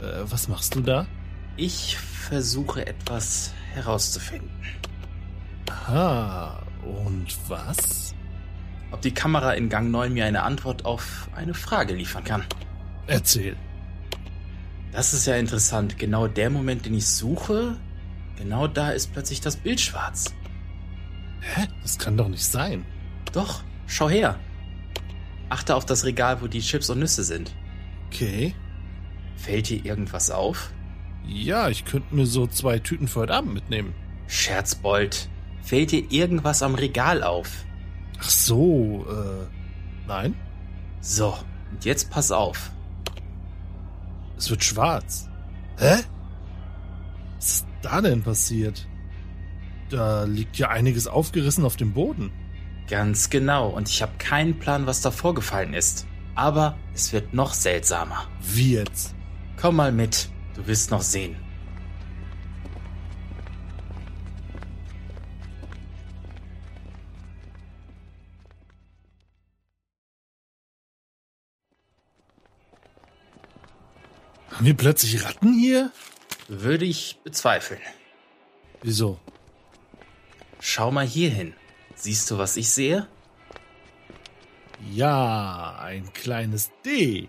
Äh, was machst du da? Ich versuche etwas herauszufinden. Aha, und was? Ob die Kamera in Gang 9 mir eine Antwort auf eine Frage liefern kann. Erzähl. Das ist ja interessant. Genau der Moment, den ich suche, genau da ist plötzlich das Bild schwarz. Hä? Das kann doch nicht sein. Doch, schau her. Achte auf das Regal, wo die Chips und Nüsse sind. Okay. Fällt dir irgendwas auf? Ja, ich könnte mir so zwei Tüten für heute Abend mitnehmen. Scherzbold. Fällt dir irgendwas am Regal auf? Ach so, äh, nein. So, und jetzt pass auf. Es wird schwarz. Hä? Was ist da denn passiert? Da liegt ja einiges aufgerissen auf dem Boden. Ganz genau, und ich habe keinen Plan, was da vorgefallen ist. Aber es wird noch seltsamer. Wie jetzt? Komm mal mit, du wirst noch sehen. Haben wir plötzlich Ratten hier? Würde ich bezweifeln. Wieso? Schau mal hier hin. Siehst du, was ich sehe? Ja, ein kleines D.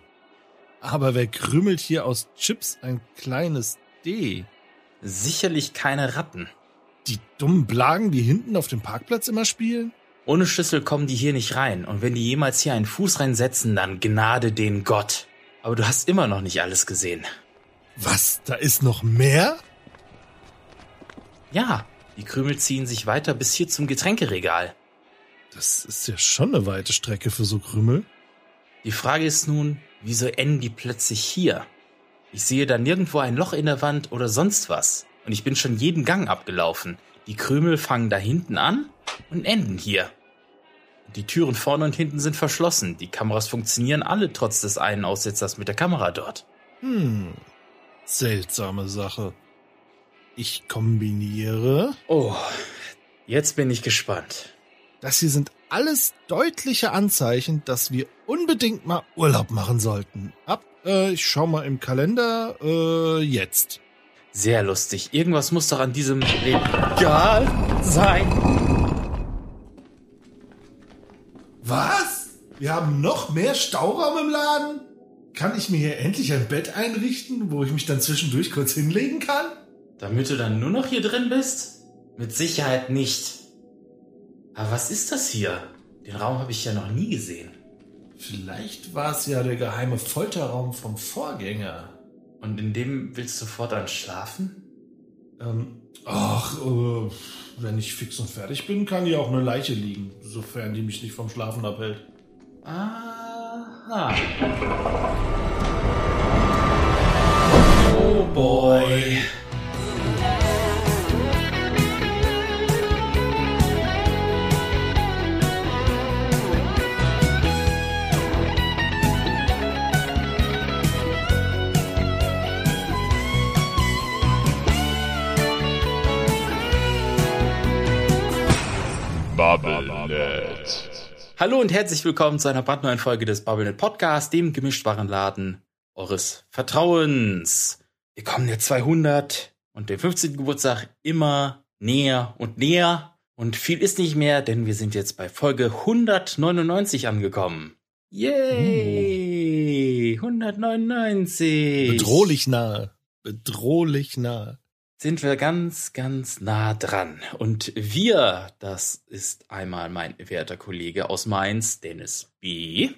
Aber wer krümelt hier aus Chips ein kleines D? Sicherlich keine Ratten. Die dummen Blagen, die hinten auf dem Parkplatz immer spielen? Ohne Schlüssel kommen die hier nicht rein. Und wenn die jemals hier einen Fuß reinsetzen, dann gnade den Gott. Aber du hast immer noch nicht alles gesehen. Was? Da ist noch mehr? Ja, die Krümel ziehen sich weiter bis hier zum Getränkeregal. Das ist ja schon eine weite Strecke für so Krümel. Die Frage ist nun, wieso enden die plötzlich hier? Ich sehe da nirgendwo ein Loch in der Wand oder sonst was. Und ich bin schon jeden Gang abgelaufen. Die Krümel fangen da hinten an und enden hier. Die Türen vorne und hinten sind verschlossen. Die Kameras funktionieren alle trotz des einen Aussetzers mit der Kamera dort. Hm, seltsame Sache. Ich kombiniere. Oh, jetzt bin ich gespannt. Das hier sind alles deutliche Anzeichen, dass wir unbedingt mal Urlaub machen sollten. Ab, äh, ich schau mal im Kalender, äh, jetzt. Sehr lustig. Irgendwas muss doch an diesem Regal sein. Was? Wir haben noch mehr Stauraum im Laden? Kann ich mir hier endlich ein Bett einrichten, wo ich mich dann zwischendurch kurz hinlegen kann? Damit du dann nur noch hier drin bist? Mit Sicherheit nicht. Aber was ist das hier? Den Raum habe ich ja noch nie gesehen. Vielleicht war es ja der geheime Folterraum vom Vorgänger. Und in dem willst du fortan schlafen? Ähm, ach, äh, wenn ich fix und fertig bin, kann hier auch eine Leiche liegen, sofern die mich nicht vom Schlafen abhält. Aha. Oh boy. Hallo und herzlich willkommen zu einer brandneuen Folge des Bubblenet Podcast, dem Gemischtwarenladen eures Vertrauens. Wir kommen der 200 und dem 15. Geburtstag immer näher und näher. Und viel ist nicht mehr, denn wir sind jetzt bei Folge 199 angekommen. Yay! 199! Bedrohlich nahe. Bedrohlich nahe. Sind wir ganz, ganz nah dran. Und wir, das ist einmal mein werter Kollege aus Mainz, Dennis B.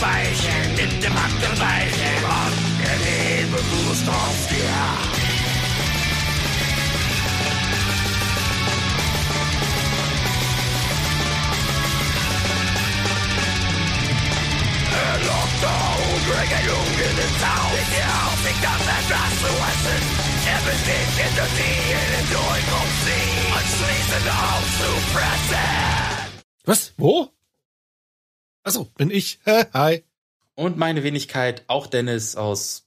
Weichen, nimm dem und erlebe Lust auf dir. Lockdown, bring a Junge in den Town. Ich dir auf, ich darf etwas zu essen. everything hinter die in den Durchbruch sie und schließen auf zu fressen. Was? Wo? Achso, bin ich. Hi. Und meine Wenigkeit, auch Dennis aus.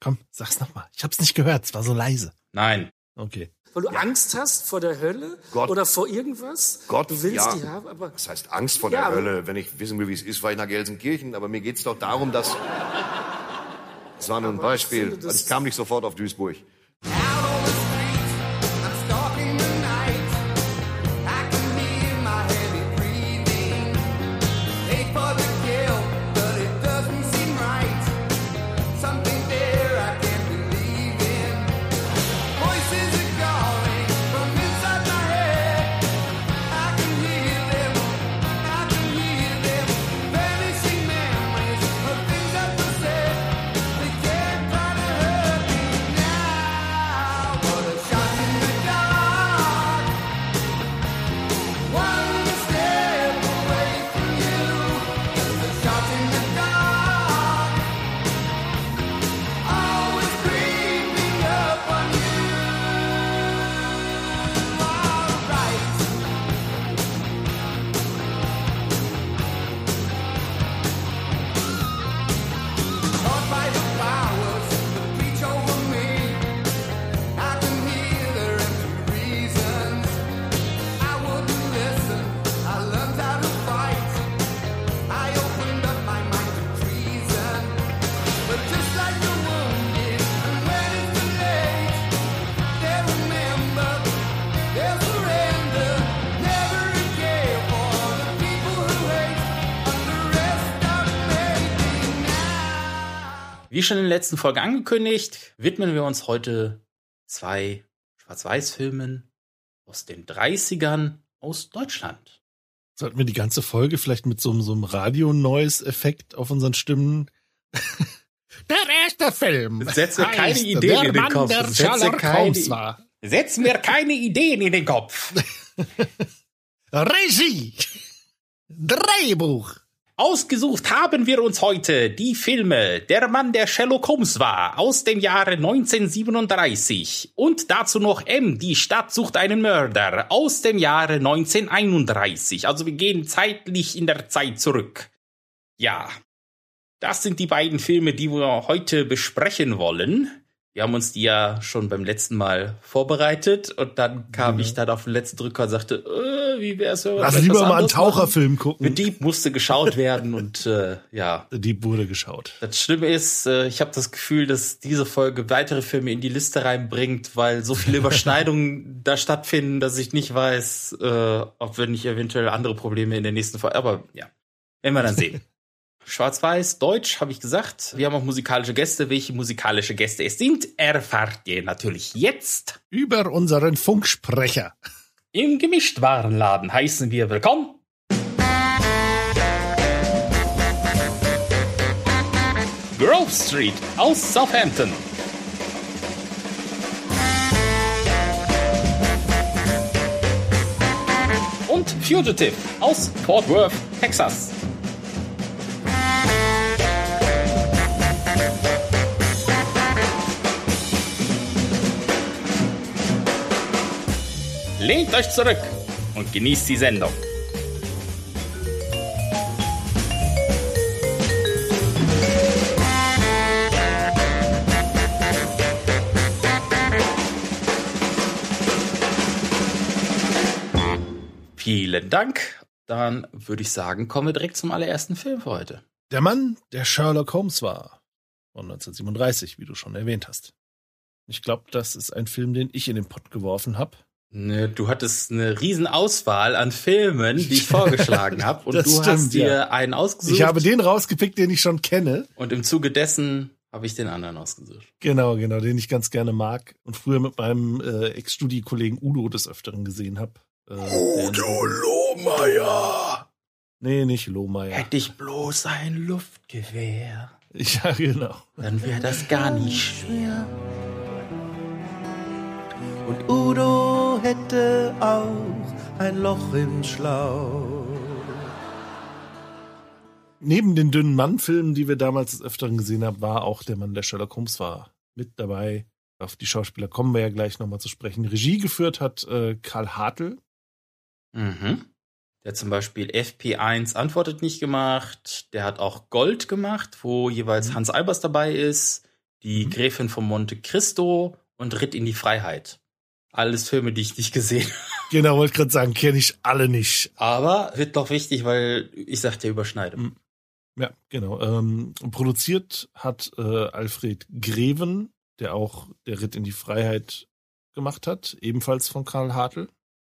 Komm, sag's nochmal. Ich hab's nicht gehört, es war so leise. Nein. Okay. Weil du Angst hast vor der Hölle Gott. oder vor irgendwas. Gott, du willst ja. die haben, aber Das heißt Angst vor Ja, der Hölle. Wenn ich wissen will, wie es ist, war ich nach Gelsenkirchen. Aber mir geht's doch darum, dass... Das war nur ein Beispiel. finde, das- Ich kam nicht sofort auf Duisburg. Wie schon in der letzten Folge angekündigt, widmen wir uns heute zwei Schwarz-Weiß-Filmen aus den 30ern aus Deutschland. Sollten wir die ganze Folge vielleicht mit so, einem- so einem Radio-Noise-Effekt auf unseren Stimmen. Der erste Film. Setz mir keine Ideen in den Kopf. Der Setz mir Sherlock keine-. Setz mir keine Ideen in den Kopf. Regie. Drehbuch. Ausgesucht haben wir uns heute die Filme Der Mann, der Sherlock Holmes war, aus dem Jahre 1937 und dazu noch M, die Stadt sucht einen Mörder, aus dem Jahre 1931. Also wir gehen zeitlich in der Zeit zurück. Ja, das sind die beiden Filme, die wir heute besprechen wollen. Wir haben uns die ja schon beim letzten Mal vorbereitet und dann kam ich dann auf den letzten Drücker und sagte, äh, wie wär's, wenn wir Lass lieber mal einen machen? Taucherfilm Mit gucken. Dieb musste geschaut werden und äh, ja. Die wurde geschaut. Das Schlimme ist, äh, ich habe das Gefühl, dass diese Folge weitere Filme in die Liste reinbringt, weil so viele Überschneidungen da stattfinden, dass ich nicht weiß, äh, ob wir nicht eventuell andere Probleme in der nächsten Folge. Aber ja, werden wir dann sehen. Schwarz-Weiß, Deutsch, habe ich gesagt. Wir haben auch musikalische Gäste. Welche musikalische Gäste es sind, erfahrt ihr natürlich jetzt. Über unseren Funksprecher. Im Gemischtwarenladen heißen wir willkommen. Grove Street aus Southampton. Und Fugitive aus Fort Worth, Texas. Lehnt euch zurück und genießt die Sendung. Vielen Dank. Dann würde ich sagen, kommen wir direkt zum allerersten Film für heute. Der Mann, der Sherlock Holmes war. Von 1937, wie du schon erwähnt hast. Ich glaube, das ist ein Film, den ich in den Pott geworfen habe. Ne, Du hattest eine riesen Auswahl an Filmen, die ich vorgeschlagen habe. Und Das du hast stimmt, dir ja. einen ausgesucht. Ich habe den rausgepickt, den ich schon kenne. und im Zuge dessen habe ich den anderen ausgesucht. Genau, genau, den ich ganz gerne mag und früher mit meinem äh, Ex-Studi-Kollegen Udo des Öfteren gesehen habe. Äh, Udo Lohmeier. Nee, nicht Lohmeier. Hätte ich bloß ein Luftgewehr, Ja, genau. dann wäre das gar nicht schwer. Und Udo hätte auch ein Loch im Schlauch. Neben den dünnen Mann-Filmen, die wir damals des Öfteren gesehen haben, war auch der Mann, der Sherlock Holmes war, mit dabei. Auf die Schauspieler kommen wir ja gleich nochmal zu sprechen. Regie geführt hat äh, Karl Hartl. Mhm. Der hat zum Beispiel FP1 antwortet nicht gemacht. Der hat auch Gold gemacht, wo jeweils Mhm. Hans Albers dabei ist, die Mhm. Gräfin von Monte Cristo und Ritt in die Freiheit. Alles Filme, die ich nicht gesehen habe. Genau, wollte gerade sagen, kenne ich alle nicht. Aber wird doch wichtig, weil ich sagte Überschneidung. Mhm. Ja, genau. Ähm, produziert hat äh, Alfred Greven, der auch der Ritt in die Freiheit gemacht hat, ebenfalls von Karl Hartl.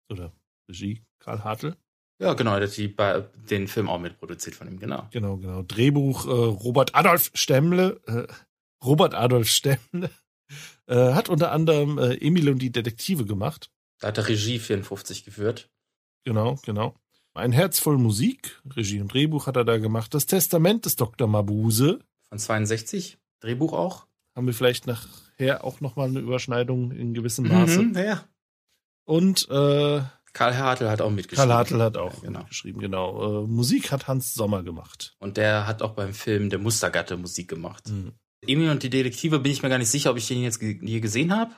Oder Regie Karl Hartl. Ja, genau, der hat den Film auch mitproduziert von ihm, genau. Genau, genau. Drehbuch äh, Robert Adolf Stemmle. Äh, Robert Adolf Stemmle. Äh, hat unter anderem äh, Emil und die Detektive gemacht. Da hat er Regie 54 geführt. Genau, genau. Ein Herz voll Musik. Regie und Drehbuch hat er da gemacht. Das Testament des Dr. Mabuse. Von 62. Drehbuch auch. Haben wir vielleicht nachher auch nochmal eine Überschneidung in gewissem Maße. Mhm, ja. Und äh, Karl Hartl hat auch mitgeschrieben. Karl Hartl hat auch Ja, genau. geschrieben, genau. Äh, Musik hat Hans Sommer gemacht. Und der hat auch beim Film Der Mustergatte Musik gemacht. Mhm. Emil und die Detektive bin ich mir gar nicht sicher, ob ich den jetzt je gesehen habe.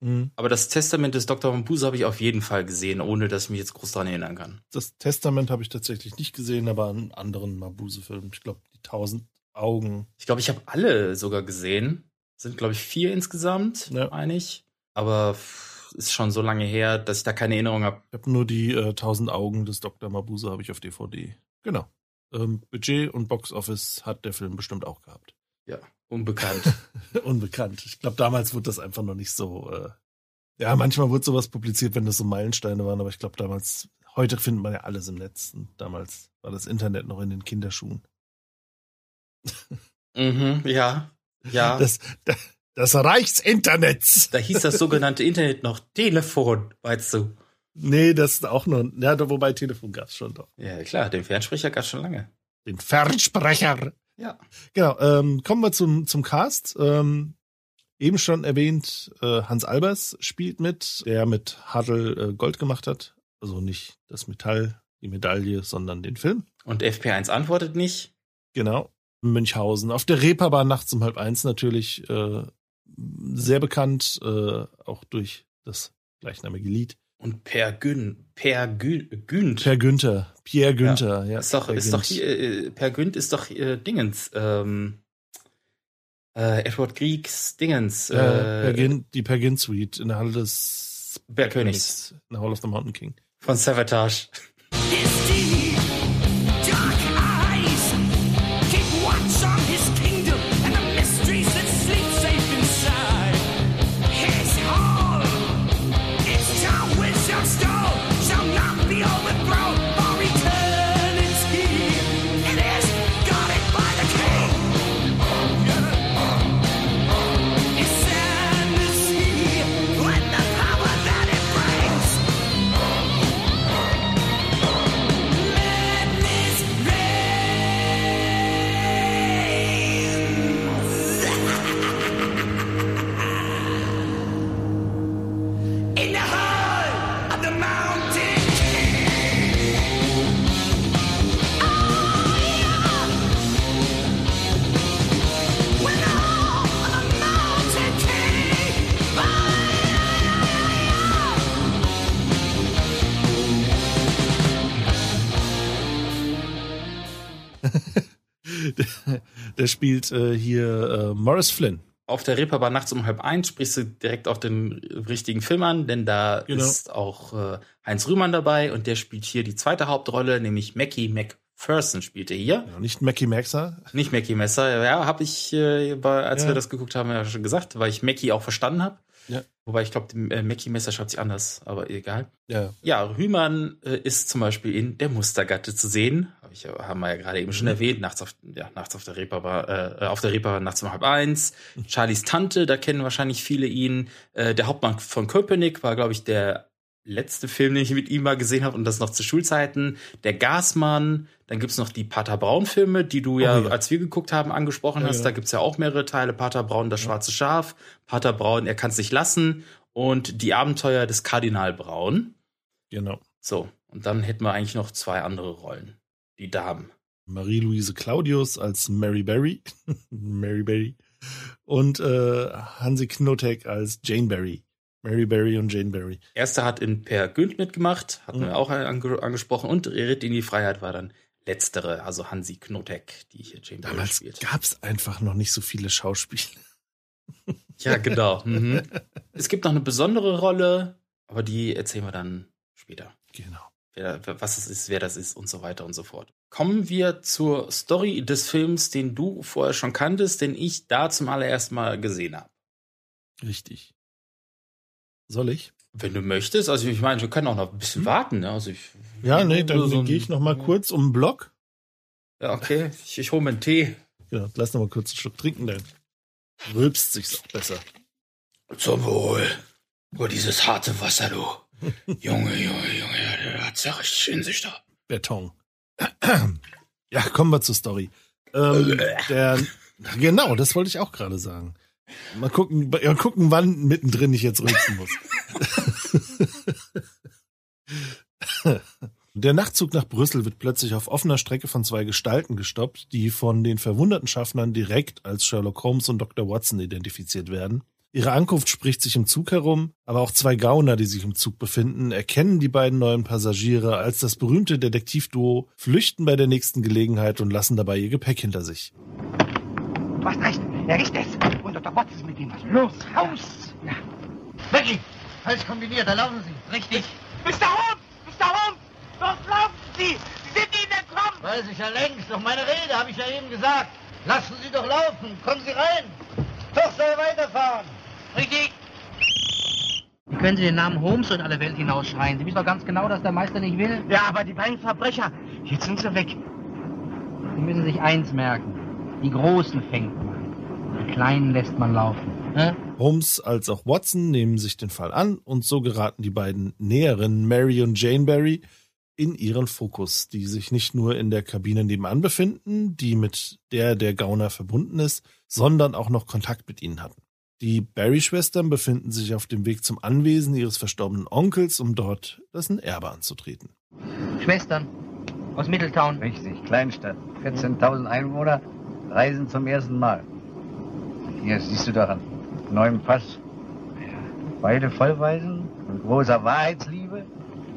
Mhm. Aber das Testament des Dr. Mabuse habe ich auf jeden Fall gesehen, ohne dass ich mich jetzt groß daran erinnern kann. Das Testament habe ich tatsächlich nicht gesehen, aber einen anderen Mabuse-Film. Ich glaube, die Tausend Augen. Ich glaube, ich habe alle sogar gesehen. Sind, glaube ich, vier insgesamt, Ja. meine ich. Aber ist schon so lange her, dass ich da keine Erinnerung habe. Ich habe nur die äh, Tausend Augen des Dr. Mabuse habe ich auf DVD. Genau. Ähm, Budget und Box Office hat der Film bestimmt auch gehabt. Unbekannt. Unbekannt. Ich glaube, damals wurde das einfach noch nicht so. Äh ja, manchmal wurde sowas publiziert, wenn das so Meilensteine waren, aber ich glaube damals, heute findet man ja alles im Netz. Und damals war das Internet noch in den Kinderschuhen. mhm, ja. Ja. Das, das, das Reichsinternets. da hieß das sogenannte Internet noch Telefon, weißt du. Nee, das ist auch nur. Ja, da- wobei Telefon gab's schon doch. Ja, klar, den Fernsprecher gab schon lange. Den Fernsprecher. Ja. Genau, ähm, kommen wir zum, zum Cast. Ähm, eben schon erwähnt, äh, Hans Albers spielt mit, der mit Hadel äh, Gold gemacht hat. Also nicht das Metall, die Medaille, sondern den Film. Und FP1 antwortet nicht. Genau. Münchhausen. Auf der Reeperbahn nachts um halb eins natürlich äh, sehr bekannt, äh, auch durch das gleichnamige Lied. Und Per Gün, Per Gün, Günd. Per Günther, Pierre Günther, ja. ist doch, Per ist doch Günther. hier, äh, Per Günd ist doch äh, Dingens, ähm, äh, Edward Griegs Dingens, Äh, per äh, Gin, die Per Gin Suite in der Halle des Bergkönigs in der Hall of the Mountain King. von Savatage. His deep, dark spielt äh, hier äh, Morris Flynn. Auf der Reeperbahn nachts um halb eins sprichst du direkt auch den richtigen Film an, denn da Genau. ist auch äh, Heinz Rühmann dabei und der spielt hier die zweite Hauptrolle, nämlich Mackie McPherson spielt er hier. Ja, nicht Mackie Maxer. Nicht Mackie Messer, ja, habe ich, äh, bei, als Ja. wir das geguckt haben, ja schon gesagt, weil ich Mackie auch verstanden habe. Ja. Wobei ich glaube, äh, Mackie Messer schreibt sich anders, aber egal. Ja. Ja, Rühmann äh, ist zum Beispiel in Der Mustergatte zu sehen. Hab ich, haben wir ja gerade eben schon erwähnt. Nachts auf, ja, nachts auf der Reeperbahn, äh, auf der Reeperbahn nachts um halb eins. Charlies Tante, da kennen wahrscheinlich viele ihn. Äh, der Hauptmann von Köpenick war, glaube ich, der letzte Film, den ich mit ihm mal gesehen habe und das noch zu Schulzeiten. Der Gasmann. Dann gibt's noch die Pater Braun-Filme, die du ja, Oh ja. als wir geguckt haben, angesprochen Ja, hast. ja. Da gibt's ja auch mehrere Teile. Pater Braun, das schwarze Schaf. Pater Braun, er kann's nicht lassen. Und die Abenteuer des Kardinal Braun. Genau. So, und dann hätten wir eigentlich noch zwei andere Rollen. Die Damen. Marie-Louise Claudius als Mary Berry. Mary Berry. Und äh, Hansi Knotek als Jane Barry. Mary Barry und Jane Barry. Erster hat in Per Günd mitgemacht, hatten Mhm. wir auch ange angesprochen. Und Ritt in die Freiheit war dann letztere, also Hansi Knotek, die hier Jane Barry Damals spielt. gab es einfach noch nicht so viele Schauspieler. Ja, genau. Mhm. Es gibt noch eine besondere Rolle, aber die erzählen wir dann später. Genau. Wer, was es ist, wer das ist und so weiter und so fort. Kommen wir zur Story des Films, den du vorher schon kanntest, den ich da zum allerersten Mal gesehen habe. Richtig. Soll ich? Wenn du möchtest, also ich meine, wir können auch noch ein bisschen warten. Ne? Also ich, Ja, nee, dann so gehe ich noch mal kurz um den Block. Ja, okay, ich, ich hole mir einen Tee. Genau, lass noch mal kurz einen Schluck trinken, dann rülpst sich's auch besser. Zum Wohl. Nur dieses harte Wasser, du. Junge, Junge, Junge, der hat's ja richtig in sich da. Beton. Ja, kommen wir zur Story. Ähm, der, genau, das wollte ich auch gerade sagen. Mal gucken, mal gucken, wann mittendrin ich jetzt rülpsen muss. Der Nachtzug nach Brüssel wird plötzlich auf offener Strecke von zwei Gestalten gestoppt, die von den verwunderten Schaffnern direkt als Sherlock Holmes und Dr. Watson identifiziert werden. Ihre Ankunft spricht sich im Zug herum, aber auch zwei Gauner, die sich im Zug befinden, erkennen die beiden neuen Passagiere als das berühmte Detektivduo, flüchten bei der nächsten Gelegenheit und lassen dabei ihr Gepäck hinter sich. Du recht, er riecht es. Und Dr. Watts ist mit ihm. Was los? Raus! Ja. Becky, alles kombiniert, da laufen Sie. Richtig. Mr. Holmes! Mr. Holmes! Dort laufen Sie! Sie sind Ihnen entkommen! Weiß ich ja längst. Doch meine Rede habe ich ja eben gesagt. Lassen Sie doch laufen. Kommen Sie rein. Doch soll weiterfahren. Richtig. Wie können Sie den Namen Holmes so in alle Welt hinausschreien? Sie wissen doch ganz genau, dass der Meister nicht will. Ja, aber die beiden Verbrecher, jetzt sind sie weg. Sie müssen sich eins merken. Die Großen fängt Die Kleinen lässt man laufen. Ne? Holmes als auch Watson nehmen sich den Fall an und so geraten die beiden Näheren Mary und Jane Barry in ihren Fokus, die sich nicht nur in der Kabine nebenan befinden, die mit der der Gauner verbunden ist, sondern auch noch Kontakt mit ihnen hatten. Die Barry-Schwestern befinden sich auf dem Weg zum Anwesen ihres verstorbenen Onkels, um dort dessen Erbe anzutreten. Schwestern aus Middletown. Richtig, Kleinstadt. 14.000 Einwohner reisen zum ersten Mal. Hier siehst du doch an neuem Pass. Beide Vollweisen mit großer Wahrheitsliebe,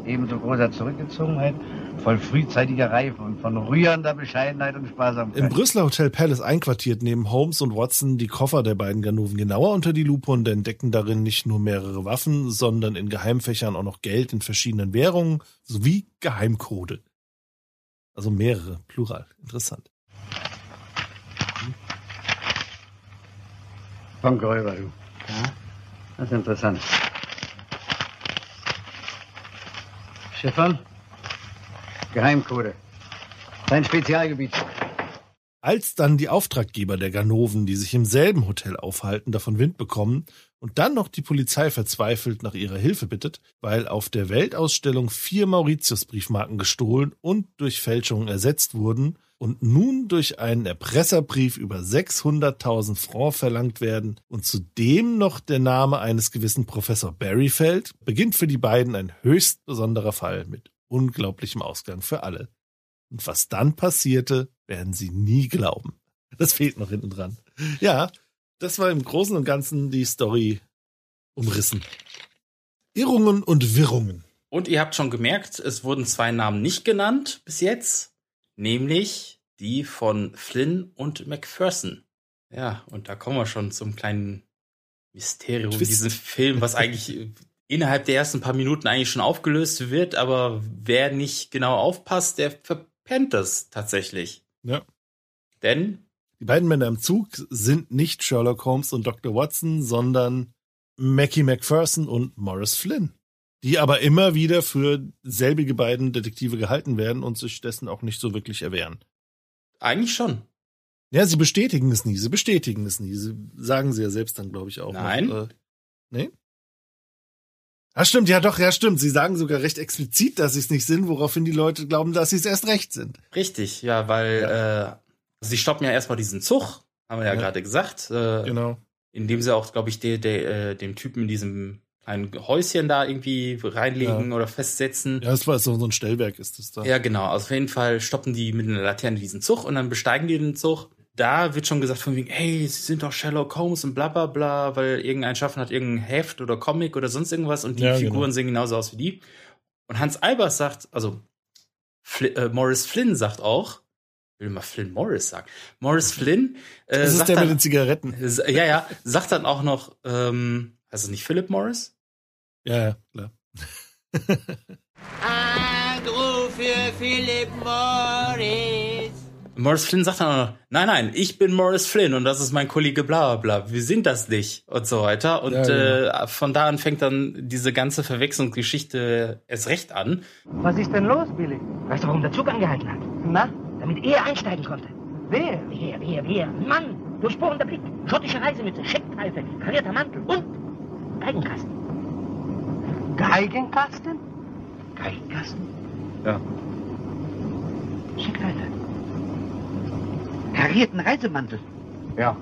ebenso großer Zurückgezogenheit, voll frühzeitiger Reife und von rührender Bescheidenheit und Sparsamkeit. Im Brüsseler Hotel Palace einquartiert nehmen Holmes und Watson die Koffer der beiden Ganoven genauer unter die Lupe und entdecken darin nicht nur mehrere Waffen, sondern in Geheimfächern auch noch Geld in verschiedenen Währungen sowie Geheimcode. Also mehrere, plural. Interessant. Funkräuber, du. Ja? Das ist interessant. Chiffern? Geheimcode. Dein Spezialgebiet. Als dann die Auftraggeber der Ganoven, die sich im selben Hotel aufhalten, davon Wind bekommen und dann noch die Polizei verzweifelt nach ihrer Hilfe bittet, weil auf der Weltausstellung vier Mauritius-Briefmarken gestohlen und durch Fälschungen ersetzt wurden und nun durch einen Erpresserbrief über 600.000 Francs verlangt werden und zudem noch der Name eines gewissen Professor Barry fällt, beginnt für die beiden ein höchst besonderer Fall mit unglaublichem Ausgang für alle. Und was dann passierte, werden sie nie glauben. Das fehlt noch hinten dran. Ja, das war im Großen und Ganzen die Story umrissen. Irrungen und Wirrungen. Und ihr habt schon gemerkt, es wurden zwei Namen nicht genannt bis jetzt, nämlich die von Flynn und Macpherson. Ja, und da kommen wir schon zum kleinen Mysterium Twist. dieses Film, was eigentlich innerhalb der ersten paar Minuten eigentlich schon aufgelöst wird, aber wer nicht genau aufpasst, der verpennt das tatsächlich. Ja. Denn Die beiden Männer im Zug sind nicht Sherlock Holmes und Dr. Watson, sondern Mackie Macpherson und Morris Flynn. Die aber immer wieder für selbige beiden Detektive gehalten werden und sich dessen auch nicht so wirklich erwehren. eigentlich schon. Ja, sie bestätigen es nie, sie bestätigen es nie. Sie sagen sie ja selbst dann, glaube ich, auch. Nein. Noch, äh, nee? Ah, stimmt, ja doch, ja stimmt. Sie sagen sogar recht explizit, dass sie es nicht sind, woraufhin die Leute glauben, dass sie es erst recht sind. Richtig, ja, weil äh, sie stoppen ja erstmal diesen Zug, haben wir ja, Ja. gerade gesagt. Äh, Genau. indem sie auch, glaube ich, de, de, äh, dem Typen in diesem kleinen Häuschen da irgendwie reinlegen oder festsetzen. Ja, das war so, so ein Stellwerk ist das da. Ja, genau. Also auf jeden Fall stoppen die mit einer Laterne diesen Zug und dann besteigen die den Zug. da wird schon gesagt von wegen, hey, sie sind doch Sherlock Holmes und bla bla bla, weil irgendein Schaffen hat irgendein Heft oder Comic oder sonst irgendwas und die Ja, Figuren genau. sehen genauso aus wie die. Und Hans Albers sagt, also Fli äh, Morris Flynn sagt auch, ich will mal Flynn Morris sagen, Morris Flynn äh, Das ist sagt der dann, mit den Zigaretten. ja, ja, sagt dann auch noch, ähm, also nicht Philip Morris? Ja, ja, klar. Anruf für Philipp Morris. Morris Flynn sagt dann auch noch, nein, nein, ich bin Morris Flynn und das ist mein Kollege bla bla bla, wir sind das nicht und so weiter. Und Ja, genau. äh, von da an fängt dann diese ganze Verwechslungsgeschichte erst recht an. Was ist denn los, Billy? Weißt du, warum der Zug angehalten hat? Na? Damit er einsteigen konnte. Wer? Wer, wer, wer? Ein Mann, durchbohrender Blick, schottische Reisemütze, Scheckpfeife, karierter Mantel und Geigenkasten. Geigenkasten? Geigenkasten? Ja. Scheckpfeife. Karierten Reisemantel. Ja.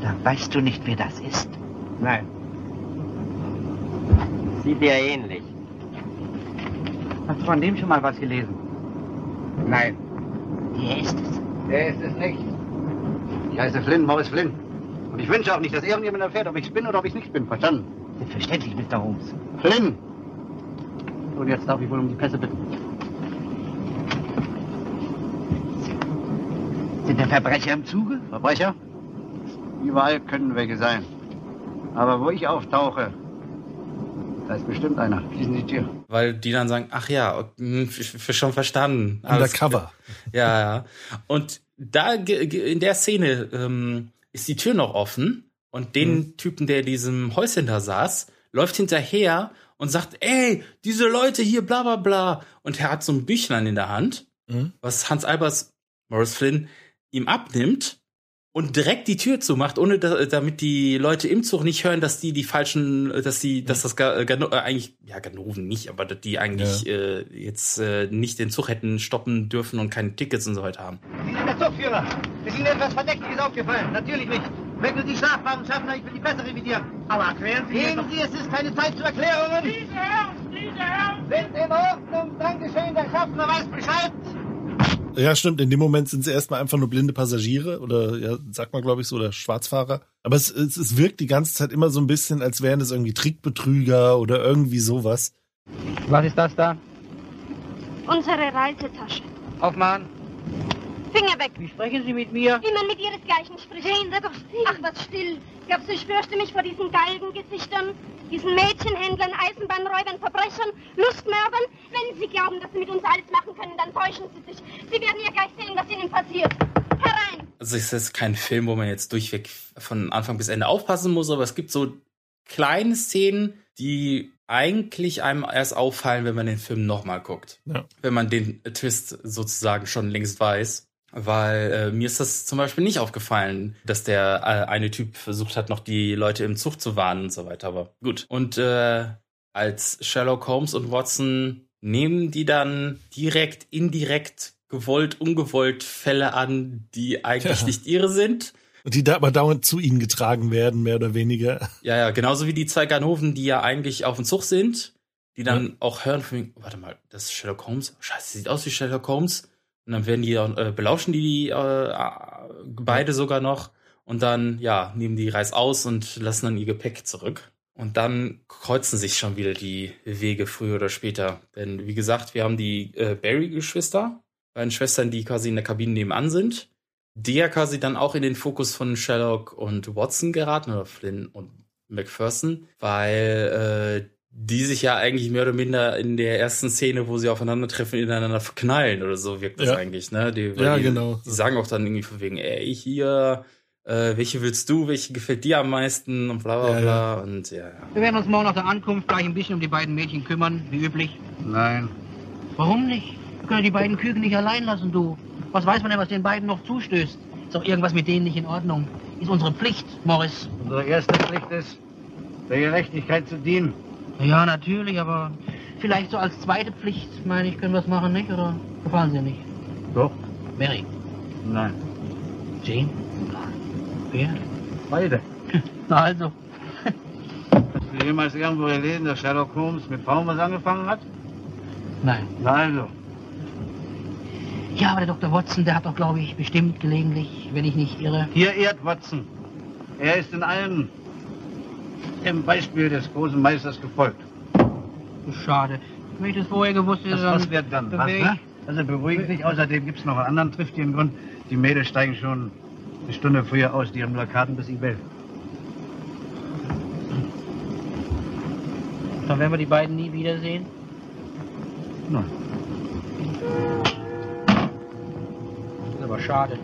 Da weißt du nicht, wer das ist. Nein. Sieht dir ähnlich. Hast du von dem schon mal was gelesen? Nein. Der ist es. Der ist es nicht. Ich heiße Flynn, Morris Flynn. Und ich wünsche auch nicht, dass irgendjemand erfährt, ob ich es bin oder ob ich es nicht bin. Verstanden? Selbstverständlich, Mr. Holmes. Flynn! Und jetzt darf ich wohl um die Pässe bitten. Sind denn Verbrecher im Zuge? Verbrecher? Überall können welche sein. Aber wo ich auftauche, da ist bestimmt einer. Schließen Sie die Tür. Weil die dann sagen, ach ja, hm, schon verstanden. Undercover. Ja, ja. Und da in der Szene ähm, ist die Tür noch offen und den Typen, der in diesem Häuschen da saß, läuft hinterher und sagt, ey, diese Leute hier, bla bla bla. Und er hat so ein Büchlein in der Hand, Mhm. was Hans Albers, Morris Flynn, ihm abnimmt und direkt die Tür zumacht, ohne da, damit die Leute im Zug nicht hören, dass die die falschen, dass die, dass das Ga- äh, Gano, äh, eigentlich, ja, Ganoven nicht, aber dass die eigentlich äh, jetzt äh, nicht den Zug hätten stoppen dürfen und keine Tickets und so weiter haben. Sie sind der Zugführer. Ist Ihnen etwas Verdächtiges aufgefallen? Natürlich nicht. Wechseln Sie strafbaren Schaffner, ich will die Presse revidieren. Aber erklären Sie Gehen Sie, es ist keine Zeit zu Erklärungen. Diese Herren, diese Herren. Sind in Ordnung. Dankeschön, der Schaffner weiß Bescheid. Ja, stimmt. In dem Moment sind sie erstmal einfach nur blinde Passagiere oder ja, sagt man, glaube ich, so, oder Schwarzfahrer. Aber es, es, es wirkt die ganze Zeit immer so ein bisschen, als wären es irgendwie Trickbetrüger oder irgendwie sowas. Was ist das da? Unsere Reisetasche. Aufmachen. Finger weg. Wie sprechen Sie mit mir? Wie man mit ihresgleichen spricht. Jane, sei doch still. Ach, was still. Glaubst du, ich fürchte mich vor diesen Galgengesichtern, diesen Mädchenhändlern, Eisenbahnräubern, Verbrechern, Lustmördern? Wenn sie glauben, dass sie mit uns alles machen können, dann täuschen sie sich. Sie werden ja gleich sehen, was ihnen passiert. Herein! Also es ist kein Film, wo man jetzt durchweg von Anfang bis Ende aufpassen muss, aber es gibt so kleine Szenen, die eigentlich einem erst auffallen, wenn man den Film nochmal guckt. Ja. Wenn man den Twist sozusagen schon längst weiß. Weil äh, mir ist das zum Beispiel nicht aufgefallen, dass der äh, eine Typ versucht hat, noch die Leute im Zug zu warnen und so weiter. Aber gut. Und äh, als Sherlock Holmes und Watson nehmen die dann direkt, indirekt, gewollt, ungewollt Fälle an, die eigentlich Ja. nicht ihre sind. Und die da aber dauernd zu ihnen getragen werden, mehr oder weniger. Ja, ja, genauso wie die zwei Ganoven, die ja eigentlich auf dem Zug sind, die dann auch hören von wegen, warte mal, das ist Sherlock Holmes. Scheiße, sieht aus wie Sherlock Holmes. Und dann werden die äh, belauschen die, die äh, beide sogar noch und dann ja nehmen die Reis aus und lassen dann ihr Gepäck zurück. Und dann kreuzen sich schon wieder die Wege früher oder später. Denn wie gesagt, wir haben die äh, Barry-Geschwister, beiden Schwestern, die quasi in der Kabine nebenan sind, die ja quasi dann auch in den Fokus von Sherlock und Watson geraten oder Flynn und McPherson, weil äh, die sich ja eigentlich mehr oder minder in der ersten Szene, wo sie aufeinandertreffen, ineinander verknallen oder so wirkt das Ja. eigentlich, ne? Die, Ja, die, genau. Die sagen auch dann irgendwie von wegen, ey, hier, äh, welche willst du, welche gefällt dir am meisten und bla bla Ja, bla und ja, ja. Wir werden uns morgen nach der Ankunft gleich ein bisschen um die beiden Mädchen kümmern, wie üblich. Nein. Warum nicht? Wir können die beiden Küken nicht allein lassen, du. Was weiß man denn, was den beiden noch zustößt? Ist doch irgendwas mit denen nicht in Ordnung. Ist unsere Pflicht, Morris. Unsere erste Pflicht ist, der Gerechtigkeit zu dienen. Ja, natürlich, aber vielleicht so als zweite Pflicht, meine ich, können wir es machen, nicht? Oder gefallen Sie nicht? Doch? Mary, Nein. Jane, wer? Beide. Na also, Hast du jemals irgendwo gelesen, dass Sherlock Holmes mit Frauen was angefangen hat? nein. Na also. Ja, aber der Dr. Watson, der hat doch, glaube ich, bestimmt gelegentlich, wenn ich nicht irre. Hier ehrt Watson. Er ist in allem dem Beispiel des großen Meisters gefolgt. Schade. Wenn ich das vorher gewusst hätte, Das, dann... was wird dann? Was, ich- ne? Also beruhigen sich. Außerdem gibt es noch einen anderen triftigen Grund. Die Mädels steigen schon eine Stunde früher aus. Die haben nur Karten bis Ibel. Dann werden wir die beiden nie wiedersehen. Na, Das ist aber schade.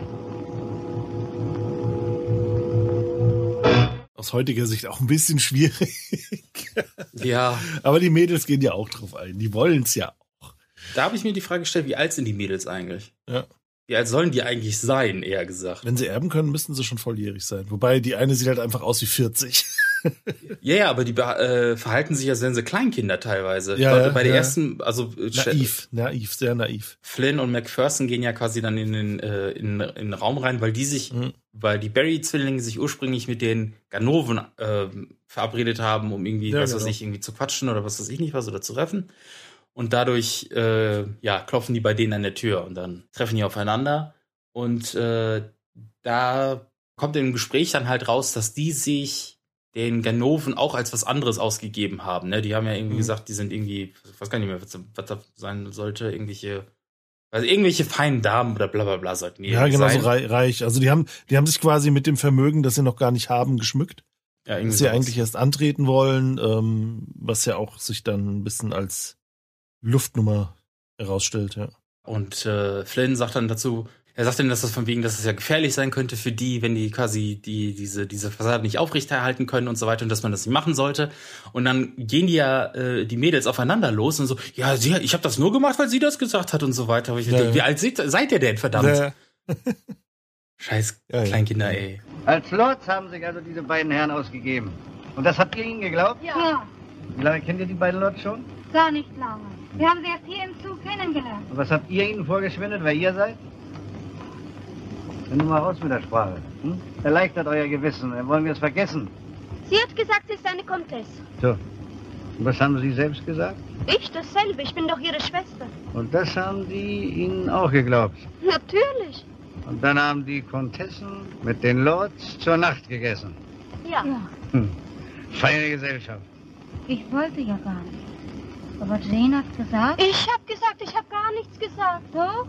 Aus heutiger Sicht auch ein bisschen schwierig. Ja, Aber die Mädels gehen ja auch drauf ein. Die wollen's ja. da habe ich mir die Frage gestellt, wie alt sind die Mädels eigentlich? Ja. Wie alt sollen die eigentlich sein, eher gesagt? Wenn sie erben können, müssten sie schon volljährig sein. Wobei die eine sieht halt einfach aus wie 40. Ja, ja, aber die äh, verhalten sich, als wären sie Kleinkinder teilweise. Ja, bei, ja, bei der ja. ersten, also äh, naiv, naiv, sehr naiv. Flynn und McPherson gehen ja quasi dann in den, äh, in, in den Raum rein, weil die sich, Mhm. Weil die Barry-Zwillinge sich ursprünglich mit den Ganoven äh, verabredet haben, um irgendwie, Ja, was weiß genau. ich, irgendwie zu quatschen oder was weiß ich nicht was oder zu treffen. Und dadurch, äh, ja, klopfen die bei denen an der Tür und dann treffen die aufeinander. Und äh, da kommt im Gespräch dann halt raus, dass die sich den Ganoven auch als was anderes ausgegeben haben. Ne? Die haben ja irgendwie Mhm. gesagt, die sind irgendwie, ich weiß gar nicht mehr, was, was das sein sollte, irgendwelche, also irgendwelche feinen Damen oder bla bla bla sollten die Ja, genau so sein. reich. Also die haben, die haben sich quasi mit dem Vermögen, das sie noch gar nicht haben, geschmückt. Ja, dass irgendwie sie sowas. eigentlich erst antreten wollen, ähm, was ja auch sich dann ein bisschen als Luftnummer herausstellt, ja. Und äh, Flynn sagt dann dazu, er sagt dann, dass das von wegen, dass es ja gefährlich sein könnte für die, wenn die quasi die, diese, diese Fassade nicht aufrechterhalten können und so weiter und dass man das nicht machen sollte. Und dann gehen die ja, äh, die Mädels aufeinander los und so, ja, sie, ich habe das nur gemacht, weil sie das gesagt hat und so weiter. Aber ich Ja, denke, ja. wie alt seid, seid ihr denn, verdammt? Ja, Scheiß Ja, ja. Kleinkinder, ey. Als Lords haben sich also diese beiden Herren ausgegeben. Und das habt ihr ihnen geglaubt? Ja, Wie lange kennt ihr die beiden Lords schon? gar nicht lange. Wir haben sie erst hier im Zug kennengelernt. Und was habt ihr ihnen vorgeschwindet, wer ihr seid? Dann nur mal raus mit der Sprache. Hm? Erleichtert euer Gewissen. Dann wollen wir es vergessen. Sie hat gesagt, sie ist eine Comtesse. So. Und was haben Sie selbst gesagt? Ich dasselbe, ich bin doch ihre Schwester. Und das haben die Ihnen auch geglaubt. Natürlich. Und dann haben die Komtessen mit den Lords zur Nacht gegessen. Ja. Hm. Feine Gesellschaft. Ich wollte ja gar nicht. Aber Jane hat gesagt. Ich hab gesagt, ich hab gar nichts gesagt. Doch.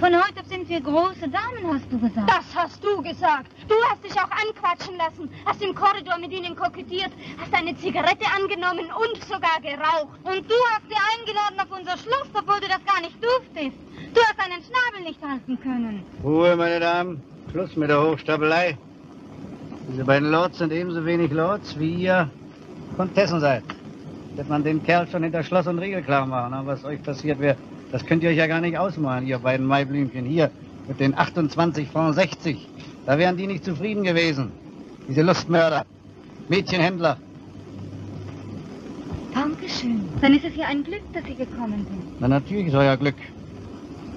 Von heute sind wir große Damen, hast du gesagt. Das hast du gesagt. Du hast dich auch anquatschen lassen, hast im Korridor mit ihnen kokettiert, hast eine Zigarette angenommen und sogar geraucht. Und du hast sie eingeladen auf unser Schloss, obwohl du das gar nicht durftest. Du hast deinen Schnabel nicht halten können. Ruhe, meine Damen. Schluss mit der Hochstapelei. Diese beiden Lords sind ebenso wenig Lords, wie ihr Komtessen seid. Wird man den Kerl schon hinter Schloss und Riegel klar machen, aber was euch passiert wäre, das könnt ihr euch ja gar nicht ausmalen, ihr beiden Maiblümchen. Hier, mit den 28 Francs 60. Da wären die nicht zufrieden gewesen. Diese Lustmörder. Mädchenhändler. Dankeschön. Dann ist es ja ein Glück, dass Sie gekommen sind. Na, natürlich ist euer Glück.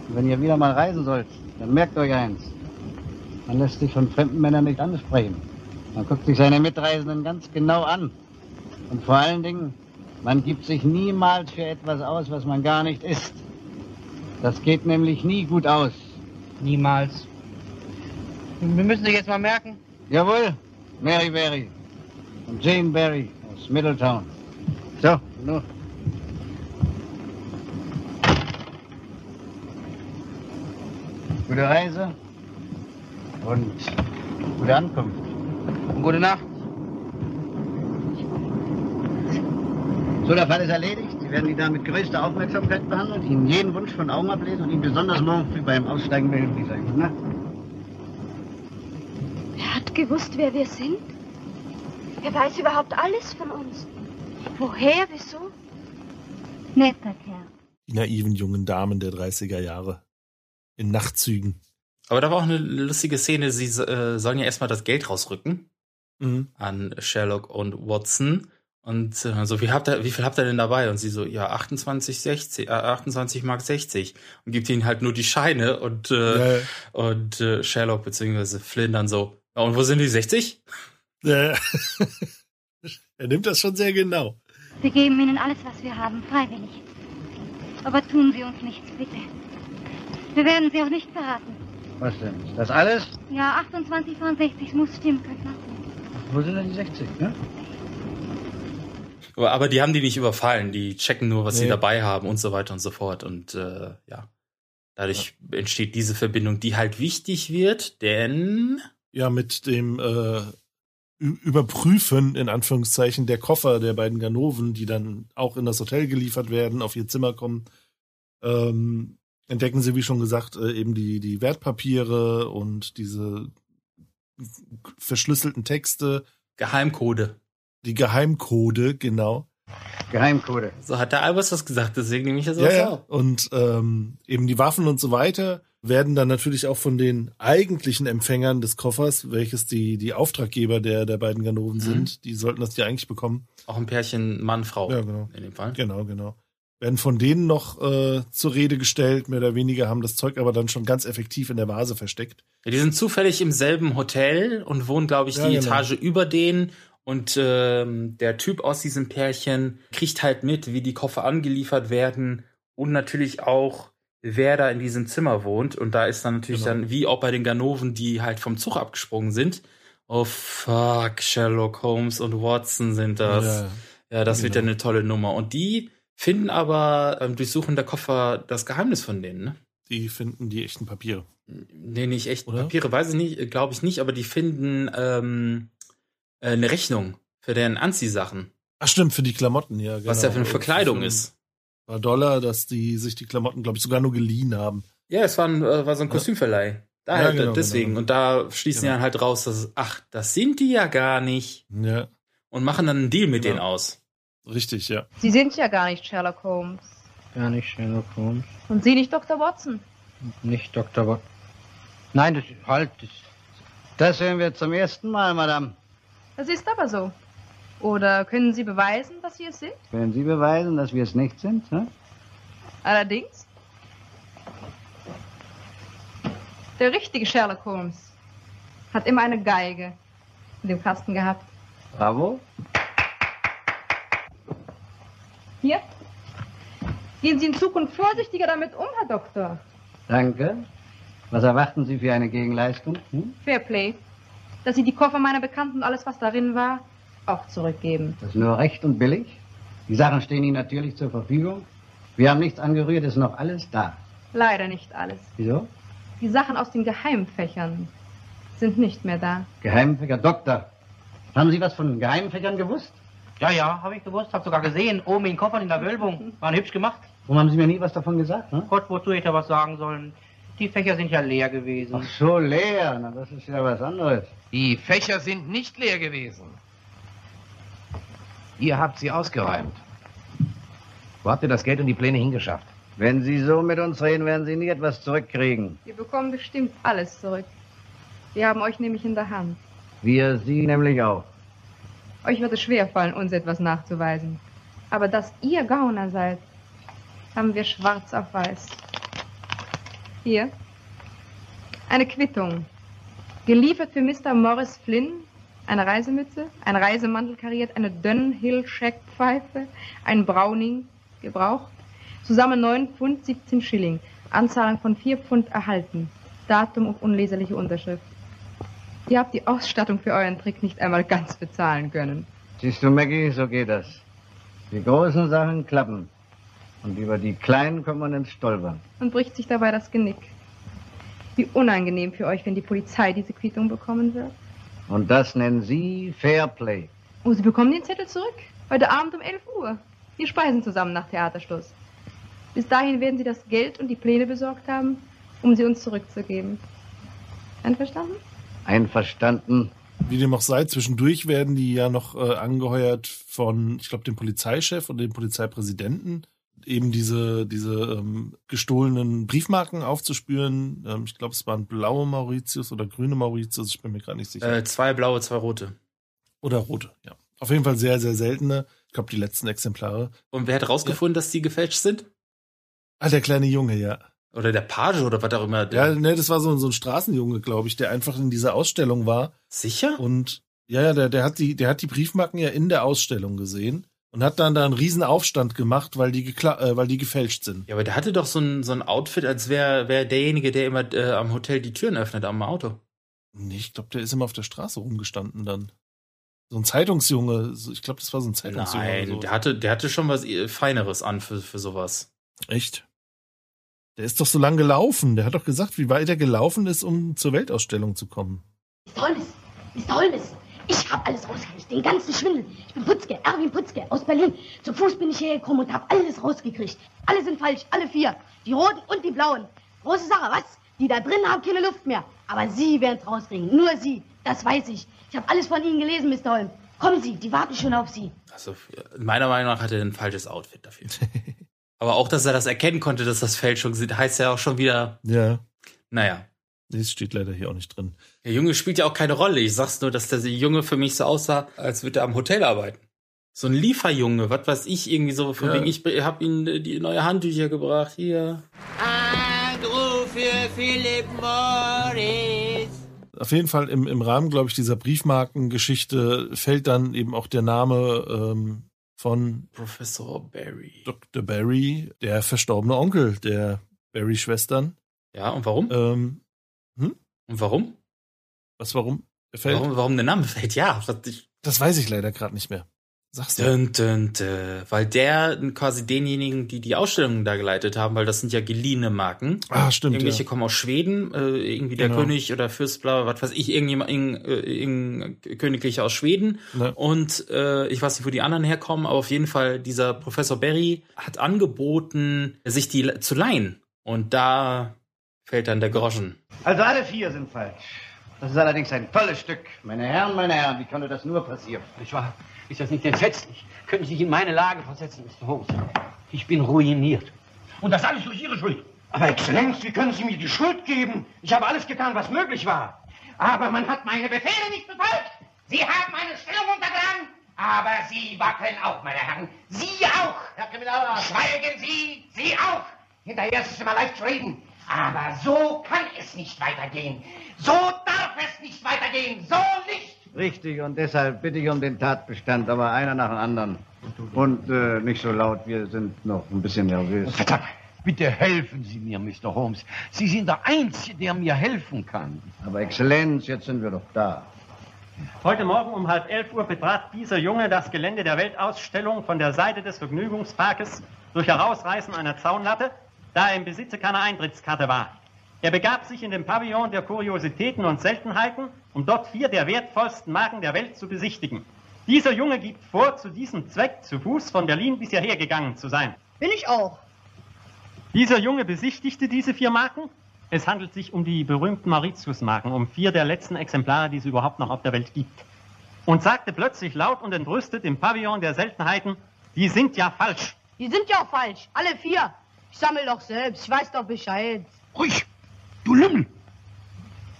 Und wenn ihr wieder mal reisen sollt, dann merkt euch eins. Man lässt sich von fremden Männern nicht ansprechen. Man guckt sich seine Mitreisenden ganz genau an. Und vor allen Dingen, man gibt sich niemals für etwas aus, was man gar nicht ist. Das geht nämlich nie gut aus. Niemals. Wir müssen sich jetzt mal merken. Jawohl, Mary Berry und Jane Berry aus Middletown. So, nun. Gute Reise und gute Ankunft. Und gute Nacht. So, der Fall ist erledigt. Werden die da mit größter Aufmerksamkeit behandeln, Ihnen jeden Wunsch von Augen ablesen und Ihnen besonders morgen früh beim Aussteigen behilflich sein. Na? Er hat gewusst, wer wir sind. Er weiß überhaupt alles von uns. Woher, wieso? Netter Kerl. Die naiven jungen Damen der 30er Jahre. In Nachtzügen. Aber da war auch eine lustige Szene, sie äh, sollen ja erstmal das Geld rausrücken Mhm. an Sherlock und Watson. Und äh, so, wie, habt ihr, wie viel habt ihr denn dabei? Und sie so, ja, 28, 60, äh, 28 Mark 60. Und gibt ihnen halt nur die Scheine und, äh, Ja, und äh, Sherlock beziehungsweise Flynn dann so, ja, und wo sind die 60? ja. er nimmt das schon sehr genau. Wir geben Ihnen alles, was wir haben, freiwillig. Aber tun Sie uns nichts, bitte. Wir werden sie auch nicht verraten. Was denn? Ist das alles? Ja, 28 von 60 muss stimmen, Köttner. Wo sind denn die 60, ne? Aber, die haben die nicht überfallen, die checken nur, was sie Nee. dabei haben und so weiter und so fort. Und äh, ja, dadurch entsteht diese Verbindung, die halt wichtig wird, denn Ja, mit dem äh, Überprüfen, in Anführungszeichen, der Koffer der beiden Ganoven, die dann auch in das Hotel geliefert werden, auf ihr Zimmer kommen, ähm, entdecken sie, wie schon gesagt, äh, eben die, die Wertpapiere und diese verschlüsselten Texte, Geheimcode. Die Geheimcode, genau. Geheimcode. So hat der Albers das gesagt, deswegen nehme ich das Ja, auch ja. so. Und ähm, eben die Waffen und so weiter werden dann natürlich auch von den eigentlichen Empfängern des Koffers, welches die, die Auftraggeber der, der beiden Ganoven sind, die sollten das ja eigentlich bekommen. Auch ein Pärchen Mann-Frau Ja, genau. in dem Fall. Genau, genau. Werden von denen noch äh, zur Rede gestellt, mehr oder weniger, haben das Zeug aber dann schon ganz effektiv in der Vase versteckt. Ja, die sind zufällig im selben Hotel und wohnen, glaube ich, Ja, die genau. Etage über denen. Und ähm, der Typ aus diesem Pärchen kriegt halt mit, wie die Koffer angeliefert werden und natürlich auch, wer da in diesem Zimmer wohnt. Und da ist dann natürlich Genau. dann, wie auch bei den Ganoven, die halt vom Zug abgesprungen sind. Oh fuck, Sherlock Holmes und Watson sind das. Ja, Ja, das wird ja genau. eine tolle Nummer. Und die finden aber ähm, durchsuchen der Koffer das Geheimnis von denen, ne? die finden die echten Papiere. Nee, nicht echt Oder? Papiere, weiß ich nicht, glaube ich nicht, aber die finden ähm, äh, eine Rechnung für deren Anziehsachen, Ach stimmt, für die Klamotten, ja. Genau. was ja für eine Verkleidung Für ein ist. Paar Dollar, dass die sich die Klamotten, glaube ich, sogar nur geliehen haben. Ja, es war, ein, äh, war so ein. Kostümverleih. Da Ja, halt, genau, deswegen. genau. Und da schließen die Genau. dann halt raus, dass, ach, das sind die ja gar nicht. Ja, Und machen dann einen Deal mit Genau. denen aus. richtig, ja. Sie sind ja gar nicht Sherlock Holmes. Gar nicht Sherlock Holmes. Und Sie nicht Dr. Watson. Nicht Dr. Watt. Nein, das, halt, das, das hören wir zum ersten Mal, Madame. Das ist aber so. Oder können Sie beweisen, dass Sie es sind? Können Sie beweisen, dass wir es nicht sind? Ne? Allerdings. Der richtige Sherlock Holmes hat immer eine Geige in dem Kasten gehabt. Bravo. Hier. Gehen Sie in Zukunft vorsichtiger damit um, Herr Doktor. Danke. Was erwarten Sie für eine Gegenleistung? Hm? Fairplay. Dass Sie die Koffer meiner Bekannten und alles, was darin war, auch zurückgeben. Das ist nur recht und billig. Die Sachen stehen Ihnen natürlich zur Verfügung. Wir haben nichts angerührt, ist noch alles da. Leider nicht alles. Wieso? Die Sachen aus den Geheimfächern sind nicht mehr da. Geheimfächer Doktor. Haben Sie was von Geheimfächern gewusst? Ja, ja, habe ich gewusst, hab sogar gesehen. Oben in den Koffern in der Wölbung. Waren hübsch gemacht. Warum haben Sie mir nie was davon gesagt? Ne? Gott, wozu hätte ich da was sagen sollen? Die Fächer sind ja leer gewesen. Ach so, leer. Na, das ist ja was anderes. Die Fächer sind nicht leer gewesen. Ihr habt sie ausgeräumt. Wo habt ihr das Geld und die Pläne hingeschafft? Wenn Sie so mit uns reden, werden Sie nie etwas zurückkriegen. Wir bekommen bestimmt alles zurück. Wir haben euch nämlich in der Hand. Wir Sie nämlich auch. Euch wird es schwerfallen, uns etwas nachzuweisen. Aber dass ihr Gauner seid, haben wir schwarz auf weiß. Hier. Eine Quittung. Geliefert für Mr. Morris Flynn. Eine Reisemütze, ein Reisemantel kariert, eine Dunhill Shack-Pfeife, ein Browning, gebraucht. Zusammen 9 Pfund 17 Schilling. Anzahlung von 4 Pfund erhalten. Datum und unleserliche Unterschrift. Ihr habt die Ausstattung für euren Trick nicht einmal ganz bezahlen können. Siehst du, Maggie, so geht das. Die großen Sachen klappen. Und über die kleinen kommt man ins Stolpern. und bricht sich dabei das Genick. Wie unangenehm für euch, wenn die Polizei diese Quittung bekommen wird. Und das nennen Sie Fairplay. Oh, Sie bekommen den Zettel zurück. Heute Abend um 11 Uhr. Wir speisen zusammen nach Theaterschluss. Bis dahin werden Sie das Geld und die Pläne besorgt haben, um sie uns zurückzugeben. Einverstanden? Einverstanden. Wie dem auch sei, zwischendurch werden die ja noch äh, angeheuert von, ich glaube, dem Polizeichef und dem Polizeipräsidenten, eben diese, diese ähm, gestohlenen Briefmarken aufzuspüren. Ähm, ich glaube, es waren blaue Mauritius oder grüne Mauritius, ich bin mir gerade nicht sicher. Äh, zwei blaue, zwei rote. Oder rote, ja. Auf jeden Fall sehr, sehr seltene. Ich glaube, die letzten Exemplare. Und wer hat rausgefunden, dass die gefälscht sind? Ah, der kleine Junge, ja. Oder der Page oder was auch immer. Ja, ne, das war so, so ein Straßenjunge, glaube ich, der einfach in dieser Ausstellung war. Sicher? Und ja, ja, der, der hat die, der hat die Briefmarken ja in der Ausstellung gesehen. Und hat dann da einen riesen Aufstand gemacht, weil die, äh, weil die gefälscht sind. Ja, aber der hatte doch so ein, so ein Outfit, als wäre wär derjenige, der immer äh, am Hotel die Türen öffnet am Auto. Nee, ich glaube, der ist immer auf der Straße rumgestanden dann. So ein Zeitungsjunge. Ich glaube, das war so ein Zeitungsjunge. Nein, so. der hatte, der hatte schon was äh, Feineres an für, für sowas. Echt? Der ist doch so lang gelaufen. Der hat doch gesagt, wie weit er gelaufen ist, um zur Weltausstellung zu kommen. Mr. Holmes, Mr. Holmes, ich habe alles rausgekriegt, den ganzen Schwindel. Ich bin Putzke, Erwin Putzke aus Berlin. Zu Fuß bin ich hierher gekommen und habe alles rausgekriegt. Alle sind falsch, alle vier. Die roten und die blauen. Große Sache, was? Die da drin haben keine Luft mehr. Aber Sie werden es rauskriegen, nur Sie. Das weiß ich. Ich habe alles von Ihnen gelesen, Mr. Holmes. Kommen Sie, die warten schon auf Sie. Also meiner Meinung nach hatte er ein falsches Outfit dafür. aber auch, dass er das erkennen konnte, dass das Fälschung sind, heißt ja auch schon wieder, Ja. naja. Das steht leider hier auch nicht drin. Der Junge spielt ja auch keine Rolle. Ich sag's nur, dass der Junge für mich so aussah, als würde er am Hotel arbeiten. So ein Lieferjunge, was weiß ich, irgendwie so, von Ja. wegen, ich hab ihm äh, die neue Handtücher gebracht, hier. Anruf für Philipp Morris. Auf jeden Fall im, im Rahmen, glaube ich, dieser Briefmarkengeschichte fällt dann eben auch der Name ähm, von Professor Barry. Dr. Barry, der verstorbene Onkel der Barry-Schwestern. Ja, und warum? Ähm, hm? Und warum? Was, warum? Fällt? Warum, warum der Name fällt? Ja, ich, Das weiß ich leider gerade nicht mehr. Sagst du? Dun, dun, dun. Weil der quasi denjenigen, die die Ausstellungen da geleitet haben, weil das sind ja geliehene Marken. Ah, stimmt, Irgendwelche ja. kommen aus Schweden, äh, irgendwie der Genau. König oder Fürst, bla, was weiß ich, irgendjemand, irgendein, äh, irgendein Königliche aus Schweden. Ne. Und äh, ich weiß nicht, wo die anderen herkommen, aber auf jeden Fall dieser Professor Berry hat angeboten, sich die zu leihen. Und da fällt dann der Groschen. Also alle vier sind falsch. Das ist allerdings ein tolles Stück. Meine Herren, meine Herren, wie konnte das nur passieren? Nicht wahr? Ist das nicht entsetzlich? Können Sie sich in meine Lage versetzen, Mr. Holmes? Ich bin ruiniert. Und das alles durch Ihre Schuld. Aber Exzellenz, wie können Sie mir die Schuld geben? Ich habe alles getan, was möglich war. Aber man hat meine Befehle nicht befolgt. Sie haben meine Stellung untergraben. Aber Sie wackeln auch, meine Herren. Sie auch. Herr Kriminalrat. Schweigen Sie, Sie auch. Hinterher ist es immer leicht zu reden. Aber so kann es nicht weitergehen. So darf es nicht weitergehen. So nicht. Richtig, und deshalb bitte ich um den Tatbestand, aber einer nach dem anderen. Und äh, nicht so laut, wir sind noch ein bisschen nervös. Verdammt, bitte helfen Sie mir, Mr. Holmes. Sie sind der Einzige, der mir helfen kann. Aber Exzellenz, jetzt sind wir doch da. Heute Morgen um halb elf Uhr betrat dieser Junge das Gelände der Weltausstellung von der Seite des Vergnügungsparkes durch Herausreißen einer Zaunlatte, da er im Besitze keiner Eintrittskarte war. Er begab sich in den Pavillon der Kuriositäten und Seltenheiten, um dort vier der wertvollsten Marken der Welt zu besichtigen. Dieser Junge gibt vor, zu diesem Zweck zu Fuß von Berlin bis hierher gegangen zu sein. Bin ich auch. Dieser Junge besichtigte diese vier Marken. Es handelt sich um die berühmten Mauritius-Marken, um vier der letzten Exemplare, die es überhaupt noch auf der Welt gibt. Und sagte plötzlich laut und entrüstet im Pavillon der Seltenheiten, die sind ja falsch. Die sind ja auch falsch. Alle vier. Ich sammle doch selbst. Ich weiß doch Bescheid. Ruhig, du Lümmel!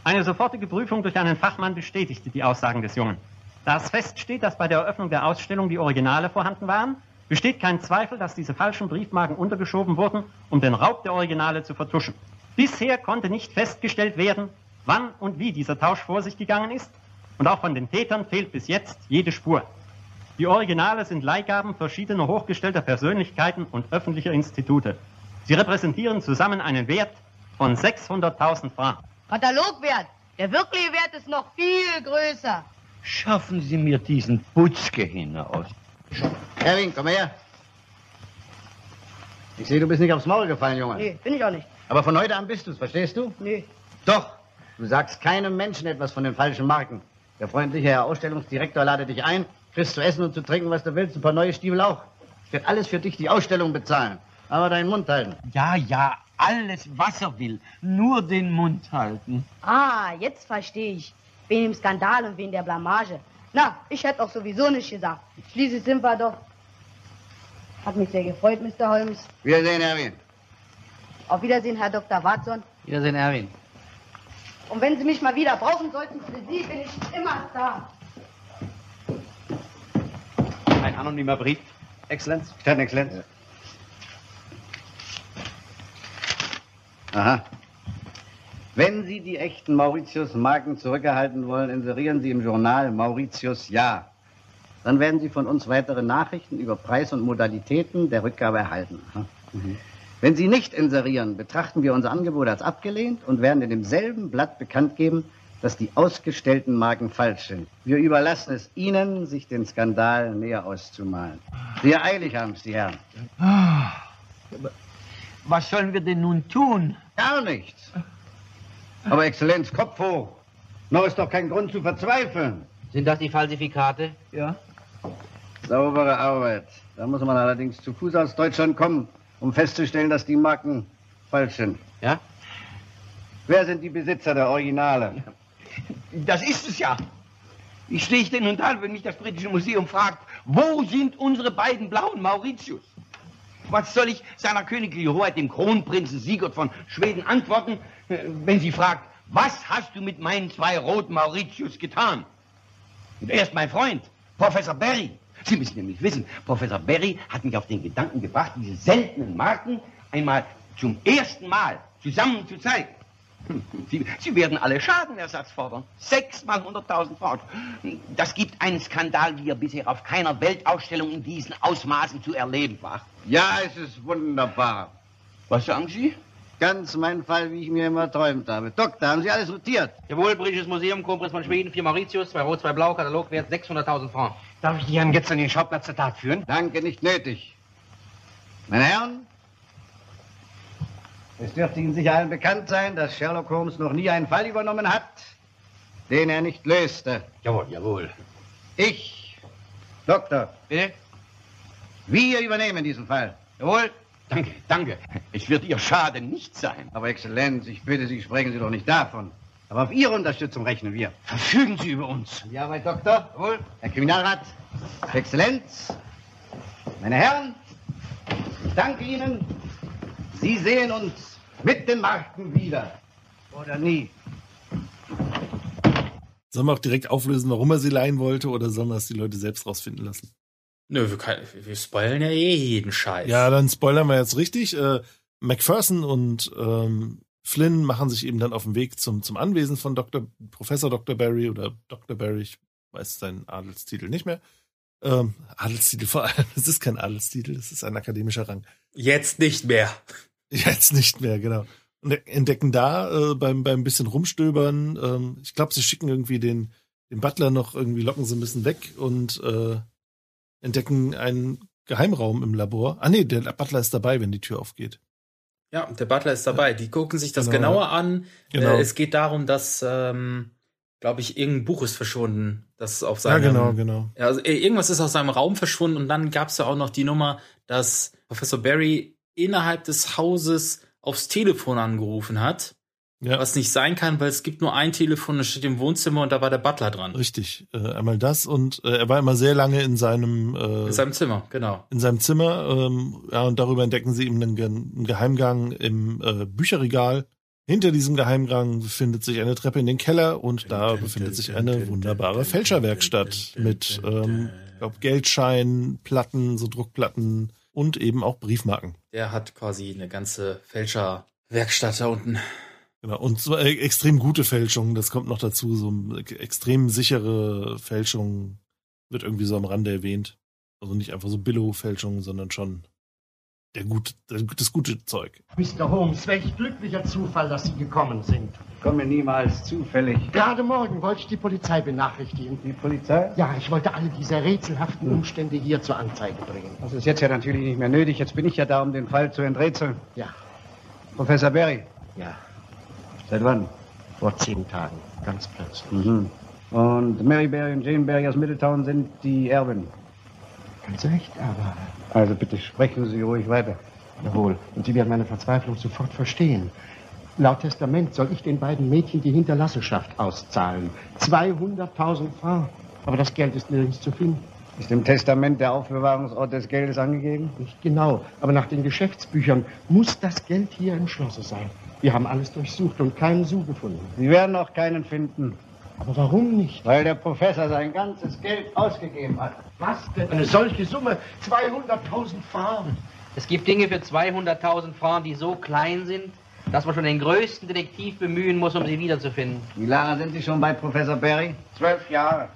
Eine sofortige Prüfung durch einen Fachmann bestätigte die Aussagen des Jungen. Da es feststeht, dass bei der Eröffnung der Ausstellung die Originale vorhanden waren, besteht kein Zweifel, dass diese falschen Briefmarken untergeschoben wurden, um den Raub der Originale zu vertuschen. Bisher konnte nicht festgestellt werden, wann und wie dieser Tausch vor sich gegangen ist, und auch von den Tätern fehlt bis jetzt jede Spur. Die Originale sind Leihgaben verschiedener hochgestellter Persönlichkeiten und öffentlicher Institute. Sie repräsentieren zusammen einen Wert von 600.000 Franken. Katalogwert. Der wirkliche Wert ist noch viel größer. Schaffen Sie mir diesen Putzke hinaus. Erwin, komm her. Ich sehe, du bist nicht aufs Maul gefallen, Junge. Nee, bin ich auch nicht. Aber von heute an bist du's, verstehst du? Nee. Doch. Du sagst keinem Menschen etwas von den falschen Marken. Der freundliche Herr Ausstellungsdirektor ladet dich ein, kriegst zu essen und zu trinken, was du willst, ein paar neue Stiefel auch. Ich werde alles für dich die Ausstellung bezahlen. Aber deinen Mund halten. Ja, ja, alles, was er will. Nur den Mund halten. Ah, jetzt verstehe ich. Wegen dem Skandal und wegen der Blamage. Na, ich hätte auch sowieso nicht gesagt. Schließlich sind wir doch. Hat mich sehr gefreut, Mr. Holmes. Wiedersehen, Erwin. Auf Wiedersehen, Herr Dr. Watson. Wiedersehen, Erwin. Und wenn Sie mich mal wieder brauchen sollten, für Sie bin ich immer da. Ein anonymer Brief. Exzellenz? Gestatten, Exzellenz. Aha. Wenn Sie die echten Mauritius-Marken zurückerhalten wollen, inserieren Sie im Journal Mauritius Ja. Dann werden Sie von uns weitere Nachrichten über Preis und Modalitäten der Rückgabe erhalten. Wenn Sie nicht inserieren, betrachten wir unser Angebot als abgelehnt und werden in demselben Blatt bekannt geben, dass die ausgestellten Marken falsch sind. Wir überlassen es Ihnen, sich den Skandal näher auszumalen. Sehr eilig haben es die Herren. Was sollen wir denn nun tun? Gar nichts. Aber Exzellenz, Kopf hoch. Noch ist doch kein Grund zu verzweifeln. Sind das die Falsifikate? Ja. Saubere Arbeit. Da muss man allerdings zu Fuß aus Deutschland kommen, um festzustellen, dass die Marken falsch sind. Ja? Wer sind die Besitzer der Originale? Das ist es ja. Ich stehe denn und dann, wenn mich das britische Museum fragt, wo sind unsere beiden blauen Mauritius? Was soll ich seiner königlichen Hoheit, dem Kronprinzen Sigurd von Schweden, antworten, äh, wenn sie fragt, was hast du mit meinen zwei roten Mauritius getan? Und erst mein Freund, Professor Berry. Sie müssen nämlich wissen, Professor Berry hat mich auf den Gedanken gebracht, diese seltenen Marken einmal zum ersten Mal zusammen zu zeigen. Sie, Sie werden alle Schadenersatz fordern. Sechsmal 100.000 Franken. Das gibt einen Skandal, wie er bisher auf keiner Weltausstellung in diesen Ausmaßen zu erleben war. Ja, es ist wunderbar. Was sagen Sie? Ganz mein Fall, wie ich mir immer träumt habe. Doktor, haben Sie alles notiert? Jawohl, Britisches Museum, Kronprinz von Schweden, vier Mauritius, zwei Rot, zwei Blau, Katalogwert 600.000 Franken. Darf ich die Herren jetzt an den Schauplatz der Tat führen? Danke, nicht nötig. Meine Herren, es dürfte Ihnen sicher allen bekannt sein, dass Sherlock Holmes noch nie einen Fall übernommen hat, den er nicht löste. Jawohl, jawohl. Ich, Doktor. Bitte? Wir übernehmen diesen Fall. Jawohl. Danke, danke. Es wird Ihr Schaden nicht sein. Aber Exzellenz, ich bitte Sie, sprechen Sie doch nicht davon. Aber auf Ihre Unterstützung rechnen wir. Verfügen Sie über uns. Die Arbeit, Doktor. Jawohl. Herr Kriminalrat, Exzellenz, meine Herren, ich danke Ihnen. Sie sehen uns mit den Marken wieder. Oder nie. Sollen wir auch direkt auflösen, warum er sie leihen wollte, oder sollen wir es die Leute selbst rausfinden lassen? Nö, wir, kann, wir spoilern ja eh jeden Scheiß. Ja, dann spoilern wir jetzt richtig. Äh, Macpherson und ähm, Flynn machen sich eben dann auf den Weg zum, zum Anwesen von Dr. Professor Dr. Barry oder Dr. Barry, ich weiß seinen Adelstitel nicht mehr. Ähm, Adelstitel vor allem, es ist kein Adelstitel, es ist ein akademischer Rang. Jetzt nicht mehr. Jetzt nicht mehr, genau. Und entdecken da äh, beim, beim bisschen rumstöbern, ähm, ich glaube, sie schicken irgendwie den, den Butler noch irgendwie, locken sie ein bisschen weg und äh, entdecken einen Geheimraum im Labor. Ah nee, der Butler ist dabei, wenn die Tür aufgeht. Ja, der Butler ist dabei. Die gucken sich das Genau, genauer ja. an. Genau. Äh, es geht darum, dass, ähm, glaube ich, irgendein Buch ist verschwunden. Das auf Ja, seinem, genau, genau. Ja, also äh, irgendwas ist aus seinem Raum verschwunden und dann gab es ja auch noch die Nummer, dass Professor Barry innerhalb des Hauses aufs Telefon angerufen hat. Ja. Was nicht sein kann, weil es gibt nur ein Telefon, das steht im Wohnzimmer und da war der Butler dran. Richtig. Äh, einmal das und äh, er war immer sehr lange in seinem äh, In seinem Zimmer, genau. in seinem Zimmer. Ähm, ja, und darüber entdecken sie eben einen, einen Geheimgang im äh, Bücherregal. Hinter diesem Geheimgang befindet sich eine Treppe in den Keller und da befindet sich eine wunderbare Fälscherwerkstatt mit, ähm, ich glaube, Geldschein, Platten, so Druckplatten und eben auch Briefmarken. Der hat quasi eine ganze Fälscherwerkstatt da unten. Genau. Und so äh, extrem gute Fälschungen, das kommt noch dazu. So eine extrem sichere Fälschung wird irgendwie so am Rande erwähnt. Also nicht einfach so Billo-Fälschungen, sondern schon der gute, das gute Zeug. Mr. Holmes, welch glücklicher Zufall, dass Sie gekommen sind. Komme niemals zufällig. Gerade morgen wollte ich die Polizei benachrichtigen. Die Polizei? Ja, ich wollte alle diese rätselhaften Umstände hier zur Anzeige bringen. Das ist jetzt ja natürlich nicht mehr nötig. Jetzt bin ich ja da, um den Fall zu enträtseln. Ja. Professor Berry. Ja. Seit wann? Vor zehn Tagen, ganz plötzlich. Mhm. Und Mary Berry und Jane Berry aus Middletown sind die Erben. Ganz recht, aber... Also bitte sprechen Sie ruhig weiter. Jawohl, und Sie werden meine Verzweiflung sofort verstehen. Laut Testament soll ich den beiden Mädchen die Hinterlassenschaft auszahlen. 200.000 Francs. Aber das Geld ist nirgends zu finden. Ist im Testament der Aufbewahrungsort des Geldes angegeben? Nicht genau, aber nach den Geschäftsbüchern muss das Geld hier im Schlosse sein. Wir haben alles durchsucht und keinen Sou gefunden. Sie werden auch keinen finden. Aber warum nicht? Weil der Professor sein ganzes Geld ausgegeben hat. Was denn? Eine solche Summe? 200.000 Francs. Es gibt Dinge für 200.000 Francs, die so klein sind, dass man schon den größten Detektiv bemühen muss, um sie wiederzufinden. Wie lange sind Sie schon bei Professor Berry? Zwölf Jahre.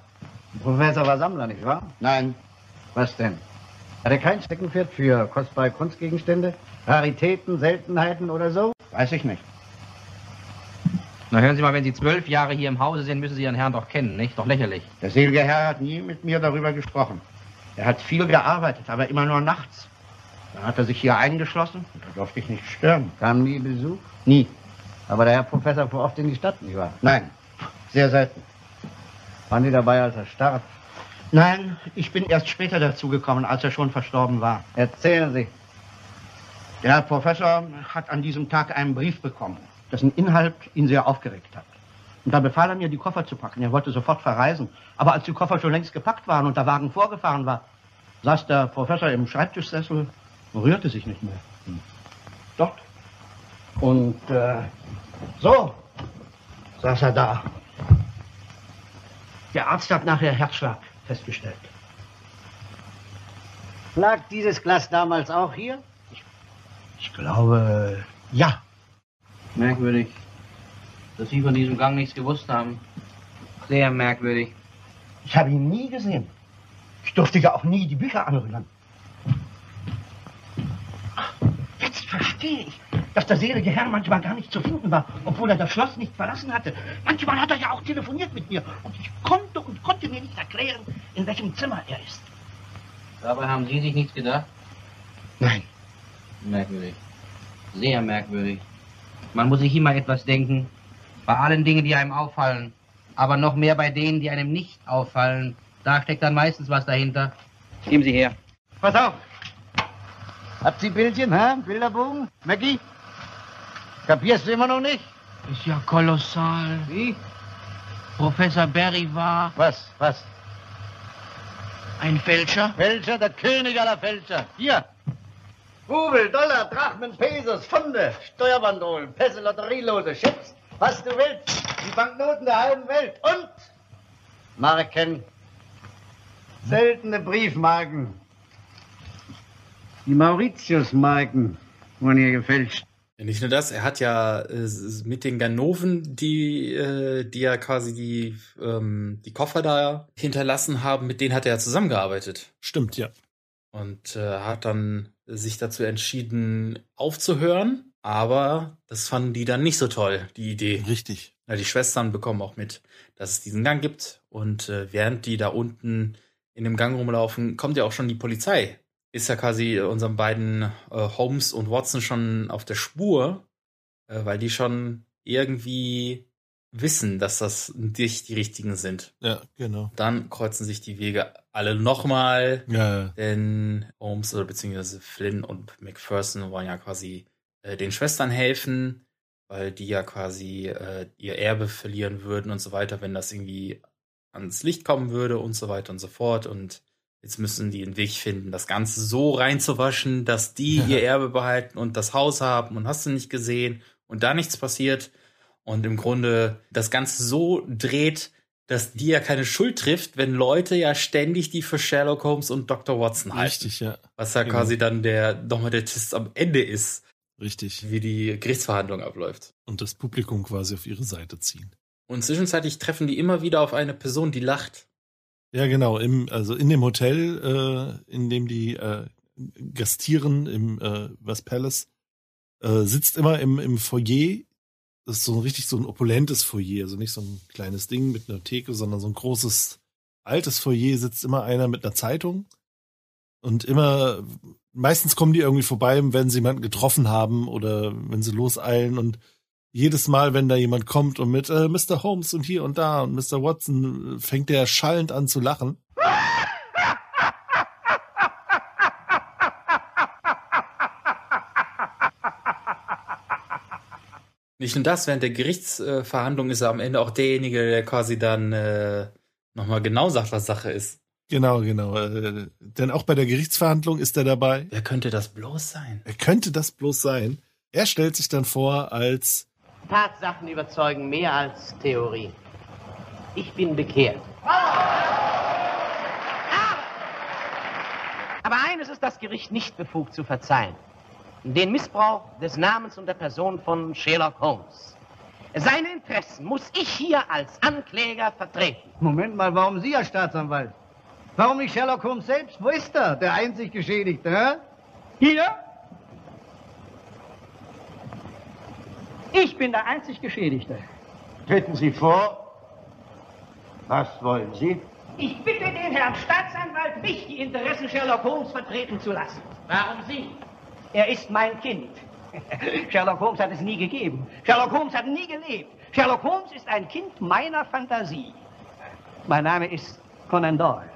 Der Professor war Sammler, nicht wahr? Nein. Was denn? Hat er kein Steckenpferd für kostbare Kunstgegenstände? Raritäten, Seltenheiten oder so? Weiß ich nicht. Na hören Sie mal, wenn Sie zwölf Jahre hier im Hause sind, müssen Sie Ihren Herrn doch kennen, nicht? Doch lächerlich. Der selige Herr hat nie mit mir darüber gesprochen. Er hat viel gearbeitet, aber immer nur nachts. Dann hat er sich hier eingeschlossen und da durfte ich nicht stören. Kam nie Besuch? Nie. Aber der Herr Professor fuhr oft in die Stadt, nicht wahr? Nein, sehr selten. Waren Sie dabei, als er starb? Nein, ich bin erst später dazu gekommen, als er schon verstorben war. Erzählen Sie. Der Herr Professor hat an diesem Tag einen Brief bekommen, dessen Inhalt ihn sehr aufgeregt hat. Und da befahl er mir, die Koffer zu packen. Er wollte sofort verreisen. Aber als die Koffer schon längst gepackt waren und der Wagen vorgefahren war, saß der Professor im Schreibtischsessel und rührte sich nicht mehr. Hm. Dort. Und äh, so saß er da. Der Arzt hat nachher Herzschlag festgestellt. Lag dieses Glas damals auch hier? Ich glaube, ja. Merkwürdig, dass Sie von diesem Gang nichts gewusst haben. Sehr merkwürdig. Ich habe ihn nie gesehen. Ich durfte ja auch nie die Bücher anrühren. Jetzt verstehe ich, dass der selige Herr manchmal gar nicht zu finden war, obwohl er das Schloss nicht verlassen hatte. Manchmal hat er ja auch telefoniert mit mir und ich konnte und konnte mir nicht erklären, in welchem Zimmer er ist. Dabei haben Sie sich nichts gedacht? Nein. Merkwürdig. Sehr merkwürdig. Man muss sich immer etwas denken. Bei allen Dingen, die einem auffallen. Aber noch mehr bei denen, die einem nicht auffallen. Da steckt dann meistens was dahinter. Geben Sie her. Pass auf. Habt ihr Bildchen, hä? Bilderbogen? Maggie? Kapierst du immer noch nicht? Ist ja kolossal. Wie? Professor Berry war Was? Was? ein Fälscher. Fälscher, der König aller Fälscher. Hier. Rubel, Dollar, Drachmen, Pesos, Pfunde, Steuerbandolen, Pässe, Lotterielose, Chips, was du willst. Die Banknoten der halben Welt. Und Marken. Seltene Briefmarken. Die Mauritius-Marken wurden hier gefälscht. Ja, Nicht nur das, er hat ja äh, mit den Ganoven, die, äh, die ja quasi die, ähm, die Koffer da hinterlassen haben, mit denen hat er ja zusammengearbeitet. Stimmt, ja. Und äh, hat dann sich dazu entschieden, aufzuhören. Aber das fanden die dann nicht so toll, die Idee. Richtig. Ja, die Schwestern bekommen auch mit, dass es diesen Gang gibt. Und äh, während die da unten in dem Gang rumlaufen, kommt ja auch schon die Polizei. Ist ja quasi unseren beiden äh, Holmes und Watson schon auf der Spur, äh, weil die schon irgendwie wissen, dass das nicht die richtigen sind. Ja, genau. Dann kreuzen sich die Wege alle nochmal, Ja, ja. denn Holmes oder beziehungsweise Flynn und McPherson wollen ja quasi äh, den Schwestern helfen, weil die ja quasi äh, ihr Erbe verlieren würden und so weiter, wenn das irgendwie ans Licht kommen würde und so weiter und so fort. Und jetzt müssen die einen Weg finden, das Ganze so reinzuwaschen, dass die Ja. ihr Erbe behalten und das Haus haben und hast du nicht gesehen und da nichts passiert. Und im Grunde das Ganze so dreht, dass die ja keine Schuld trifft, wenn Leute ja ständig die für Sherlock Holmes und Dr. Watson halten. Richtig, ja. Was ja Genau. quasi dann der nochmal der Twist am Ende ist, Richtig. wie die Gerichtsverhandlung abläuft. Und das Publikum quasi auf ihre Seite ziehen. Und zwischenzeitlich treffen die immer wieder auf eine Person, die lacht. Ja, genau. Im, also in dem Hotel, äh, in dem die äh, gastieren, im äh, West Palace, äh, sitzt immer im, im Foyer. Das ist so ein richtig so ein opulentes Foyer, also nicht so ein kleines Ding mit einer Theke, sondern so ein großes, altes Foyer sitzt immer einer mit einer Zeitung. Und immer, meistens kommen die irgendwie vorbei, wenn sie jemanden getroffen haben oder wenn sie loseilen und jedes Mal, wenn da jemand kommt und mit äh, Mr. Holmes und hier und da und Mr. Watson, fängt der schallend an zu lachen. Nicht nur das, während der Gerichtsverhandlung ist er am Ende auch derjenige, der quasi dann äh, nochmal genau sagt, was Sache ist. Genau, genau. Äh, denn auch bei der Gerichtsverhandlung ist er dabei. Wer könnte das bloß sein? Wer könnte das bloß sein? Er stellt sich dann vor als Tatsachen überzeugen mehr als Theorien. Ich bin bekehrt. Aber eines ist das Gericht nicht befugt zu verzeihen. Den Missbrauch des Namens und der Person von Sherlock Holmes. Seine Interessen muss ich hier als Ankläger vertreten. Moment mal, warum Sie, Herr Staatsanwalt? Warum nicht Sherlock Holmes selbst? Wo ist er, der einzig Geschädigte, hä? Hier? Ich bin der einzig Geschädigte. Treten Sie vor. Was wollen Sie? Ich bitte den Herrn Staatsanwalt, mich die Interessen Sherlock Holmes vertreten zu lassen. Warum Sie? Er ist mein Kind. Sherlock Holmes hat es nie gegeben. Sherlock Holmes hat nie gelebt. Sherlock Holmes ist ein Kind meiner Fantasie. Mein Name ist Conan Doyle.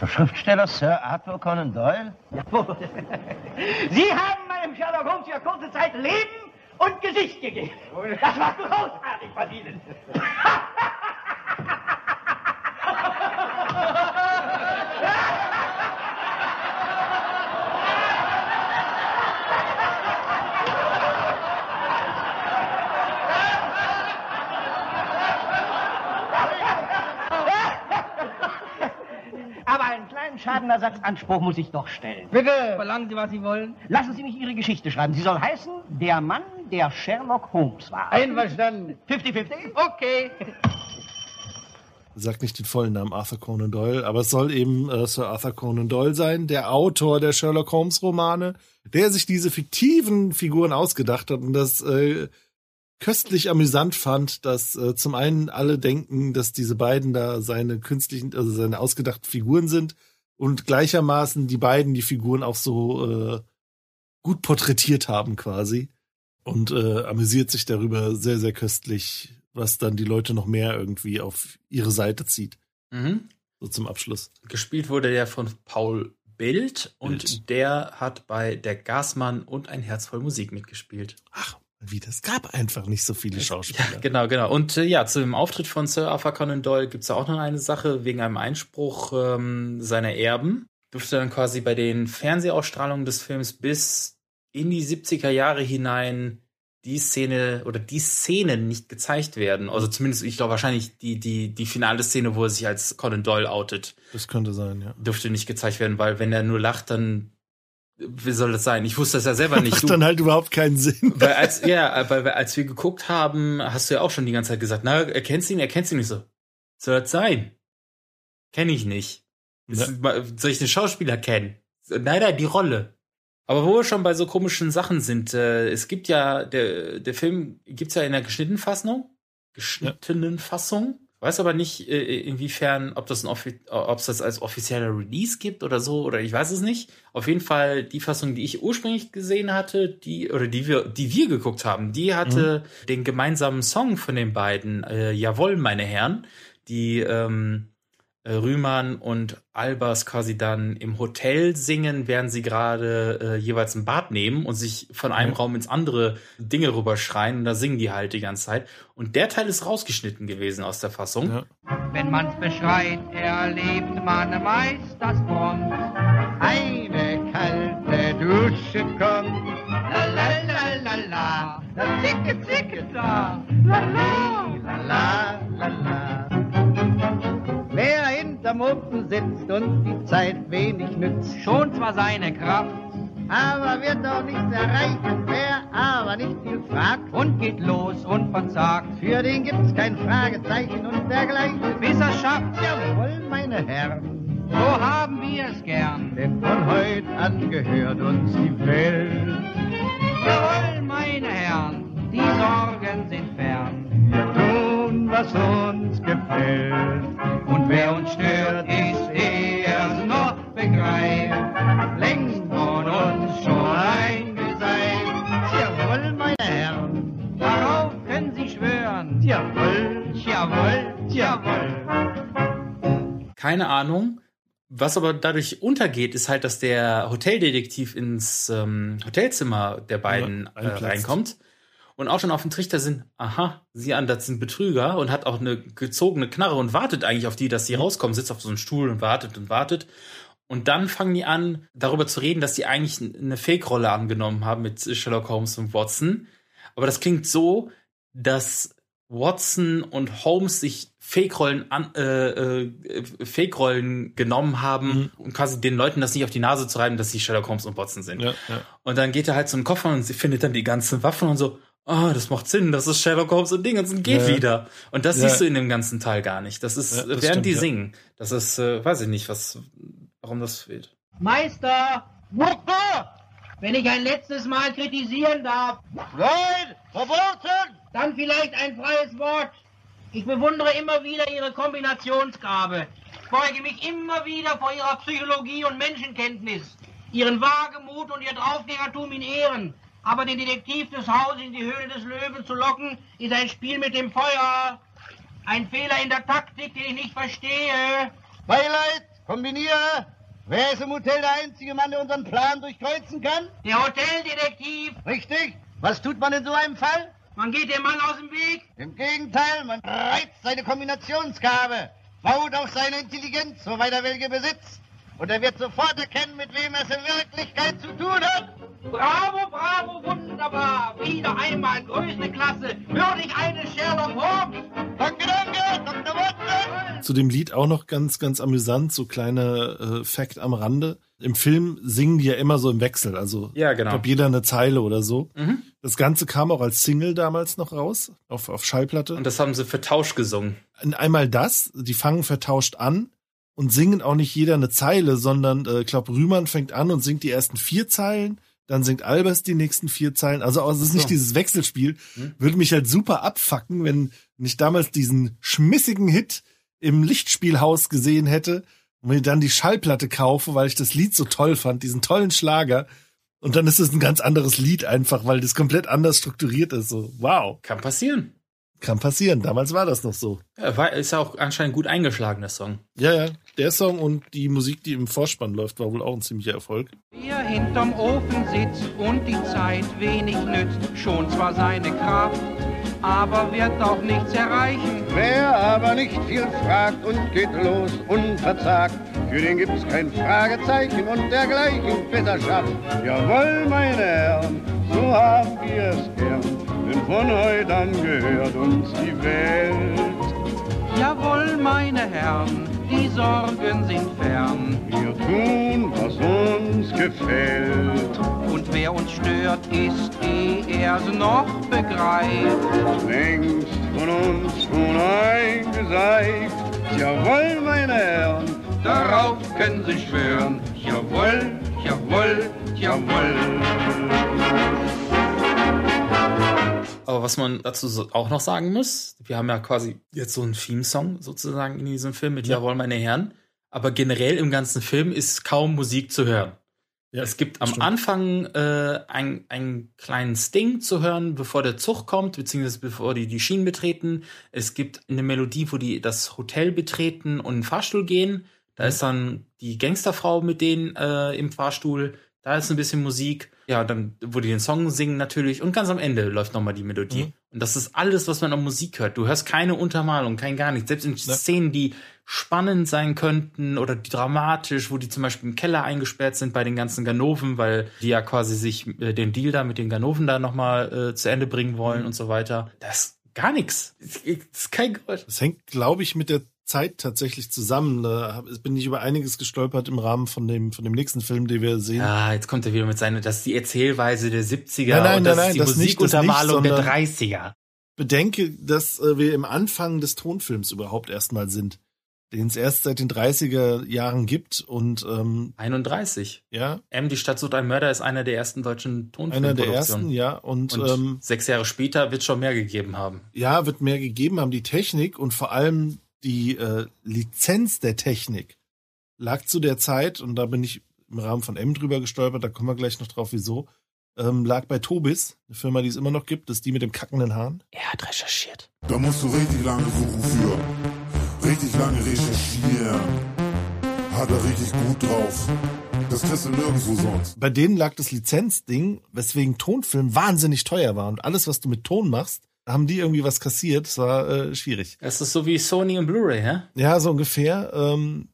Der Schriftsteller Sir Arthur Conan Doyle? Jawohl. Sie haben meinem Sherlock Holmes für kurze Zeit Leben und Gesicht gegeben. Das war großartig von Ihnen. Aber einen kleinen Schadenersatzanspruch muss ich doch stellen. Bitte! Verlangen Sie, was Sie wollen. Lassen Sie mich Ihre Geschichte schreiben. Sie soll heißen, der Mann, der Sherlock Holmes war. Einverstanden. 50-50? Okay. Sagt nicht den vollen Namen Arthur Conan Doyle, aber es soll eben äh, Sir Arthur Conan Doyle sein, der Autor der Sherlock Holmes Romane, der sich diese fiktiven Figuren ausgedacht hat und das äh, köstlich amüsant fand, dass äh, zum einen alle denken, dass diese beiden da seine künstlichen, also seine ausgedachten Figuren sind und gleichermaßen die beiden die Figuren auch so äh, gut porträtiert haben quasi und äh, amüsiert sich darüber sehr, sehr köstlich, was dann die Leute noch mehr irgendwie auf ihre Seite zieht. Mhm. So zum Abschluss. Gespielt wurde der von Paul Bild und Bild. der hat bei Der Gasmann und Ein Herz voll Musik mitgespielt. Wie, das gab einfach nicht so viele Schauspieler. Genau, genau. Und äh, ja, zu dem Auftritt von Sir Arthur Conan Doyle gibt's ja auch noch eine Sache, wegen einem Einspruch ähm, seiner Erben. Durfte dann quasi bei den Fernsehausstrahlungen des Films bis in die 70er Jahre hinein die Szene oder die Szenen nicht gezeigt werden. Also zumindest, ich glaube wahrscheinlich die, die, die finale Szene, wo er sich als Conan Doyle outet, Das könnte sein, ja. dürfte nicht gezeigt werden, weil wenn er nur lacht, dann wie soll das sein? Ich wusste das ja selber nicht. Macht dann halt überhaupt keinen Sinn. Weil als, ja, weil wir- als wir geguckt haben, hast du ja auch schon die ganze Zeit gesagt, na, erkennst du ihn, erkennst du ihn nicht so. Soll das sein? Kenn ich nicht. Ja. Soll ich den Schauspieler kennen? Nein, nein, die Rolle. Aber wo wir schon bei so komischen Sachen sind, äh, es gibt ja, der, der Film gibt's ja in der geschnittenen Fassung, geschnittenen Fassung. Weiß aber nicht, äh, inwiefern, ob das, ein offi ob es das als offizieller Release gibt oder so, oder ich weiß es nicht. Auf jeden Fall die Fassung, die ich ursprünglich gesehen hatte, die, oder die wir, die wir geguckt haben, die hatte den gemeinsamen Song von den beiden, äh, Jawohl, meine Herren, die ähm, äh, Rühmann und Albers quasi dann im Hotel singen, während sie gerade äh, jeweils ein Bad nehmen und sich von einem Mhm. Raum ins andere Dinge rüberschreien und da singen die halt die ganze Zeit. Und der Teil ist rausgeschnitten gewesen aus der Fassung. Wenn man's beschreit, erlebt man meist das Front. Eine kalte Dusche kommt. La la la la la, la zicke zicke da, la la La la la la. Hinterm Ofen sitzt und die Zeit wenig nützt, schon zwar seine Kraft, aber wird auch nichts erreichen. Wer aber nicht viel fragt und geht los und verzagt, für den gibt's kein Fragezeichen und dergleichen. bis er schafft, Jawohl, meine Herren, so haben wir es gern. denn von heut an gehört uns die Welt. Jawohl, meine Herren, die Sorgen sind fern. Was uns gefällt. Und wer uns stört, ist er's noch begreift. Längst von uns schon eingeseift. Jawohl, meine Herren, Darauf können Sie schwören. jawohl, Jawohl, jawohl. Keine Ahnung. Was aber dadurch untergeht, ist halt, dass der Hoteldetektiv ins ähm, Hotelzimmer der beiden Ja, äh, reinkommt und auch schon auf den Trichter sind, aha, sie an, das sind Betrüger und hat auch eine gezogene Knarre und wartet eigentlich auf die, dass sie rauskommen, sitzt auf so einem Stuhl und wartet und wartet. Und dann fangen die an, darüber zu reden, dass die eigentlich eine Fake-Rolle angenommen haben mit Sherlock Holmes und Watson. Aber das klingt so, dass Watson und Holmes sich Fake-Rollen äh, äh, Fake-Rollen genommen haben, um quasi den Leuten das nicht auf die Nase zu reiben, dass sie Sherlock Holmes und Watson sind. Ja, ja. Und dann geht er halt zum Koffer und sie findet dann die ganzen Waffen und so, ah, das macht Sinn, das ist Sherlock Holmes und Dingens und geht Ja. wieder. Und das Ja. siehst du in dem ganzen Teil gar nicht. Das ist, Ja, das während stimmt, die ja. singen. Das ist, äh, weiß ich nicht, was, warum das fehlt. Meister! Wenn ich ein letztes Mal kritisieren darf. Nein, verboten! Dann vielleicht ein freies Wort. Ich bewundere immer wieder Ihre Kombinationsgabe. Ich beuge mich immer wieder vor Ihrer Psychologie und Menschenkenntnis. Ihren Wagemut und Ihr Draufgängertum in Ehren. Aber den Detektiv des Hauses in die Höhle des Löwen zu locken, ist ein Spiel mit dem Feuer. Ein Fehler in der Taktik, den ich nicht verstehe. Beileid, kombiniere. Wer ist im Hotel der einzige Mann, der unseren Plan durchkreuzen kann? Der Hoteldetektiv. Richtig. Was tut man in so einem Fall? Man geht dem Mann aus dem Weg. Im Gegenteil, man reizt seine Kombinationsgabe, baut auf seine Intelligenz, soweit er welche besitzt. Und er wird sofort erkennen, mit wem er es in Wirklichkeit zu tun hat. Bravo, bravo, wunderbar. Wieder einmal größte Klasse. Würdig eines Sherlock Holmes. Danke, danke, Dr. Watson. Zu dem Lied auch noch ganz, ganz amüsant, so kleiner äh, Fact am Rande. Im Film singen die ja immer so im Wechsel, also Ja, genau. ich glaube jeder eine Zeile oder so. Mhm. Das Ganze kam auch als Single damals noch raus, auf, auf Schallplatte. Und das haben sie vertauscht gesungen. Und einmal das, die fangen vertauscht an und singen auch nicht jeder eine Zeile, sondern äh, ich glaube, Rühmann fängt an und singt die ersten vier Zeilen, dann singt Albers die nächsten vier Zeilen. Also es ist nicht So. dieses Wechselspiel. Hm. Würde mich halt super abfacken, wenn ich damals diesen schmissigen Hit im Lichtspielhaus gesehen hätte und mir dann die Schallplatte kaufe, weil ich das Lied so toll fand, diesen tollen Schlager. Und dann ist es ein ganz anderes Lied einfach, weil das komplett anders strukturiert ist. So, wow. Kann passieren. Kann passieren. Damals war das noch so. Ja, war, ist ja auch anscheinend gut eingeschlagen, der Song. Ja, ja. Der Song und die Musik, die im Vorspann läuft, war wohl auch ein ziemlicher Erfolg. Wer hinterm Ofen sitzt und die Zeit wenig nützt, schon zwar seine Kraft, aber wird auch nichts erreichen. Wer aber nicht viel fragt und geht los unverzagt, für den gibt's kein Fragezeichen und dergleichen besser schafft. Jawohl, meine Herren, so haben wir es gern, denn von heute an gehört uns die Welt. Jawohl, meine Herren, die Sorgen sind fern. Wir tun, was uns gefällt. Und wer uns stört, ist, eh er's noch begreift. Längst von uns schon eingeseift. Jawohl, meine Herren, Darauf können Sie schwören. Jawohl, jawohl, jawohl. Aber was man dazu auch noch sagen muss, wir haben ja quasi jetzt so einen Theme-Song sozusagen in diesem Film mit Ja. Jawohl, meine Herren. Aber generell im ganzen Film ist kaum Musik zu hören. Ja, es gibt am stimmt. Anfang äh, ein, einen kleinen Sting zu hören, bevor der Zug kommt, beziehungsweise bevor die die Schienen betreten. Es gibt eine Melodie, wo die das Hotel betreten und in den Fahrstuhl gehen. Da ist dann die Gangsterfrau mit denen äh, im Fahrstuhl. Da ist ein bisschen Musik. Ja, dann, wo die den Song singen natürlich. Und ganz am Ende läuft nochmal die Melodie. Mhm. Und das ist alles, was man an Musik hört. Du hörst keine Untermalung, kein gar nichts. Selbst in Szenen, die spannend sein könnten oder die dramatisch, wo die zum Beispiel im Keller eingesperrt sind bei den ganzen Ganoven, weil die ja quasi sich äh, den Deal da mit den Ganoven da nochmal äh, zu Ende bringen wollen und so weiter. Das ist gar nichts. Das ist kein Geräusch. Das hängt, glaube ich, mit der Zeit tatsächlich zusammen. Da bin ich über einiges gestolpert im Rahmen von dem, von dem nächsten Film, den wir sehen. Ja, jetzt kommt er wieder mit seiner, das ist die Erzählweise der 70er Nein, nein, und das nein, ist die das Musikuntermalung nicht, der sondern- 30er. Bedenke, dass äh, wir im Anfang des Tonfilms überhaupt erstmal sind, den es erst seit den 30er Jahren gibt und ähm, 31. Ja. M, die Stadt sucht ein Mörder ist einer der ersten deutschen einer Tonfilmproduktionen. der ersten, ja. Und, Und ähm, sechs Jahre später wird schon mehr gegeben haben. ja, wird mehr gegeben haben. Die Technik und vor allem die äh, Lizenz der Technik lag zu der Zeit, und da bin ich im Rahmen von M drüber gestolpert, da kommen wir gleich noch drauf, wieso, ähm, lag bei Tobis, eine Firma, die es immer noch gibt, das ist die mit dem kackenden Haaren. Er hat recherchiert. Da musst du richtig lange suchen für. Richtig lange recherchieren. Hat er richtig gut drauf. Das kriegst du nirgendwo sonst. Bei denen lag das Lizenzding, weswegen Tonfilm wahnsinnig teuer war. Und alles, was du mit Ton machst, haben die irgendwie was kassiert. Das war äh, schwierig. Das ist so wie Sony und Blu-ray, hä? Ja, so ungefähr. Ähm,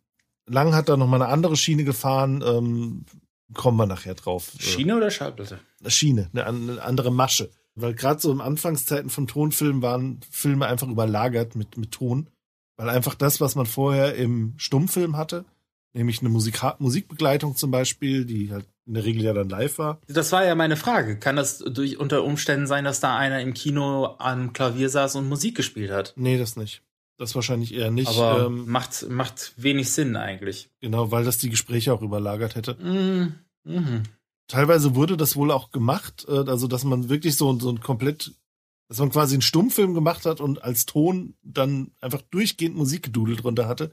Lang hat da noch mal eine andere Schiene gefahren. Ähm, kommen wir nachher drauf. Äh, Schiene oder Schallplatte? Schiene, eine, eine andere Masche. Weil gerade so im Anfangszeiten von Tonfilmen waren Filme einfach überlagert mit, mit Ton. Weil einfach das, was man vorher im Stummfilm hatte, Nämlich eine Musika Musikbegleitung zum Beispiel, die halt in der Regel ja dann live war. Das war ja meine Frage. Kann das durch unter Umständen sein, dass da einer im Kino am Klavier saß und Musik gespielt hat? Nee, das nicht. Das wahrscheinlich eher nicht. Aber ähm, macht, macht wenig Sinn eigentlich. genau, weil das die Gespräche auch überlagert hätte. Mhm. Mhm. Teilweise wurde das wohl auch gemacht, äh, also dass man wirklich so, so ein komplett, dass man quasi einen Stummfilm gemacht hat und als Ton dann einfach durchgehend Musikgedudel drunter hatte.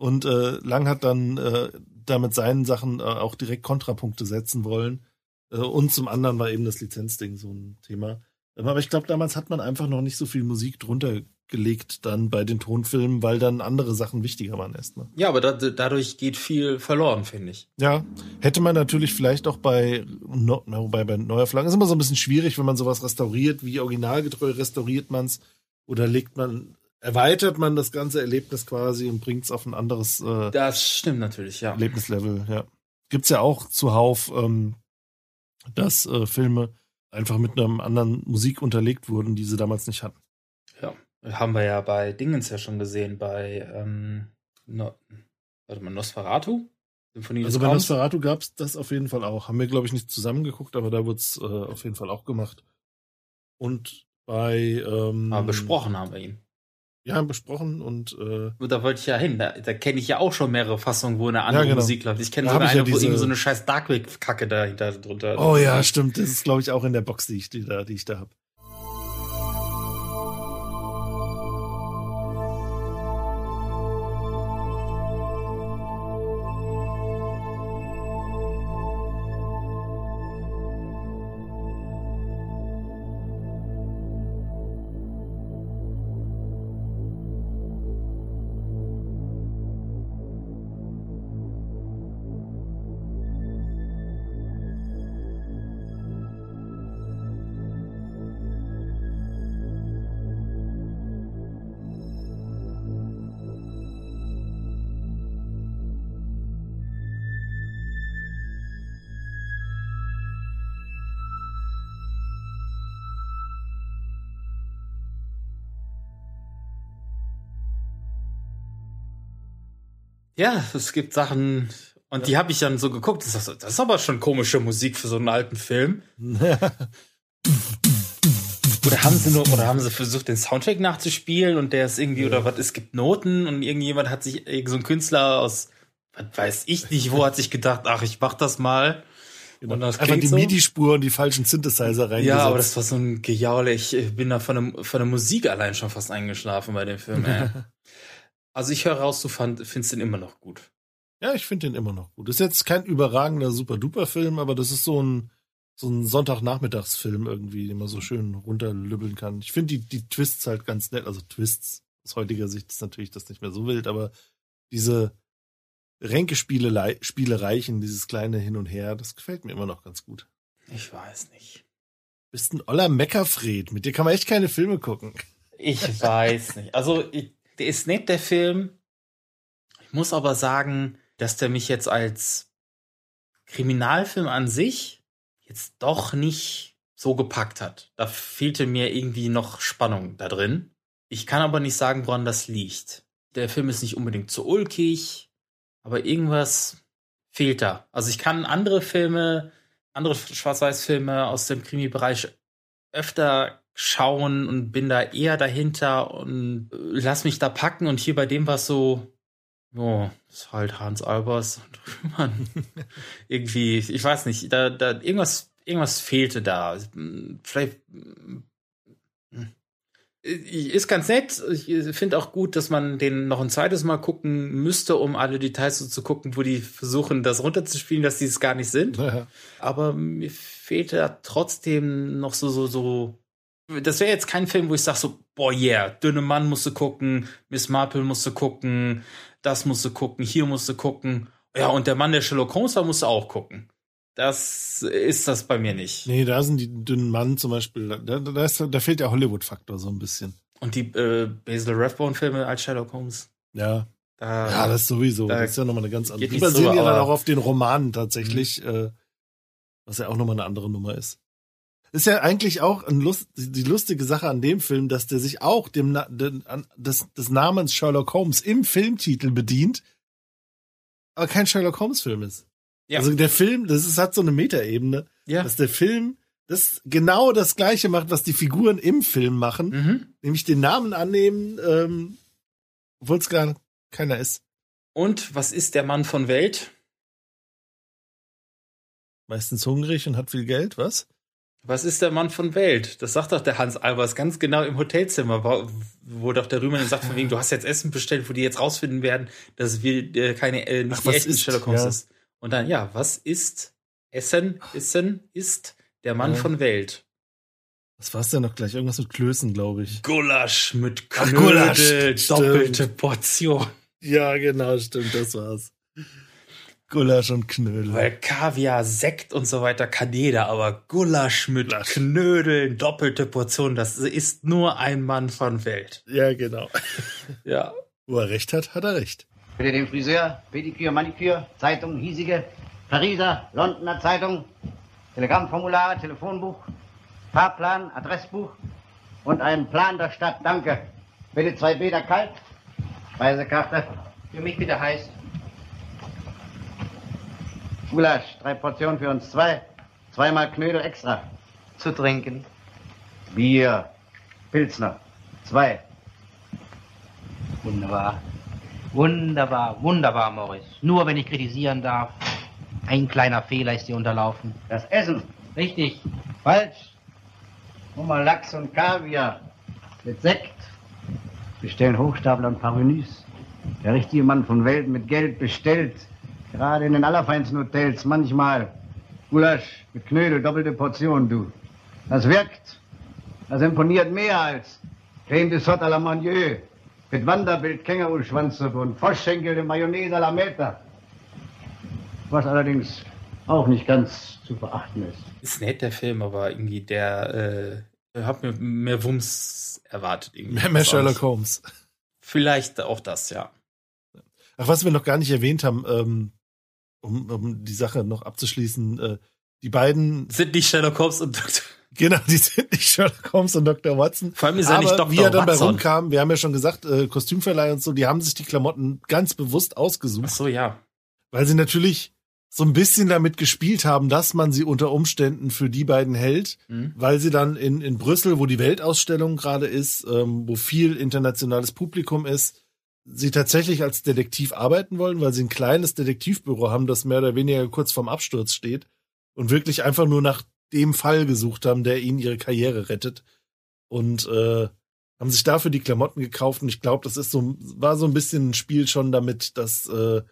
Und äh, Lang hat dann äh, damit seinen Sachen äh, auch direkt Kontrapunkte setzen wollen. Äh, und zum anderen war eben das Lizenzding so ein Thema. Ähm, Aber ich glaube, damals hat man einfach noch nicht so viel Musik drunter gelegt dann bei den Tonfilmen, weil dann andere Sachen wichtiger waren erstmal. Ja, aber da, dadurch geht viel verloren, finde ich. Ja, hätte man natürlich vielleicht auch bei, no, wobei bei neuer Flagge ist immer so ein bisschen schwierig, wenn man sowas restauriert. Wie originalgetreu restauriert man's oder legt man, erweitert man das ganze Erlebnis quasi und bringt's auf ein anderes äh, Das stimmt natürlich, ja. Erlebnislevel. Ja, gibt's ja auch zuhauf, ähm, dass äh, Filme einfach mit einem anderen Musik unterlegt wurden, die sie damals nicht hatten. Ja. Haben wir ja bei Dingens ja schon gesehen, bei ähm, no, warte mal, Nosferatu? Symphonie Also bei Grauens? Nosferatu gab's das auf jeden Fall auch. Haben wir, glaube ich, nicht zusammengeguckt, aber da wurd's äh, auf jeden Fall auch gemacht. Und bei ähm, Aber besprochen haben wir ihn. Ja, besprochen und äh, Da wollte ich ja hin. Da, da kenne ich ja auch schon mehrere Fassungen, wo eine andere Ja, genau. Musik läuft. Ich kenne sogar ich ja eine, wo diese- irgendwie so eine scheiß Darkwave-Kacke dahinter drunter. Oh ja, stimmt. Das ist, glaube ich, auch in der Box, die ich, die da, die ich da habe. Ja, es gibt Sachen, und die habe ich dann so geguckt. Das ist, das ist aber schon komische Musik für so einen alten Film. Oder haben sie nur, oder haben sie versucht, den Soundtrack nachzuspielen und der ist irgendwie, oder was, es gibt Noten und irgendjemand hat sich, irgend so ein Künstler aus, was weiß ich nicht, wo hat sich gedacht, ach, ich mach das mal. Und das Einfach die so. MIDI-Spur und die falschen Synthesizer reingesetzt. Ja, aber das war so ein Gejaule. Ich bin da von, dem, von der Musik allein schon fast eingeschlafen bei dem Film. Ey. also ich höre raus, du fand, findest den immer noch gut. Ja, ich finde den immer noch gut. Ist jetzt kein überragender Super-Duper-Film, aber das ist so ein, so ein Sonntagnachmittagsfilm irgendwie, den man so schön runterlübbeln kann. Ich finde die, die Twists halt ganz nett. Also Twists aus heutiger Sicht ist natürlich das nicht mehr so wild, aber diese Ränkespiele, Spielereichen, dieses kleine Hin und Her, das gefällt mir immer noch ganz gut. Ich weiß nicht. Bist ein oller Meckerfred. Mit dir kann man echt keine Filme gucken. Ich weiß nicht. Also, ich, der ist nett, der Film. Ich muss aber sagen, dass der mich jetzt als Kriminalfilm an sich jetzt doch nicht so gepackt hat. Da fehlte mir irgendwie noch Spannung da drin. Ich kann aber nicht sagen, woran das liegt. Der Film ist nicht unbedingt zu ulkig, aber irgendwas fehlt da. Also ich kann andere Filme, andere Schwarz-Weiß-Filme aus dem Krimi-Bereich öfter schauen und bin da eher dahinter und äh, lass mich da packen. Und hier bei dem war es so, oh, das ist halt Hans Albers. Und man, irgendwie, ich weiß nicht, da, da irgendwas, irgendwas fehlte da. Vielleicht äh, ist ganz nett. Ich finde auch gut, dass man den noch ein zweites Mal gucken müsste, um alle Details so zu gucken, wo die versuchen, das runterzuspielen, dass die es gar nicht sind. Ja. Aber mir fehlt da trotzdem noch so, so, so. Das wäre jetzt kein Film, wo ich sage so, boah, yeah, dünne Mann musst du gucken, Miss Marple musst du gucken, das musst du gucken, hier musst du gucken. Ja, und der Mann, der Sherlock Holmes war, musst du auch gucken. Das ist das bei mir nicht. Nee, da sind die dünnen Mann zum Beispiel, da, da, ist, da fehlt der Hollywood-Faktor so ein bisschen. Und die äh, Basil Rathbone-Filme als Sherlock Holmes. Ja. Da, Ja, das sowieso. da das ist ja nochmal eine ganz andere. Die basieren ja dann auch auf den Romanen tatsächlich, äh, was ja auch nochmal eine andere Nummer ist. Ist ja eigentlich auch Lust, die lustige Sache an dem Film, dass der sich auch dem, an, des, des Namens Sherlock Holmes im Filmtitel bedient. aber kein Sherlock Holmes Film ist. Ja. Also der Film, das ist, hat so eine Metaebene, Ja. dass der Film das genau das gleiche macht, was die Figuren im Film machen, Mhm. nämlich den Namen annehmen, ähm, obwohl es gar keiner ist. Und was ist der Mann von Welt? Meistens hungrig und hat viel Geld, was? Was ist der Mann von Welt? Das sagt doch der Hans Albers ganz genau im Hotelzimmer, wo, wo doch der Rühmann sagt, von wegen, du hast jetzt Essen bestellt, wo die jetzt rausfinden werden, dass wir äh, keine, äh, nicht Ach, die was echten ist? Sherlock Holmes Ja. ist. Und dann, ja, was ist Essen, Essen ist der Mann Ja. von Welt? Was war's denn noch gleich? Irgendwas mit Klößen, glaube ich. Gulasch mit Ach, Knödel, Gulasch, stimmt. doppelte Portion. Ja, genau, stimmt, das war's. Gulasch und Knödel. Weil Kaviar, Sekt und so weiter kann jeder, aber Gulasch mit Knödeln, doppelte Portion, das ist nur ein Mann von Welt. Ja, genau. Ja. Wo er recht hat, hat er recht. Bitte den Friseur, Pediküre, Maniküre, Zeitung, hiesige, Pariser, Londoner Zeitung, Telegrammformulare, Telefonbuch, Fahrplan, Adressbuch und einen Plan der Stadt. Danke. Bitte zwei Bäder kalt, Speisekarte, Für mich bitte heiß. Gulasch, drei Portionen für uns zwei, zweimal Knödel extra. Zu trinken. Bier, Pilzner, zwei. Wunderbar. Wunderbar, wunderbar, Morris. Nur wenn ich kritisieren darf. Ein kleiner Fehler ist dir unterlaufen. Das Essen. Richtig. Falsch. Hummer, Lachs und Kaviar. Mit Sekt. Bestellen Hochstapler ein paar Menüs. Der richtige Mann von Welt mit Geld bestellt. Gerade in den allerfeinsten Hotels. Manchmal. Gulasch mit Knödel, doppelte Portion, du. Das wirkt. Das imponiert mehr als Creme de Sot à la Manieu. Mit Wanderbild, Känguru-Schwanzsuppe und Froschschenkel in Mayonnaise à la Meta. Was allerdings auch nicht ganz zu verachten ist. Ist nett, der Film, aber irgendwie der, äh, hat mir mehr Wumms erwartet. Irgendwie. Mehr, mehr Sherlock. Holmes. Vielleicht auch das, ja. Ach, was wir noch gar nicht erwähnt haben, ähm, um, um die Sache noch abzuschließen, äh, die beiden sind nicht Sherlock Holmes und Dr. Genau, die sind nicht Sherlock Holmes und Dr. Watson. Vor allem ist er Aber nicht Dr. wie er dann bei Watson. rumkam, wir haben ja schon gesagt, äh, Kostümverleih und so, die haben sich die Klamotten ganz bewusst ausgesucht. Ach so, ja. Weil sie natürlich so ein bisschen damit gespielt haben, dass man sie unter Umständen für die beiden hält, Mhm. weil sie dann in, in Brüssel, wo die Weltausstellung gerade ist, ähm, wo viel internationales Publikum ist, sie tatsächlich als Detektiv arbeiten wollen, weil sie ein kleines Detektivbüro haben, das mehr oder weniger kurz vorm Absturz steht und wirklich einfach nur nach dem Fall gesucht haben, der ihnen ihre Karriere rettet und äh, haben sich dafür die Klamotten gekauft und ich glaube, das ist so war so ein bisschen ein Spiel schon damit, dass äh,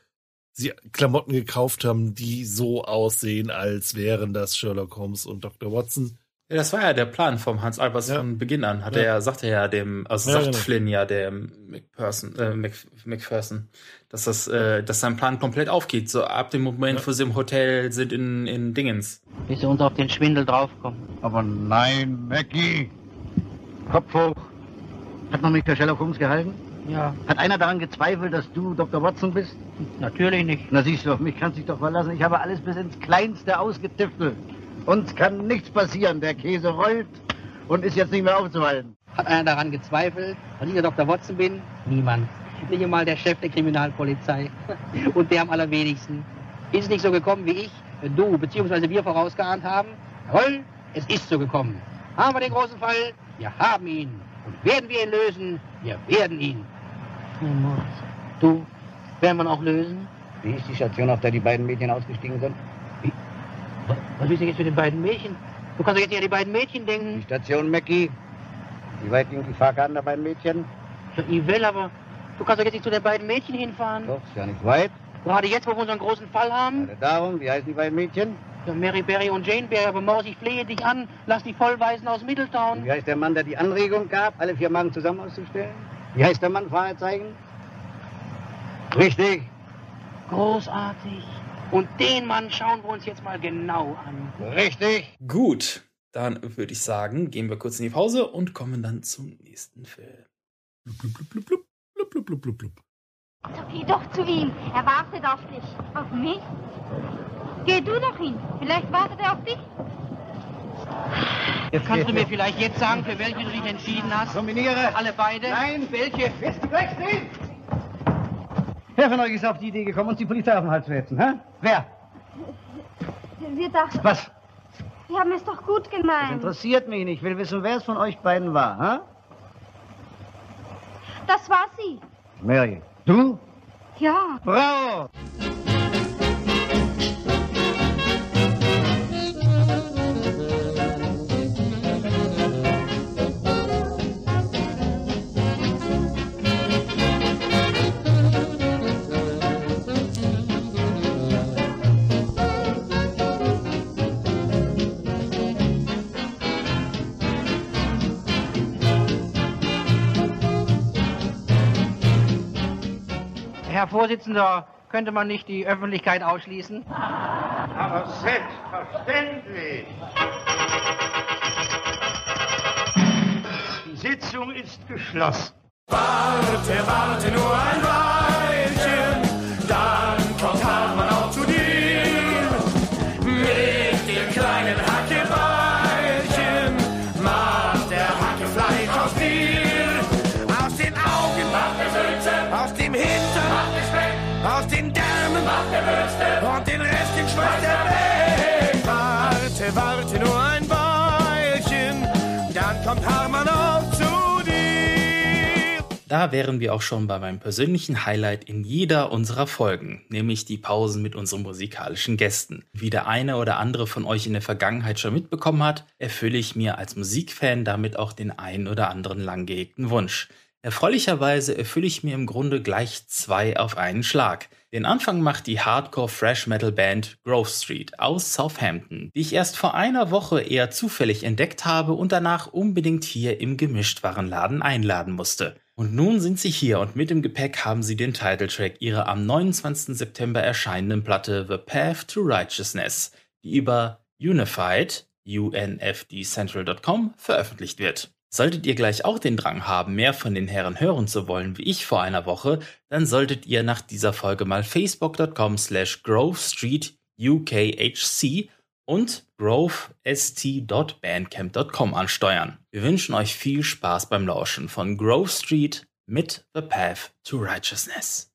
sie Klamotten gekauft haben, die so aussehen, als wären das Sherlock Holmes und Dr. Watson. Ja, das war ja der Plan vom Hans Albers von Beginn an. Hat Ja. er ja, sagte er ja dem, also Ja, sagt genau. Flynn ja dem McPherson, äh, Mc, McPherson, dass das, äh, dass sein Plan komplett aufgeht. So ab dem Moment, wo sie im Hotel sind in, in Dingens. Bis sie uns auf den Schwindel draufkommen. Aber nein, Mackie. Kopf hoch. Hat noch nicht der Sherlock Holmes gehalten? Ja. Hat einer daran gezweifelt, dass du Dr. Watson bist? Natürlich nicht. Na siehst du, auf mich kannst du dich doch verlassen. Ich habe alles bis ins Kleinste ausgetüftelt. Uns kann nichts passieren. Der Käse rollt und ist jetzt nicht mehr aufzuhalten. Hat einer daran gezweifelt, dass ich der Dr. Watson bin? Niemand. Nicht einmal der Chef der Kriminalpolizei. Und der am allerwenigsten. Ist es nicht so gekommen, wie ich, du bzw. wir vorausgeahnt haben? Jawohl, es ist so gekommen. Haben wir den großen Fall? Wir haben ihn. Und werden wir ihn lösen? Wir werden ihn. Du, werden wir ihn auch lösen? Wie ist die Station, auf der die beiden Mädchen ausgestiegen sind? Was ist denn jetzt mit den beiden Mädchen? Du kannst doch jetzt nicht an die beiden Mädchen denken. Die Station Mackie. Wie weit ging die Fahrkarte der beiden Mädchen? Ja, ich will, aber du kannst doch jetzt nicht zu den beiden Mädchen hinfahren. Doch, ist ja nicht weit. Gerade jetzt, wo wir unseren großen Fall haben. Gerade darum, wie heißen die beiden Mädchen? Ja, Mary Berry und Jane Berry, aber Maus, ich flehe dich an, lass die Vollweisen aus Middletown. Wie heißt der Mann, der die Anregung gab, alle vier Magen zusammen auszustellen? Wie heißt der Mann, Fragezeichen? Richtig. Großartig. Und den Mann schauen wir uns jetzt mal genau an. Richtig. Gut, dann würde ich sagen, gehen wir kurz in die Pause und kommen dann zum nächsten Film. Doch geh doch zu ihm. Er wartet auf dich. Auf mich? Geh du doch hin. Vielleicht wartet er auf dich. Kannst du mir vielleicht jetzt sagen, für welche du dich entschieden hast? Nominiere. Alle beide? Nein. Welche? Willst du gleich sehen? Wer von euch ist auf die Idee gekommen, uns die Polizei auf den Hals zu hetzen? Hä? Wer? Wir dachten, Was? wir haben es doch gut Das gemeint. interessiert mich nicht. Ich will wissen, wer es von euch beiden war. Hä? Das war sie. Mary. Du? Ja. Bravo! Herr Vorsitzender, könnte man nicht die Öffentlichkeit ausschließen? Aber selbstverständlich. Die Sitzung ist geschlossen. Warte, warte nur ein Weilchen, dann kommt Hartmann Da wären wir auch schon bei meinem persönlichen Highlight in jeder unserer Folgen, nämlich die Pausen mit unseren musikalischen Gästen. Wie der eine oder andere von euch in der Vergangenheit schon mitbekommen hat, erfülle ich mir als Musikfan damit auch den einen oder anderen lang gehegten Wunsch. Erfreulicherweise erfülle ich mir im Grunde gleich zwei auf einen Schlag. Den Anfang macht die Hardcore Fresh Metal Band Grove Street aus Southampton, die ich erst vor einer Woche eher zufällig entdeckt habe und danach unbedingt hier im Gemischtwarenladen einladen musste. Und nun sind sie hier und mit im Gepäck haben sie den Titeltrack ihrer am 29. September erscheinenden Platte The Path to Righteousness, die über Unified, unfdcentral.com, veröffentlicht wird. Solltet ihr gleich auch den Drang haben, mehr von den Herren hören zu wollen, wie ich vor einer Woche, dann solltet ihr nach dieser Folge mal facebook.com slash grove street ukhc und grovest.bandcamp.com ansteuern. Wir wünschen euch viel Spaß beim Lauschen von Grove Street mit The Path to Righteousness.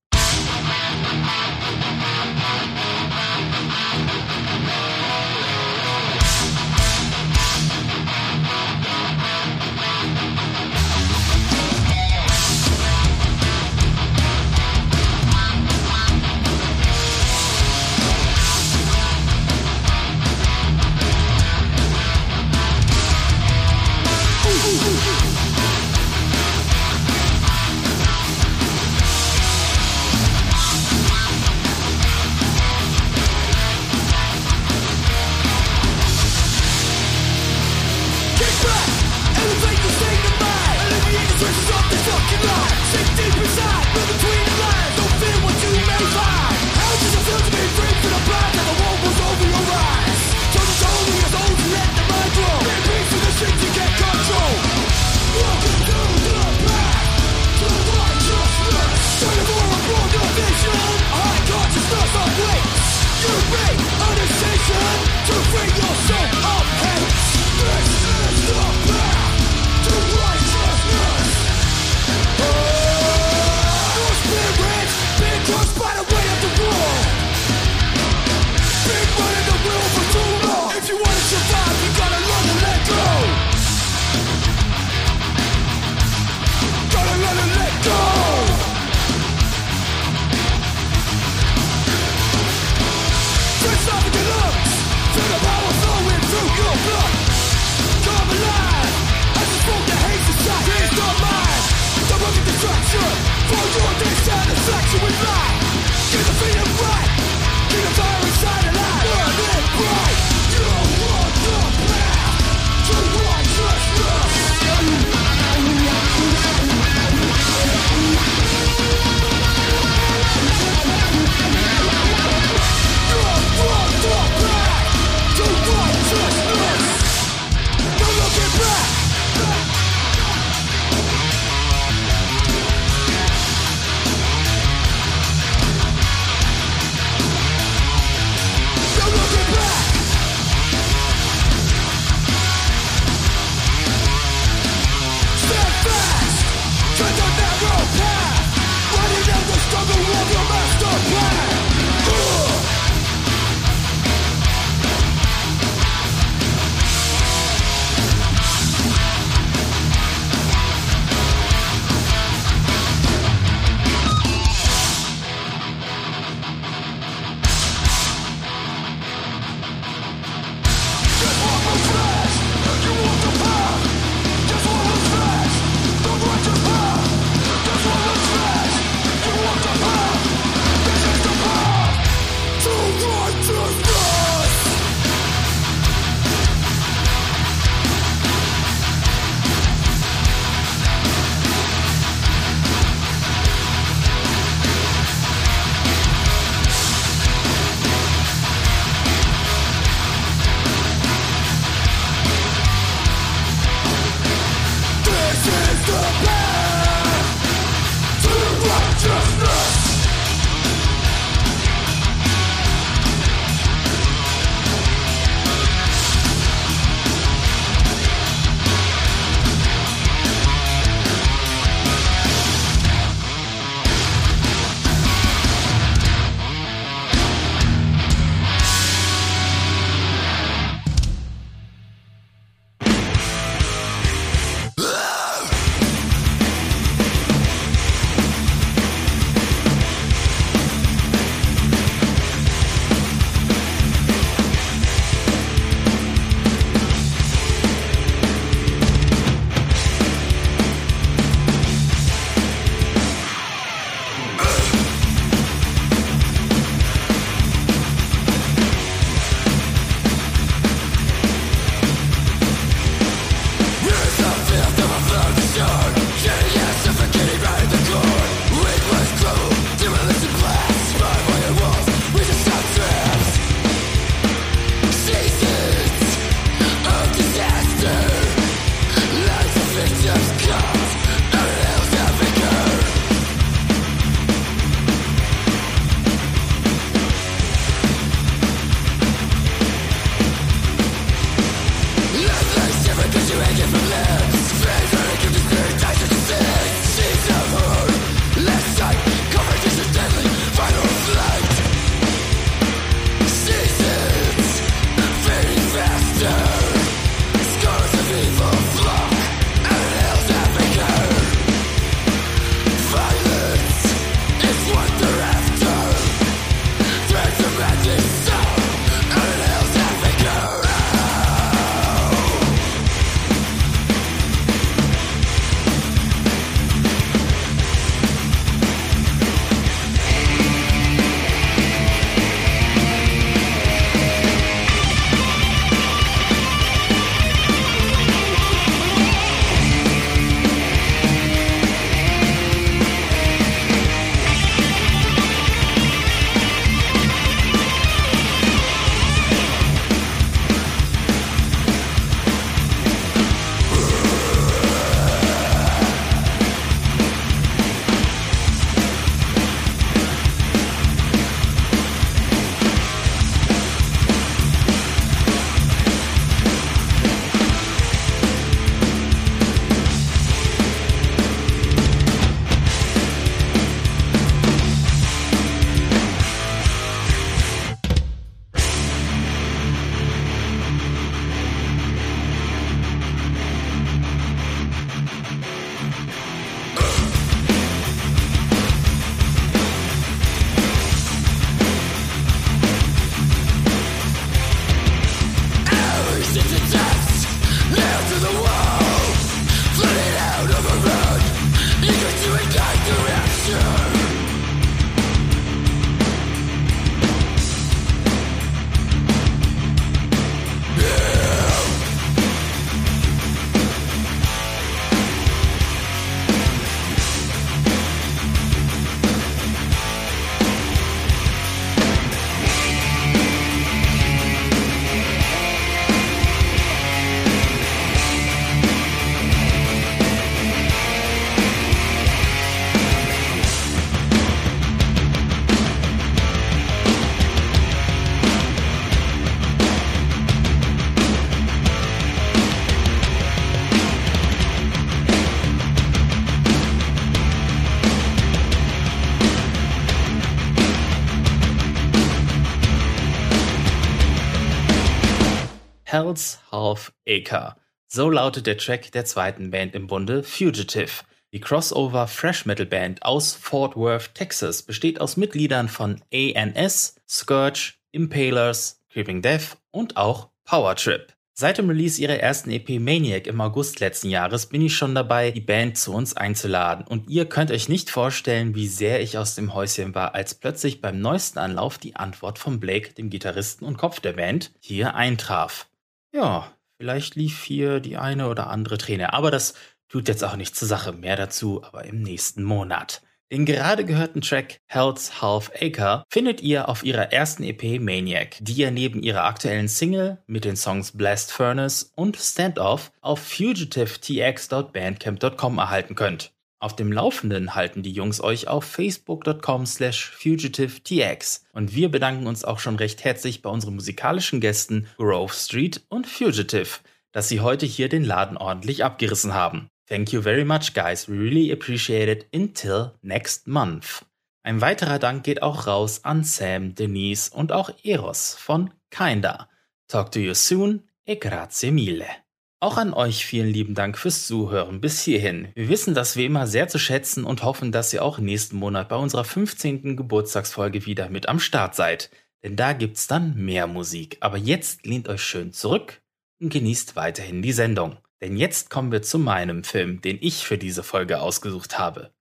Hell's Half Acre. So lautet der Track der zweiten Band im Bunde, Fugitive. Die Crossover Fresh Metal Band aus Fort Worth, Texas besteht aus Mitgliedern von ANS, Scourge, Impalers, Creeping Death und auch Power Trip. Seit dem Release ihrer ersten EP Maniac im August letzten Jahres bin ich schon dabei, die Band zu uns einzuladen. Und ihr könnt euch nicht vorstellen, wie sehr ich aus dem Häuschen war, als plötzlich beim neuesten Anlauf die Antwort von Blake, dem Gitarristen und Kopf der Band, hier eintraf. Ja, vielleicht lief hier die eine oder andere Träne, aber das tut jetzt auch nichts zur Sache. Mehr dazu aber im nächsten Monat. Den gerade gehörten Track Hell's Half Acre findet ihr auf ihrer ersten EP Maniac, die ihr neben ihrer aktuellen Single mit den Songs Blast Furnace und Standoff auf fugitivetx.bandcamp.com erhalten könnt. Auf dem Laufenden halten die Jungs euch auf facebook.com slash fugitivetx. Und wir bedanken uns auch schon recht herzlich bei unseren musikalischen Gästen Grove Street und Fugitive, dass sie heute hier den Laden ordentlich abgerissen haben. Thank you very much, guys. We really appreciate it. Until next month. Ein weiterer Dank geht auch raus an Sam, Denise und auch Eros von Kinda. Talk to you soon. E grazie mille. Auch an euch vielen lieben Dank fürs Zuhören bis hierhin. Wir wissen das wie immer sehr zu schätzen und hoffen, dass ihr auch nächsten Monat bei unserer 15. Geburtstagsfolge wieder mit am Start seid. Denn da gibt's dann mehr Musik. Aber jetzt lehnt euch schön zurück und genießt weiterhin die Sendung. Denn jetzt kommen wir zu meinem Film, den ich für diese Folge ausgesucht habe.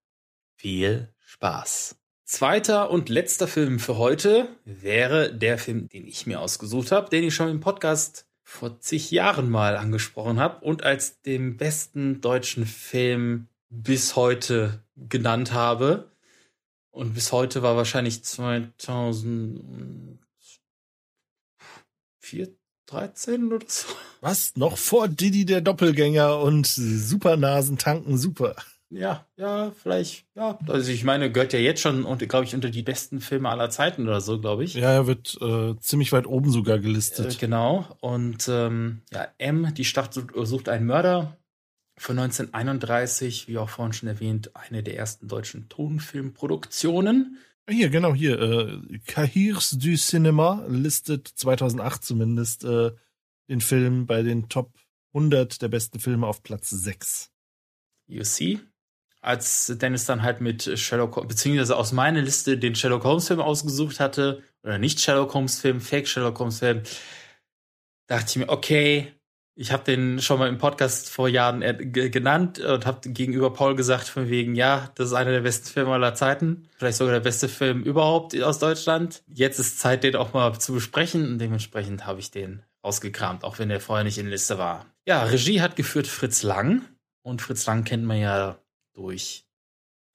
Viel Spaß. Zweiter und letzter Film für heute wäre der Film, den ich mir ausgesucht habe, den ich schon im Podcast vor zig Jahren mal angesprochen habe und als den besten deutschen Film bis heute genannt habe. Und bis heute war wahrscheinlich 2004, 13 oder so. Was? Noch vor Diddy der Doppelgänger und Supernasen tanken super. Ja, ja, vielleicht, ja. Also ich meine, gehört ja jetzt schon, und glaube ich, unter die besten Filme aller Zeiten oder so, glaube ich. Ja, er wird äh, ziemlich weit oben sogar gelistet. Äh, genau. Und ähm, ja, M, die Stadt sucht einen Mörder. Von 1931, wie auch vorhin schon erwähnt, eine der ersten deutschen Tonfilmproduktionen. Hier, genau, hier. Äh, Cahiers du Cinema listet 2008 zumindest äh, den Film bei den Top 100 der besten Filme auf Platz 6. You see? Als Dennis dann halt mit Sherlock Holmes, beziehungsweise aus meiner Liste den Sherlock Holmes Film ausgesucht hatte, oder nicht Sherlock Holmes Film, Fake Sherlock Holmes Film, dachte ich mir, okay, ich habe den schon mal im Podcast vor Jahren genannt und habe gegenüber Paul gesagt, von wegen, ja, das ist einer der besten Filme aller Zeiten. Vielleicht sogar der beste Film überhaupt aus Deutschland. Jetzt ist Zeit, den auch mal zu besprechen und dementsprechend habe ich den ausgekramt, auch wenn der vorher nicht in der Liste war. Ja, Regie hat geführt Fritz Lang. Und Fritz Lang kennt man ja durch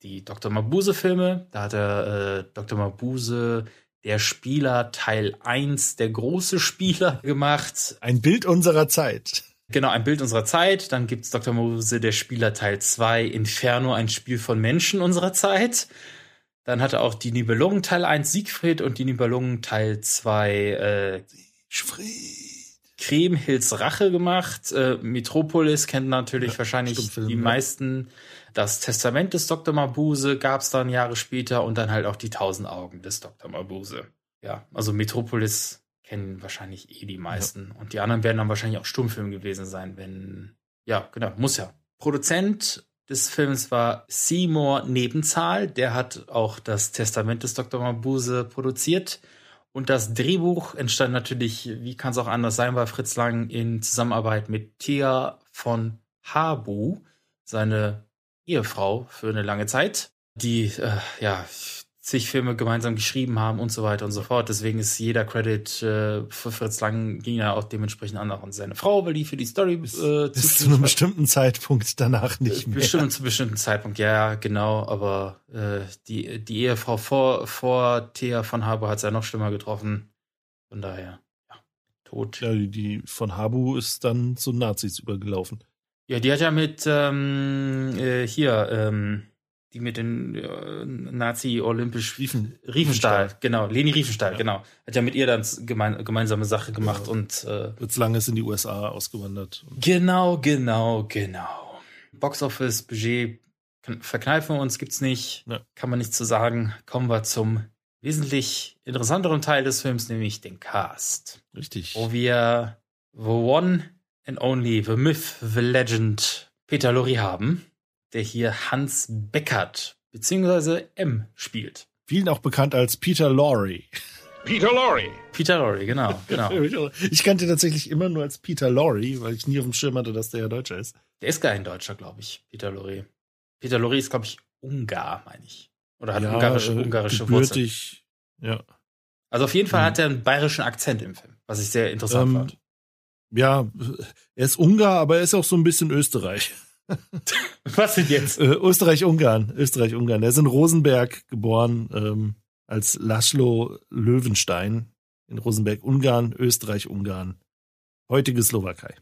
die Dr. Mabuse-Filme. Da hat er äh, Dr. Mabuse der Spieler Teil 1, der große Spieler gemacht. Ein Bild unserer Zeit. Genau, ein Bild unserer Zeit. Dann gibt's Dr. Mose, der Spieler Teil 2, Inferno, ein Spiel von Menschen unserer Zeit. Dann hat er auch die Nibelungen Teil 1, Siegfried und die Nibelungen Teil 2, äh, Siegfried. Kremhills Rache gemacht. Äh, Metropolis kennt natürlich ja, wahrscheinlich die meisten. Das Testament des Dr. Mabuse gab es dann Jahre später und dann halt auch die Tausend Augen des Dr. Mabuse. Ja, also Metropolis kennen wahrscheinlich eh die meisten. Ja. Und die anderen werden dann wahrscheinlich auch Stummfilm gewesen sein, wenn. Ja, genau, muss ja. Produzent des Films war Seymour Nebenzahl. Der hat auch das Testament des Dr. Mabuse produziert. Und das Drehbuch entstand natürlich, wie kann es auch anders sein, bei Fritz Lang in Zusammenarbeit mit Thea von Habu, seine Ehefrau für eine lange Zeit, die äh, ja zig Filme gemeinsam geschrieben haben und so weiter und so fort. Deswegen ist jeder Credit äh, für Fritz Lang ging ja auch dementsprechend an auch an seine Frau, weil die für die Story äh, bis zu einem bestimmten Zeitpunkt danach nicht mehr. Bestimmt zu einem bestimmten Zeitpunkt, ja, genau. Aber äh, die die Ehefrau vor vor Thea von Habu hat es ja noch schlimmer getroffen. Von daher, ja, tot. Ja, die, die von Habu ist dann zu Nazis übergelaufen. Ja, die hat ja mit ähm, äh, hier ähm, die mit den äh, Nazi-Olympisch Riefen, Riefenstahl, genau, Leni Riefenstahl, ja. genau. Hat ja mit ihr dann gemein, gemeinsame Sache gemacht ja. und äh, Fritz Lang ist in die USA ausgewandert. Genau, genau, genau. Boxoffice Budget verkneifen wir uns, gibt's nicht, ja. kann man nicht zu sagen. Kommen wir zum wesentlich interessanteren Teil des Films, nämlich den Cast. Richtig. Wo wir the one and only, the myth, the legend Peter Lorre haben, der hier Hans Beckert beziehungsweise M spielt. Vielen auch bekannt als Peter Lorre. Peter Lorre. Peter Lorre, genau, genau. Ich kannte ihn tatsächlich immer nur als Peter Lorre, weil ich nie auf dem Schirm hatte, dass der ja Deutscher ist. Der ist gar ein Deutscher, glaube ich, Peter Lorre. Peter Lorre ist, glaube ich, Ungar, meine ich. Oder hat Ja, ungarische, äh, ungarische Wurzeln. gebürtig, Ja. Also auf jeden Fall Mhm. hat er einen bayerischen Akzent im Film, was ich sehr interessant Ähm, fand. Ja, er ist Ungar, aber er ist auch so ein bisschen Österreich. Was denn jetzt? Äh, Österreich-Ungarn. Österreich-Ungarn. Er ist in Rosenberg geboren, ähm, als Laszlo Löwenstein. In Rosenberg, Ungarn, Österreich-Ungarn. Heutige Slowakei.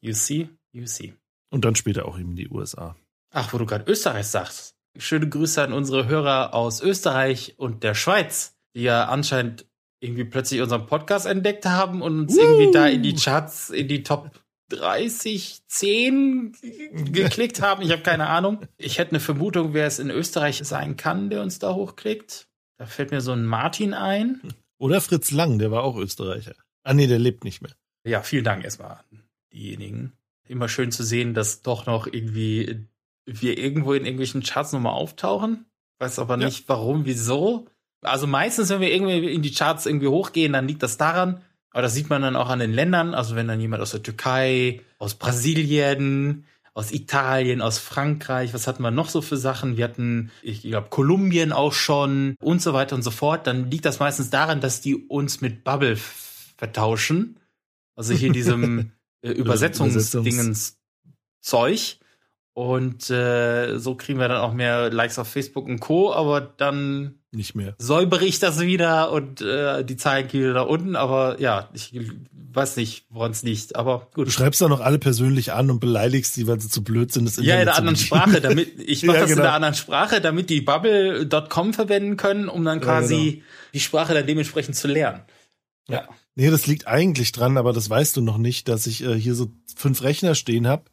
You see, you see. Und dann später auch eben die USA. Ach, wo du gerade Österreich sagst. Schöne Grüße an unsere Hörer aus Österreich und der Schweiz, die ja anscheinend irgendwie plötzlich unseren Podcast entdeckt haben und uns irgendwie da in die Charts, in die Top 30, 10 geklickt haben. Ich habe keine Ahnung. Ich hätte eine Vermutung, wer es in Österreich sein kann, der uns da hochklickt. Da fällt mir so ein Martin ein. Oder Fritz Lang, der war auch Österreicher. Ah nee, der lebt nicht mehr. Ja, vielen Dank erstmal an diejenigen. Immer schön zu sehen, dass doch noch irgendwie wir irgendwo in irgendwelchen Charts nochmal auftauchen. Weiß aber nicht warum, wieso. Also meistens, wenn wir irgendwie in die Charts irgendwie hochgehen, dann liegt das daran. Aber das sieht man dann auch an den Ländern. Also wenn dann jemand aus der Türkei, aus Brasilien, aus Italien, aus Frankreich, was hatten wir noch so für Sachen? Wir hatten, ich glaube, Kolumbien auch schon und so weiter und so fort. Dann liegt das meistens daran, dass die uns mit Bubble vertauschen. Also hier diesem äh, Übersetzungsdingens Zeug. Und äh, so kriegen wir dann auch mehr Likes auf Facebook und Co. Aber dann Nicht mehr. säubere ich das wieder und äh, die Zahlen gehen wieder nach unten. Aber ja, ich weiß nicht, woran es liegt. Aber Du gut. schreibst da noch alle persönlich an und beleidigst die, weil sie zu blöd sind, das Ja, in Internet der anderen. Sprache, damit ich mache Ja, das in genau. der anderen Sprache, damit die Bubble.com verwenden können, um dann Ja, quasi genau. die Sprache dann dementsprechend zu lernen. Ja. Nee, das liegt eigentlich dran, aber das weißt du noch nicht, dass ich äh, hier so fünf Rechner stehen habe,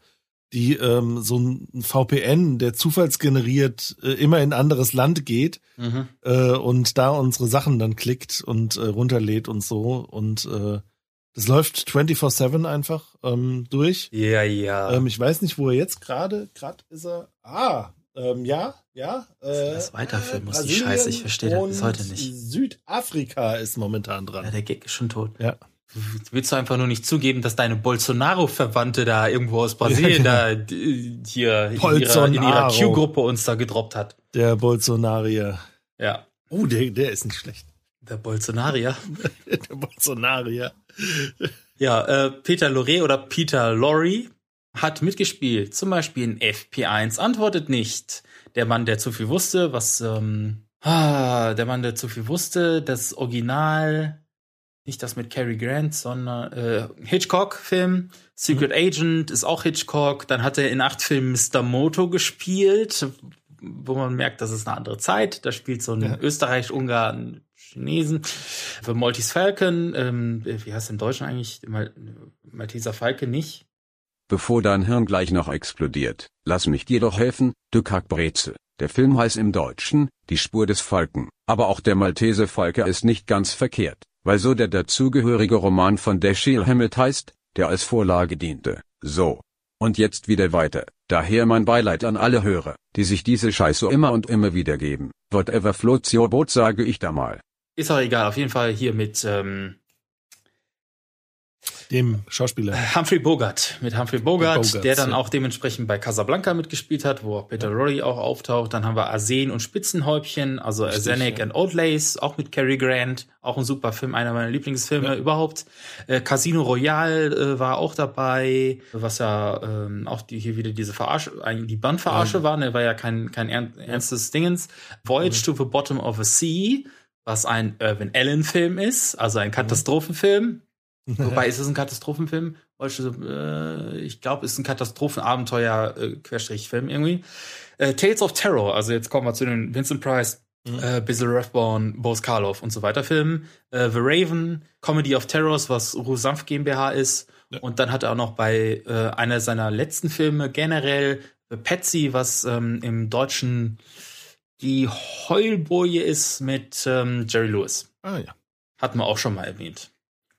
die ähm, so ein VPN, der zufallsgeneriert, äh, immer in ein anderes Land geht Mhm. äh, und da unsere Sachen dann klickt und äh, runterlädt und so. Und äh, das läuft 24-7 einfach ähm, durch. Ja, ja. Ähm, ich weiß nicht, wo er jetzt gerade, gerade ist er. Ah, ähm, ja, ja. Äh, Das weiterführen muss die Scheiße, ich verstehe das bis heute nicht. Südafrika ist momentan dran. Ja, der Gag ist schon tot. Ja. Willst du einfach nur nicht zugeben, dass deine Bolsonaro-Verwandte da irgendwo aus Brasilien da hier in ihrer, Bolsonaro. in ihrer Q-Gruppe uns da gedroppt hat? Der Bolsonarier. Ja. Oh, der, der ist nicht schlecht. Der Bolsonarier. der Bolsonarier. Ja, äh, Peter Lorre oder Peter Lorre hat mitgespielt, zum Beispiel in FP1. Antwortet nicht. Der Mann, der zu viel wusste, was, ähm, ah, der Mann, der zu viel wusste, das Original, nicht das mit Cary Grant, sondern äh, Hitchcock-Film. Secret Agent ist auch Hitchcock. Dann hat er in acht Filmen Mr. Moto gespielt, wo man merkt, das ist eine andere Zeit. Da spielt so ein Ja. Österreich, Ungarn, Chinesen. The Maltese Falcon, ähm, wie heißt im Deutschen eigentlich? Mal, Malteser Falke nicht. Bevor dein Hirn gleich noch explodiert, lass mich dir doch helfen, du Kackbreze. Der Film heißt im Deutschen, Die Spur des Falken, aber auch der Maltese Falke ist nicht ganz verkehrt, weil so der dazugehörige Roman von Dashiell Hammett heißt, der als Vorlage diente. So. Und jetzt wieder weiter. Daher mein Beileid an alle Hörer, die sich diese Scheiße immer und immer wieder geben. Whatever floats your boat sage ich da mal. Ist auch egal, auf jeden Fall hier mit ähm, Dem Schauspieler. Humphrey Bogart. Mit Humphrey Bogart, Bogart, der dann ja. auch dementsprechend bei Casablanca mitgespielt hat, wo auch Peter Lorre auch auftaucht. Dann haben wir Arsen und Spitzenhäubchen, also Arsenic ja. and Old Lace, auch mit Cary Grant. Auch ein super Film, einer meiner Lieblingsfilme überhaupt. Äh, Casino Royale äh, war auch dabei, was ja ähm, auch die, hier wieder diese Verarsche, eigentlich die Bandverarsche Ja. war, ne, war ja kein, kein ern ernstes Dingens. Voyage to the Bottom of the Sea, was ein Irvin Allen-Film ist, also ein Katastrophenfilm. Wobei, ist es ein Katastrophenfilm? Äh, ich glaube, es ist ein Katastrophenabenteuer-Querstrichfilm irgendwie. Äh, Tales of Terror, also jetzt kommen wir zu den Vincent Price, äh, Bizzle Rathbone, Boris Karloff und so weiter Filmen. Äh, The Raven, Comedy of Terrors, was Ruhe Sanft GmbH ist. Und dann hat er auch noch bei äh, einer seiner letzten Filme generell The Patsy, was ähm, im Deutschen die Heulboje ist mit ähm, Jerry Lewis. Ah ja. Hatten wir auch schon mal erwähnt.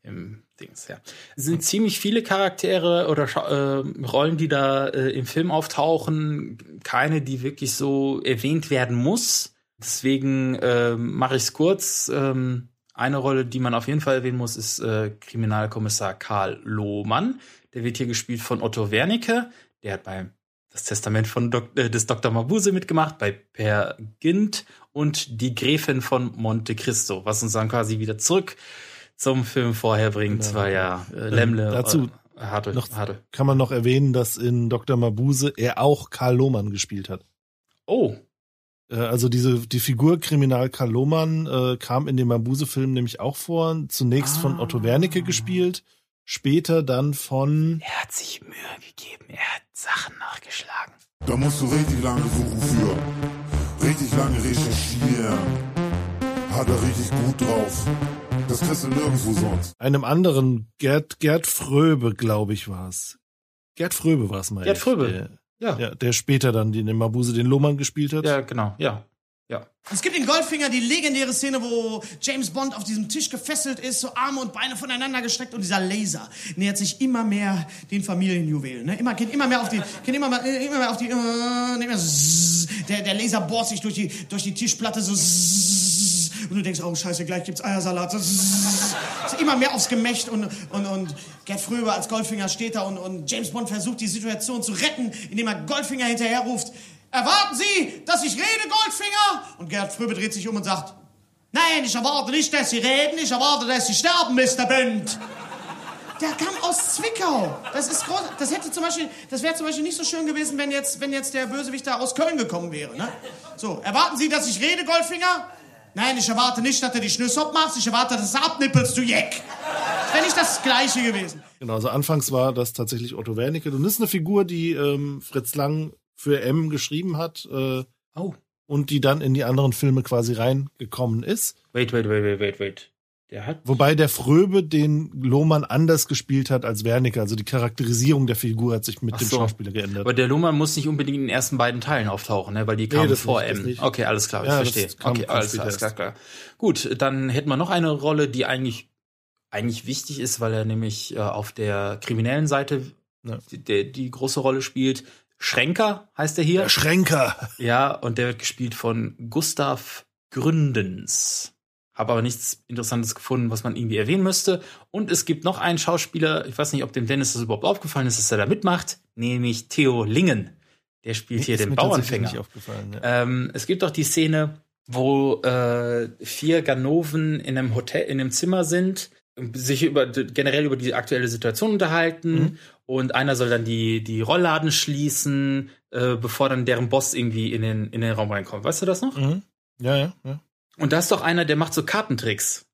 Im Dings, ja. Es sind ziemlich viele Charaktere oder äh, Rollen, die da äh, im Film auftauchen. Keine, die wirklich so erwähnt werden muss. Deswegen äh, mache ich es kurz. Ähm, eine Rolle, die man auf jeden Fall erwähnen muss, ist äh, Kriminalkommissar Karl Lohmann. Der wird hier gespielt von Otto Wernicke. Der hat bei Das Testament von Dok äh, des Dr. Mabuse mitgemacht, bei Per Gint und die Gräfin von Monte Cristo, was uns dann quasi wieder zurück zum Film vorher bringt, Genau. weil ja äh, Ähm, Lämmle dazu äh, hatte, noch, hatte. kann man noch erwähnen, dass in Dr. Mabuse er auch Karl Lohmann gespielt hat. Oh. Äh, Also diese die Figur Kriminal Karl Lohmann äh, kam in dem Mabuse-Film nämlich auch vor. Zunächst von Otto Wernicke gespielt, später dann von. Er hat sich Mühe gegeben, er hat Sachen nachgeschlagen. Da musst du richtig lange suchen für. Richtig lange recherchieren. Hat er richtig gut drauf. Das kriegst du nirgendwo sonst. einem anderen Gerd Gerd Fröbe, glaube ich, war es. Gerd Fröbe war es mal. Gerd Fröbe, Der, ja. ja. Der später dann den in Mabuse den Lohmann gespielt hat. Ja, genau, ja. Ja. Es gibt in Goldfinger die legendäre Szene, wo James Bond auf diesem Tisch gefesselt ist, so Arme und Beine voneinander gestreckt und dieser Laser nähert sich immer mehr den Familienjuwelen. Ne? Immer, geht immer mehr auf die, geht immer, mehr- immer mehr auf die, äh, nicht mehr so, der, der Laser bohrt sich durch die, durch die Tischplatte so zzz. Und du denkst, oh scheiße, gleich gibt's Eiersalat. Immer mehr aufs Gemächt und, und, und Gerd Fröbe als Goldfinger steht da und, und James Bond versucht die Situation zu retten, indem er Goldfinger hinterher ruft. Erwarten Sie, dass ich rede, Goldfinger? Und Gerd Fröbe dreht sich um und sagt, nein, ich erwarte nicht, dass Sie reden, ich erwarte, dass Sie sterben, Mr. Bond. Der kam aus Zwickau. Das ist groß. Das hätte zum Beispiel, das wäre zum Beispiel nicht so schön gewesen, wenn jetzt, wenn jetzt der Bösewicht da aus Köln gekommen wäre. Ne? So, erwarten Sie, dass ich rede, Goldfinger? Nein, ich erwarte nicht, dass du die Schnüsse machst. Ich erwarte, dass du abnippelst, du Jeck. Das wäre nicht das Gleiche gewesen. Genau, also anfangs war das tatsächlich Otto Wernicke. Und das ist eine Figur, die ähm, Fritz Lang für M geschrieben hat. Äh, oh. Und die dann in die anderen Filme quasi reingekommen ist. Wait, wait, wait, wait, wait, wait. Der hat. Wobei der Fröbe den Lohmann anders gespielt hat als Wernicke. Also die Charakterisierung der Figur hat sich mit Ach dem so. Schauspieler geändert. Aber der Lohmann muss nicht unbedingt in den ersten beiden Teilen auftauchen, ne? weil die Nee, kamen das vor nicht, M. Okay, alles klar, ich Ja, verstehe. okay, alles klar, alles klar, klar. Gut, dann hätten wir noch eine Rolle, die eigentlich eigentlich wichtig ist, weil er nämlich äh, auf der kriminellen Seite die, der, die große Rolle spielt. Schränker heißt er hier. Der Schränker. Ja, und der wird gespielt von Gustav Gründens. Habe aber nichts Interessantes gefunden, was man irgendwie erwähnen müsste. Und es gibt noch einen Schauspieler, ich weiß nicht, ob dem Dennis das überhaupt aufgefallen ist, dass er da mitmacht, nämlich Theo Lingen. Der spielt hier den Bauernfänger. nicht aufgefallen, ja. Ähm, es gibt doch die Szene, wo äh, vier Ganoven in einem Hotel, in einem Zimmer sind, sich über generell über die aktuelle Situation unterhalten Mhm. und einer soll dann die die Rollladen schließen, äh, bevor dann deren Boss irgendwie in den in den Raum reinkommt. Weißt du das noch? Mhm. Ja, ja, ja. Und da ist doch einer, der macht so Kartentricks.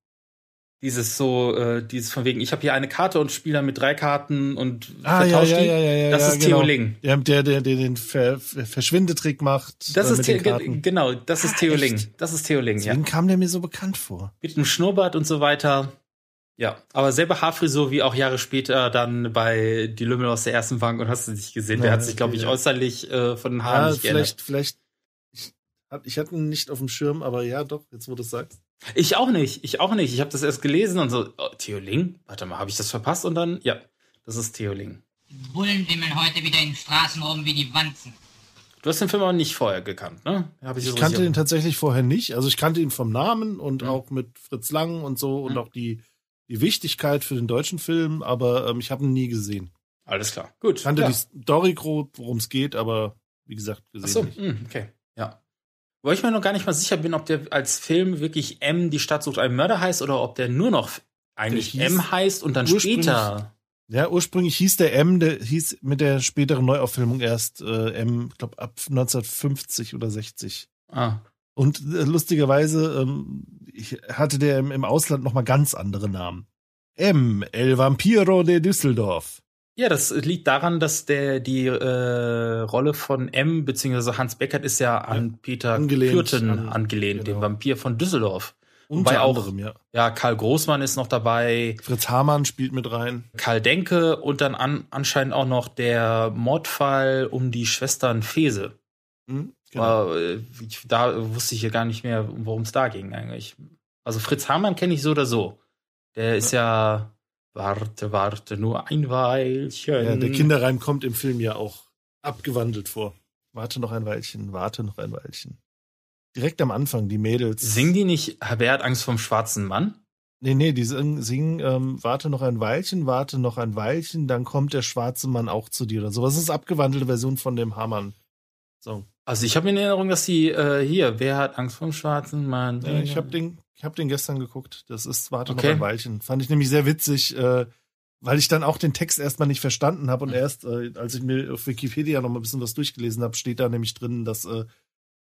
Dieses so, äh, dieses von wegen, ich habe hier eine Karte und spiele dann mit drei Karten und Ah, ja, vertausche ja, die. ja, ja, ja. das ja, ist genau. Theo Ling. Der, der, der, der den Ver Ver Verschwindetrick macht. Das äh, ist mit Theo, den Karten. genau, das ist Ah, Theo? Ling. Das ist Theo Ling, ja. Deswegen kam der mir so bekannt vor. Mit einem Schnurrbart und so weiter. Ja, aber selber Haarfrisur wie auch Jahre später dann bei Die Lümmel aus der ersten Bank und hast du dich gesehen. Der Ja, hat sich, glaube ich, ja. äußerlich äh, von den Haaren Ja, nicht geändert. vielleicht, vielleicht. Ich, ich hatte ihn nicht auf dem Schirm, aber ja, doch, jetzt wo du es sagst. Ich auch nicht, ich auch nicht. Ich habe das erst gelesen und so, oh, Theo Ling? Warte mal, habe ich das verpasst? Und dann, ja, das ist Theo Ling. Bullen wimmeln heute wieder in den Straßen rum wie die Wanzen. Du hast den Film aber nicht vorher gekannt, ne? Hab Ich so kannte ihn tatsächlich vorher nicht. Also ich kannte ihn vom Namen und Mhm. auch mit Fritz Lang und so und auch die, die Wichtigkeit für den deutschen Film, aber ähm, ich habe ihn nie gesehen. Alles klar, gut. Ich kannte ja. die Story grob, worum es geht, aber wie gesagt, gesehen Ach so, nicht. hm, okay. Weil ich mir noch gar nicht mal sicher bin, ob der als Film wirklich M, die Stadt sucht einen Mörder heißt oder ob der nur noch eigentlich M heißt und dann später. Ja, ursprünglich hieß der M, der hieß mit der späteren Neuaufilmung erst äh, M, ich glaube ab 1950 oder 60. Ah. Und äh, lustigerweise ähm, ich hatte der im, im Ausland noch mal ganz andere Namen. M, El Vampiro de Düsseldorf. Ja, das liegt daran, dass der die äh, Rolle von M beziehungsweise Hans Beckert ist ja an Peter angelehnt Kürten an- angelehnt, dem Vampir von Düsseldorf. Unter Wobei auch, anderem, ja. ja, Karl Großmann ist noch dabei. Fritz Hamann spielt mit rein. Karl Denke und dann an, anscheinend auch noch der Mordfall um die Schwestern Fese. Mhm, Aber, äh, ich, da wusste ich ja gar nicht mehr, worum es da ging eigentlich. Also Fritz Hamann kenne ich so oder so. Der ist ja, Warte, warte, nur ein Weilchen. Ja, der Kinderreim kommt im Film ja auch abgewandelt vor. Warte noch ein Weilchen, warte noch ein Weilchen. Direkt am Anfang, die Mädels. Singen die nicht, wer hat Angst vom schwarzen Mann? Nee, nee, die singen, singen ähm, warte noch ein Weilchen, warte noch ein Weilchen, dann kommt der schwarze Mann auch zu dir oder sowas. Das ist abgewandelte Version von dem Hamann-Song. Also ich habe in Erinnerung, dass die äh, hier, wer hat Angst vom schwarzen Mann? Nee, ich habe den, ich hab den gestern geguckt. Das ist Warte Okay. noch ein Weilchen. Fand ich nämlich sehr witzig, äh, weil ich dann auch den Text erstmal nicht verstanden habe. Und Mhm. erst, äh, als ich mir auf Wikipedia noch mal ein bisschen was durchgelesen habe, steht da nämlich drin, dass äh,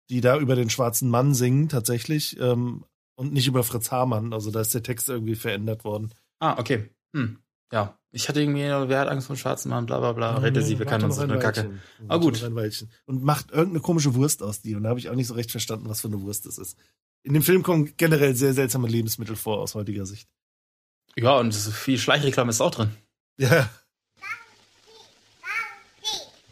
die da über den schwarzen Mann singen tatsächlich ähm, und nicht über Fritz Hamann. Also da ist der Text irgendwie verändert worden. Ah, okay. Hm. Ja. Ich hatte irgendwie, wer hat Angst vom schwarzen Mann, bla bla bla, rette sie, wir können uns eine Kacke. Weilchen. Ah, gut. noch ein Weilchen. Und macht irgendeine komische Wurst aus die. Und da habe ich auch nicht so recht verstanden, was für eine Wurst das ist. In dem Film kommen generell sehr seltsame Lebensmittel vor aus heutiger Sicht. Ja, und viel Schleichreklame ist auch drin. Ja.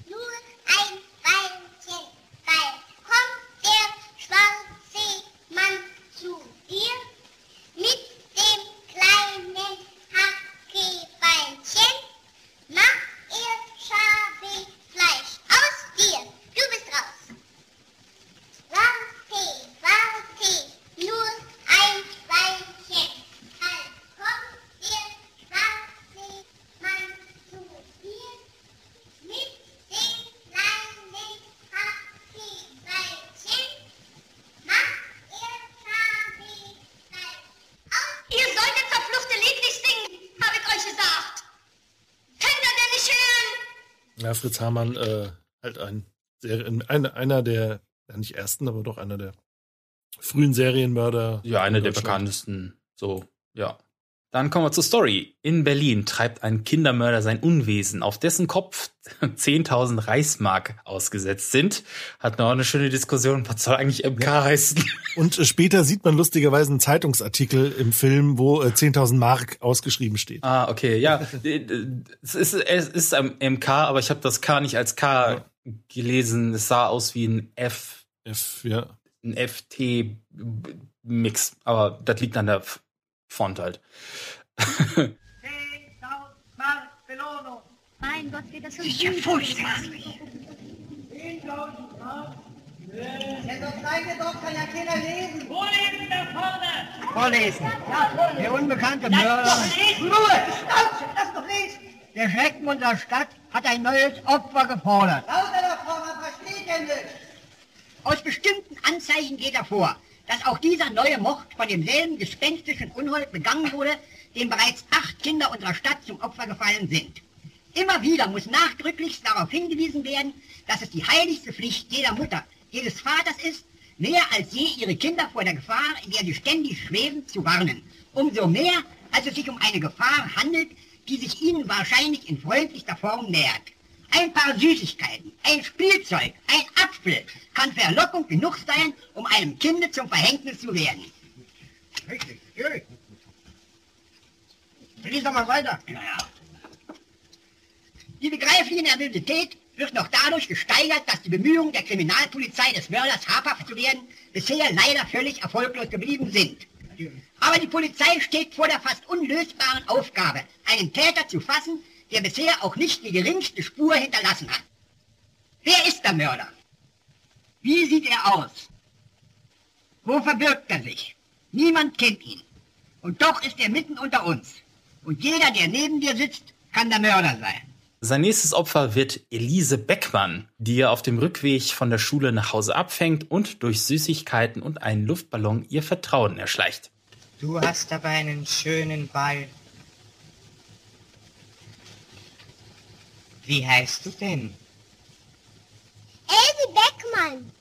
Nur ein Weilchen, bald kommt der schwarze Mann zu dir mit dem kleinen Hackebeinchen. Mach er Schabe Fleisch aus dir. Du bist raus. Warte, warte, nur ein Weilchen, bald kommt der schwarze Mann zu dir mit dem kleinen Hackebeinchen. Mach er Schabe Fleisch aus Ihr solltet verfluchte Liedlich singen, habe ich euch gesagt. Könnt ihr denn nicht hören? Ja, Fritz Hamann, äh, halt ein, sehr, einer, einer der, ja nicht ersten, aber doch einer der frühen Serienmörder. Ja, einer in der bekanntesten. So, ja. Dann kommen wir zur Story. In Berlin treibt ein Kindermörder sein Unwesen, auf dessen Kopf 10.000 Reichsmark ausgesetzt sind. Hat noch eine schöne Diskussion, was soll eigentlich MK heißen? Und äh, später sieht man lustigerweise einen Zeitungsartikel im Film, wo äh, 10.000 Mark ausgeschrieben steht. Ah, okay, ja. es ist, es ist ein MK, aber ich habe das K nicht als K gelesen. Es sah aus wie ein F. F, ja. Ein FT-Mix. Aber das liegt an der Font halt. Mark Belohnung. Mein Gott, geht das so ist ja furchtbar. 10.000 Mark. Ja, das kleine Dorf kann ja keiner lesen. Wo lesen da vorne? Vorlesen. Ja, Der unbekannte Lass Mörder. doch lesen. Ruhe! Schnauze, lass doch lesen. Der Schrecken unserer Stadt hat ein neues Opfer gefordert. Lauter davor, man versteht denn nicht. Aus bestimmten Anzeichen geht hervor, dass auch dieser neue Mord von demselben gespenstischen Unhold begangen wurde, dem bereits acht Kinder unserer Stadt zum Opfer gefallen sind. Immer wieder muss nachdrücklichst darauf hingewiesen werden, dass es die heiligste Pflicht jeder Mutter, jedes Vaters ist, mehr als je ihre Kinder vor der Gefahr, in der sie ständig schweben, zu warnen. Umso mehr, als es sich um eine Gefahr handelt, die sich ihnen wahrscheinlich in freundlichster Form nähert. Ein paar Süßigkeiten, ein Spielzeug, ein Apfel kann Verlockung genug sein, um einem Kinde zum Verhängnis zu werden. Richtig, natürlich. Lies doch mal weiter. Die begreifliche Nervosität wird noch dadurch gesteigert, dass die Bemühungen der Kriminalpolizei des Mörders habhaft zu werden bisher leider völlig erfolglos geblieben sind. Aber die Polizei steht vor der fast unlösbaren Aufgabe, einen Täter zu fassen, der bisher auch nicht die geringste Spur hinterlassen hat. Wer ist der Mörder? Wie sieht er aus? Wo verbirgt er sich? Niemand kennt ihn. Und doch ist er mitten unter uns. Und jeder, der neben dir sitzt, kann der Mörder sein. Sein nächstes Opfer wird Elise Beckmann, die er auf dem Rückweg von der Schule nach Hause abfängt und durch Süßigkeiten und einen Luftballon ihr Vertrauen erschleicht. Du hast aber einen schönen Ball. Wie heißt du denn? Elsie Beckmann.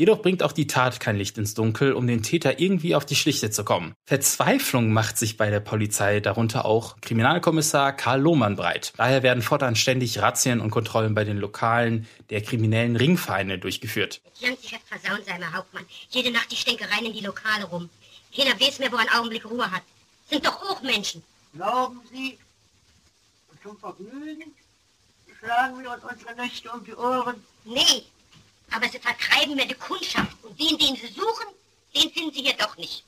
Jedoch bringt auch die Tat kein Licht ins Dunkel, um den Täter irgendwie auf die Schlichte zu kommen. Verzweiflung macht sich bei der Polizei, darunter auch Kriminalkommissar Karl Lohmann breit. Daher werden fortan ständig Razzien und Kontrollen bei den Lokalen der kriminellen Ringvereine durchgeführt. Sei mal Hauptmann. Jede Nacht die Stänkereien in die Lokale rum. Keiner weiß mehr, wo er einen Augenblick Ruhe hat. Sind doch auch Menschen. Glauben Sie, zum Vergnügen schlagen wir uns unsere Nächte um die Ohren? Nee, aber sie vertreiben mir die Kundschaft. Und den, den sie suchen, den finden sie hier doch nicht.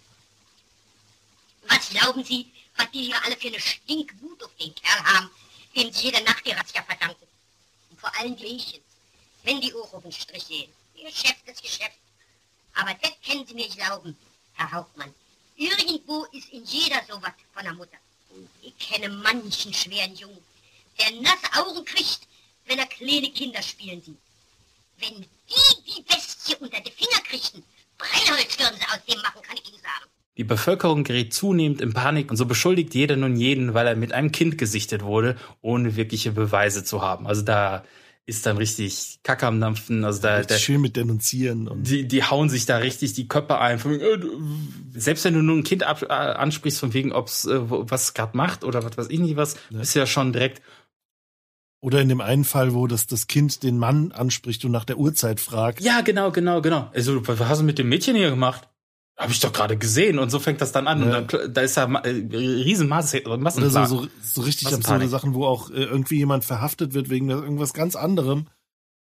Was glauben Sie, was die hier alle für eine Stinkwut auf den Kerl haben, dem sie jede Nacht die Razzia verdanken? Und vor allem die Mädchen, wenn die auch auf den Strich gehen. Geschäft ist Geschäft. Aber das können Sie mir glauben, Herr Hauptmann. Irgendwo ist in jeder sowas von der Mutter. Ich kenne manchen schweren Jungen, der nasse Augen kriegt, wenn er kleine Kinder spielen sieht. Wenn die die Bestie unter die Finger kriegten, Brennholz würden sie aus dem machen, kann ich Ihnen sagen. Die Bevölkerung gerät zunehmend in Panik und so beschuldigt jeder nun jeden, weil er mit einem Kind gesichtet wurde, ohne wirkliche Beweise zu haben. Also da ist dann richtig Kacke am Dampfen. Also da, da schön mit denunzieren und die, die hauen sich da richtig die Köpfe ein. Äh, selbst wenn du nur ein Kind ab, äh, ansprichst, von wegen, ob's äh, wo- was gerade macht oder was weiß ich nicht was, bist du ja schon direkt Oder in dem einen Fall, wo das, das Kind den Mann anspricht und nach der Uhrzeit fragt. Ja, genau, genau, genau. Also, was hast du mit dem Mädchen hier gemacht? Hab ich doch gerade gesehen. Und so fängt das dann an. Ja. Und dann, da ist ja äh, riesen Masse, Oder so, so, so richtig absurde Sachen, wo auch äh, irgendwie jemand verhaftet wird wegen irgendwas ganz anderem.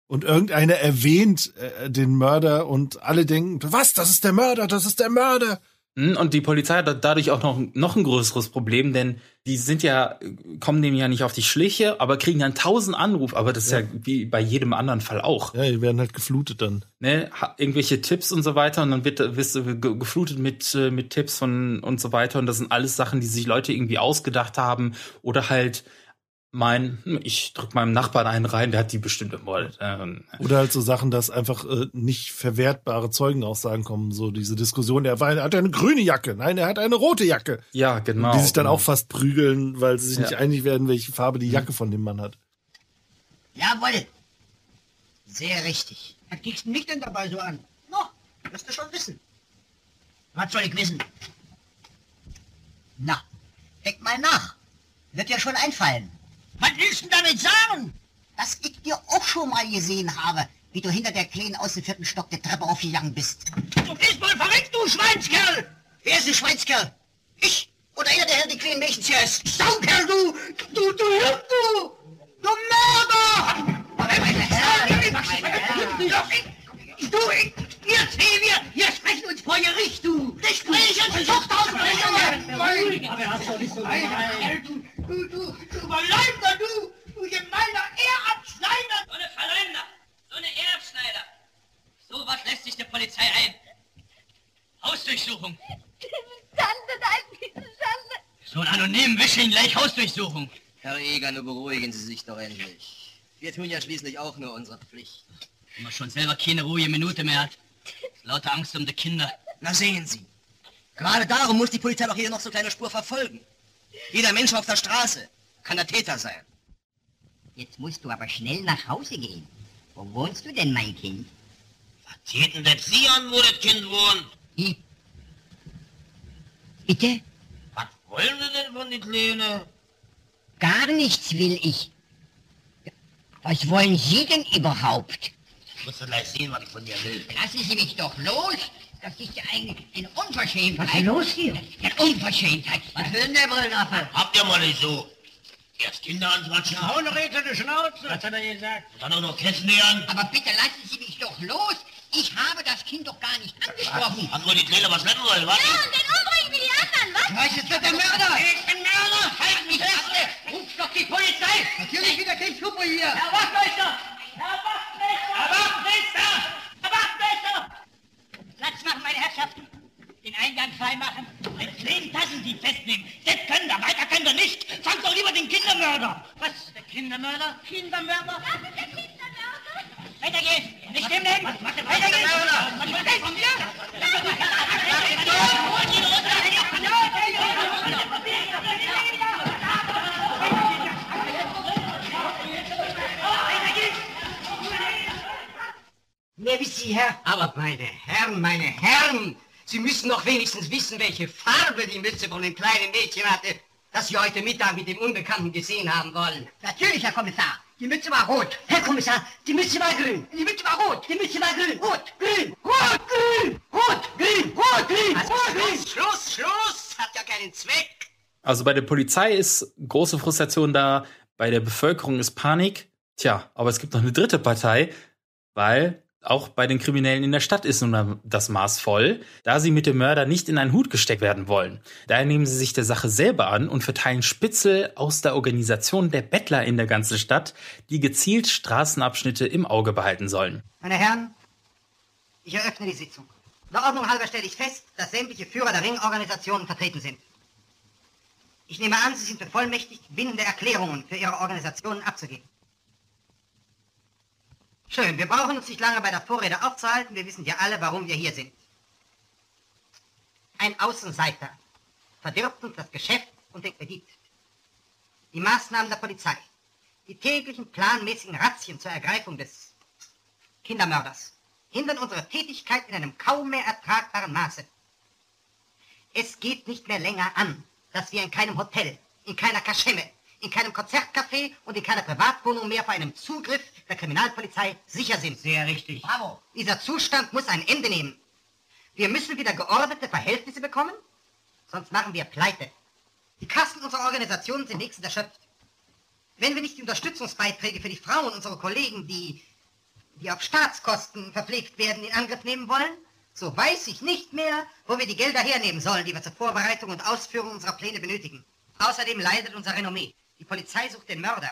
Und irgendeiner erwähnt äh, den Mörder und alle denken, was, das ist der Mörder, das ist der Mörder. Hm, Und die Polizei hat da- dadurch auch noch, noch ein größeres Problem, denn die sind ja, kommen dem ja nicht auf die Schliche, aber kriegen dann tausend Anrufe, aber das ist ja, wie bei jedem anderen Fall auch. Ja, die werden halt geflutet dann. Ne, irgendwelche Tipps und so weiter und dann wird, wirst du ge- geflutet mit, äh, mit Tipps von und so weiter und das sind alles Sachen, die sich Leute irgendwie ausgedacht haben oder halt meinen, hm, ich drück meinem Nachbarn einen rein, der hat die bestimmt ermordet. Ähm, Oder halt so Sachen, dass einfach äh, nicht verwertbare Zeugenaussagen kommen. So diese Diskussion, der war, er hat eine grüne Jacke, nein, er hat eine rote Jacke. Ja, genau. Die sich dann genau. auch fast prügeln, weil sie sich Ja. nicht einig werden, welche Farbe die Jacke von dem Mann hat. Jawohl. Sehr richtig. Was kriegst du mich denn dabei so an? No, wirst du schon wissen. Was soll ich wissen? Na, denk mal nach. Wird dir schon einfallen. Was willst du damit sagen? Dass ich dir auch schon mal gesehen habe, wie du hinter der Kleinen aus dem vierten Stock der Treppe aufgegangen bist. Du bist wohl verrückt, du Schweinskerl! Wer ist ein Schweinskerl? Ich oder einer, der hier die kleinen Mädchen hier ist? Saukerl, du! Du, du Hirn, du! Du Mörder! Du, ich, wir zwei, wir, wir sprechen uns vor Gericht, du! Gespräche, Zuchtausbringung! Du, du, du Überleibender, du! Du gemeiner Ehrabschneider! So eine Verleumder, so eine Erbschneider. So was lässt sich der Polizei ein. Hausdurchsuchung. Schande, nein, bitte Schande. So einen anonymen Wischling gleich Hausdurchsuchung. Herr Eger, nur beruhigen Sie sich doch endlich. Wir tun ja schließlich auch nur unsere Pflicht. Wenn man schon selber keine ruhige Minute mehr hat. Lauter Angst um die Kinder. Na sehen Sie. Gerade darum muss die Polizei doch jede noch so kleine Spur verfolgen. Jeder Mensch auf der Straße kann der Täter sein. Jetzt musst du aber schnell nach Hause gehen. Wo wohnst du denn, mein Kind? Was geht denn das Sie an, wo das Kind wohnt? Ich. Bitte? Was wollen Sie denn von den Kleinen? Gar nichts will ich. Was wollen Sie denn überhaupt? Ich muss doch gleich sehen, was ich von dir will. Lassen Sie mich doch los! Das ist ja eine, eine Unverschämtheit. Was ist los hier? Eine Unverschämtheit. Was will denn der Brillaffe? Habt ihr mal nicht so. Erst Kinder anquatschen. Na, hau noch die Schnauze. Was hat er gesagt? Dann auch noch kennenlernen. Aber bitte lassen Sie mich doch los! Ich habe das Kind doch gar nicht angesprochen. Hat nur die Kleine was lernen wollen, was? Ja, und dann umbringen wir die anderen, was? Was ist das der Mörder? Ich bin Mörder! Halt mich fest! Ruf doch die Polizei! Natürlich wieder kein Schluppe hier! Herr Wachtmeister! Herr Wachtmeister! Herr Wachtmeister! Herr Wachtmeister! Platz machen, meine Herrschaften! Den Eingang frei machen. Mit zehn Tassen Sie festnehmen. Das können wir, weiter können wir nicht. Fangt doch lieber den Kindermörder. Was? Der Kindermörder? Kindermörder? Das ist der Kindermörder. Weitergehen! Nicht hinlegen! Weitergehen! Was will das von mir? Mir wie Sie, Herr. Aber meine Herren, meine Herren, Sie müssen doch wenigstens wissen, welche Farbe die Mütze von dem kleinen Mädchen hatte, das Sie heute Mittag mit dem Unbekannten gesehen haben wollen. Natürlich, Herr Kommissar. Die Mütze war rot. Herr Kommissar, die Mütze war grün. Die Mütze war rot. Die Mütze war grün. Rot, grün, rot, grün, rot, grün, rot, grün, Also rot, grün. Schluss, Schluss! Hat ja keinen Zweck. Also bei der Polizei ist große Frustration da, bei der Bevölkerung ist Panik. Tja, aber es gibt noch eine dritte Partei, weil auch bei den Kriminellen in der Stadt ist nun das Maß voll, da sie mit dem Mörder nicht in einen Hut gesteckt werden wollen. Daher nehmen sie sich der Sache selber an und verteilen Spitzel aus der Organisation der Bettler in der ganzen Stadt, die gezielt Straßenabschnitte im Auge behalten sollen. Meine Herren, ich eröffne die Sitzung. Der Ordnung halber stelle ich fest, dass sämtliche Führer der Ringorganisationen vertreten sind. Ich nehme an, Sie sind bevollmächtigt, bindende Erklärungen für Ihre Organisationen abzugeben. Schön, wir brauchen uns nicht lange bei der Vorrede aufzuhalten. Wir wissen ja alle, warum wir hier sind. Ein Außenseiter verdirbt uns das Geschäft und den Kredit. Die Maßnahmen der Polizei, die täglichen planmäßigen Razzien zur Ergreifung des Kindermörders hindern unsere Tätigkeit in einem kaum mehr ertragbaren Maße. Es geht nicht mehr länger an, dass wir in keinem Hotel, in keiner Kaschemme, in keinem Konzertcafé und in keiner Privatwohnung mehr vor einem Zugriff der Kriminalpolizei sicher sind. Sehr richtig. Bravo. Dieser Zustand muss ein Ende nehmen. Wir müssen wieder geordnete Verhältnisse bekommen, sonst machen wir pleite. Die Kassen unserer Organisationen sind nächstens erschöpft. Wenn wir nicht die Unterstützungsbeiträge für die Frauen unserer Kollegen, die, die auf Staatskosten verpflegt werden, in Angriff nehmen wollen, so weiß ich nicht mehr, wo wir die Gelder hernehmen sollen, die wir zur Vorbereitung und Ausführung unserer Pläne benötigen. Außerdem leidet unser Renommee. Die Polizei sucht den Mörder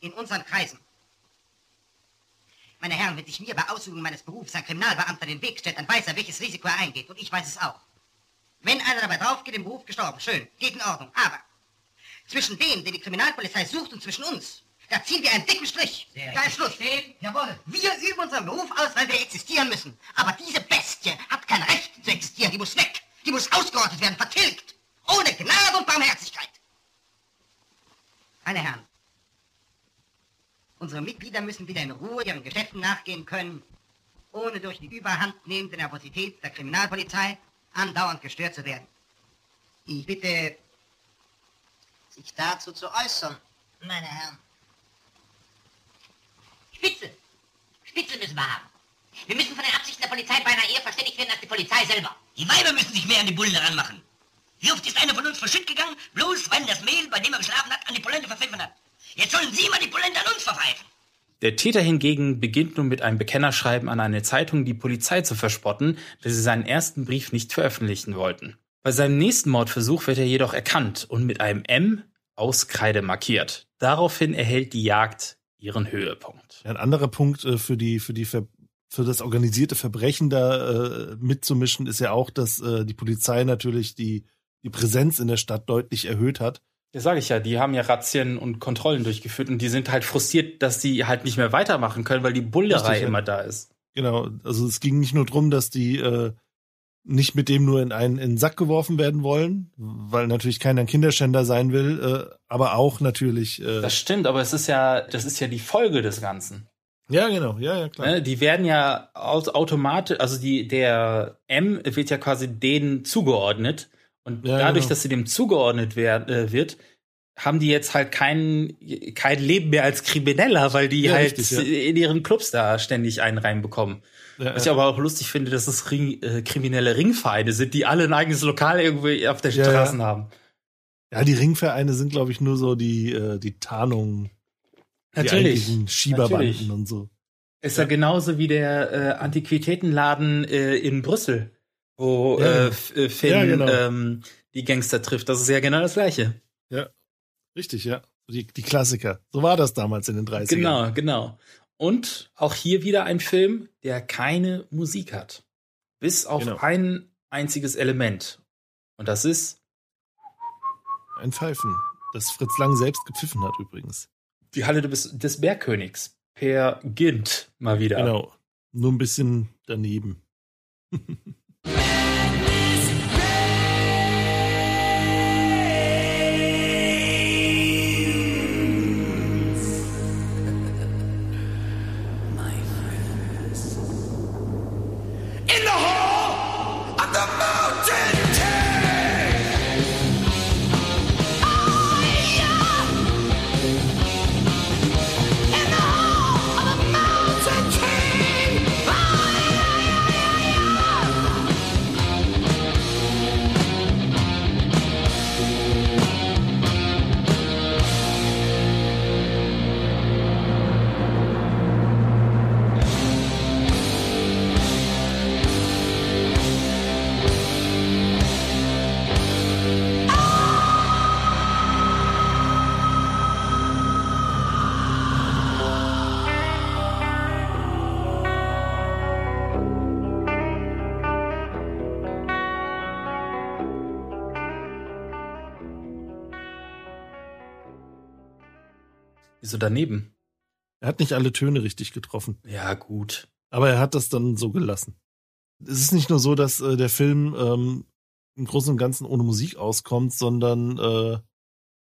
in unseren Kreisen. Meine Herren, wenn sich mir bei Ausübung meines Berufs ein Kriminalbeamter den Weg stellt, dann weiß er, welches Risiko er eingeht. Und ich weiß es auch. Wenn einer dabei draufgeht, im Beruf gestorben, schön, geht in Ordnung. Aber zwischen denen, die die Kriminalpolizei sucht, und zwischen uns, da ziehen wir einen dicken Strich. da ist Schluss. Jawohl. Wir üben unseren Beruf aus, weil wir existieren müssen. Aber diese Bestie hat kein Recht zu existieren. Die muss weg. Die muss ausgerottet werden, vertilgt. Ohne Gnade und Barmherzigkeit. Meine Herren, unsere Mitglieder müssen wieder in Ruhe ihren Geschäften nachgehen können, ohne durch die überhandnehmende Nervosität der Kriminalpolizei andauernd gestört zu werden. Ich bitte, sich dazu zu äußern, meine Herren. Spitze. Spitze müssen wir haben. Wir müssen von den Absichten der Polizei beinahe eher verständigt werden als die Polizei selber. Die Weiber müssen sich mehr an die Bullen ranmachen. Wie oft ist einer von uns verschütt gegangen, bloß weil das Mehl, bei dem er geschlafen hat, an die Polente verpfiffen hat. Jetzt sollen Sie mal die Polente an uns verpfeifen. Der Täter hingegen beginnt nun mit einem Bekennerschreiben an eine Zeitung, die Polizei zu verspotten, dass sie seinen ersten Brief nicht veröffentlichen wollten. Bei seinem nächsten Mordversuch wird er jedoch erkannt und mit einem M aus Kreide markiert. Daraufhin erhält die Jagd ihren Höhepunkt. Ein anderer Punkt äh, für die, für die Ver für das organisierte Verbrechen da äh, mitzumischen, ist ja auch, dass äh, die Polizei natürlich die, die Präsenz in der Stadt deutlich erhöht hat. Ja, sage ich ja, die haben ja Razzien und Kontrollen durchgeführt und die sind halt frustriert, dass sie halt nicht mehr weitermachen können, weil die Bullerei Richtig, ja. immer da ist. Genau, also es ging nicht nur drum, dass die äh, nicht mit dem nur in einen, in den Sack geworfen werden wollen, weil natürlich keiner ein Kinderschänder sein will, äh, aber auch natürlich. Äh, Das stimmt, aber es ist ja, das ist ja die Folge des Ganzen. ja, genau, ja, ja, klar. Ne, Die werden ja automatisch, also die, der M wird ja quasi denen zugeordnet. Und Ja, dadurch, genau. dass sie dem zugeordnet wer, äh, wird, haben die jetzt halt kein, kein Leben mehr als Krimineller, weil die Ja, halt richtig, ja. in ihren Clubs da ständig einen reinbekommen. Ja, Was ich aber auch lustig finde, dass es Ring, äh, kriminelle Ringvereine sind, die alle ein eigenes Lokal irgendwo auf der ja. haben. Ja, die Ringvereine sind, glaube ich, nur so die, äh, die Tarnung. Die Natürlich, eigentlichen Schieberbanden natürlich. und so. Ist ja, genauso wie der äh, Antiquitätenladen äh, in Brüssel, wo Ja, äh, genau. Äh, Finn Ja, genau. ähm, die Gangster trifft. Das ist ja genau das Gleiche. Ja, richtig, ja. Die, die Klassiker. So war das damals in den 30ern. Genau, genau. Und auch hier wieder ein Film, der keine Musik hat. Bis auf Genau. ein einziges Element. Und das ist Ein Pfeifen, das Fritz Lang selbst gepfiffen hat übrigens. die Halle des, des Bergkönigs. Per Gint mal wieder. Genau. Nur ein bisschen daneben. Bye. So daneben. Er hat nicht alle Töne richtig getroffen. Ja, gut. Aber er hat das dann so gelassen. Es ist nicht nur so, dass äh, der Film ähm, im Großen und Ganzen ohne Musik auskommt, sondern äh,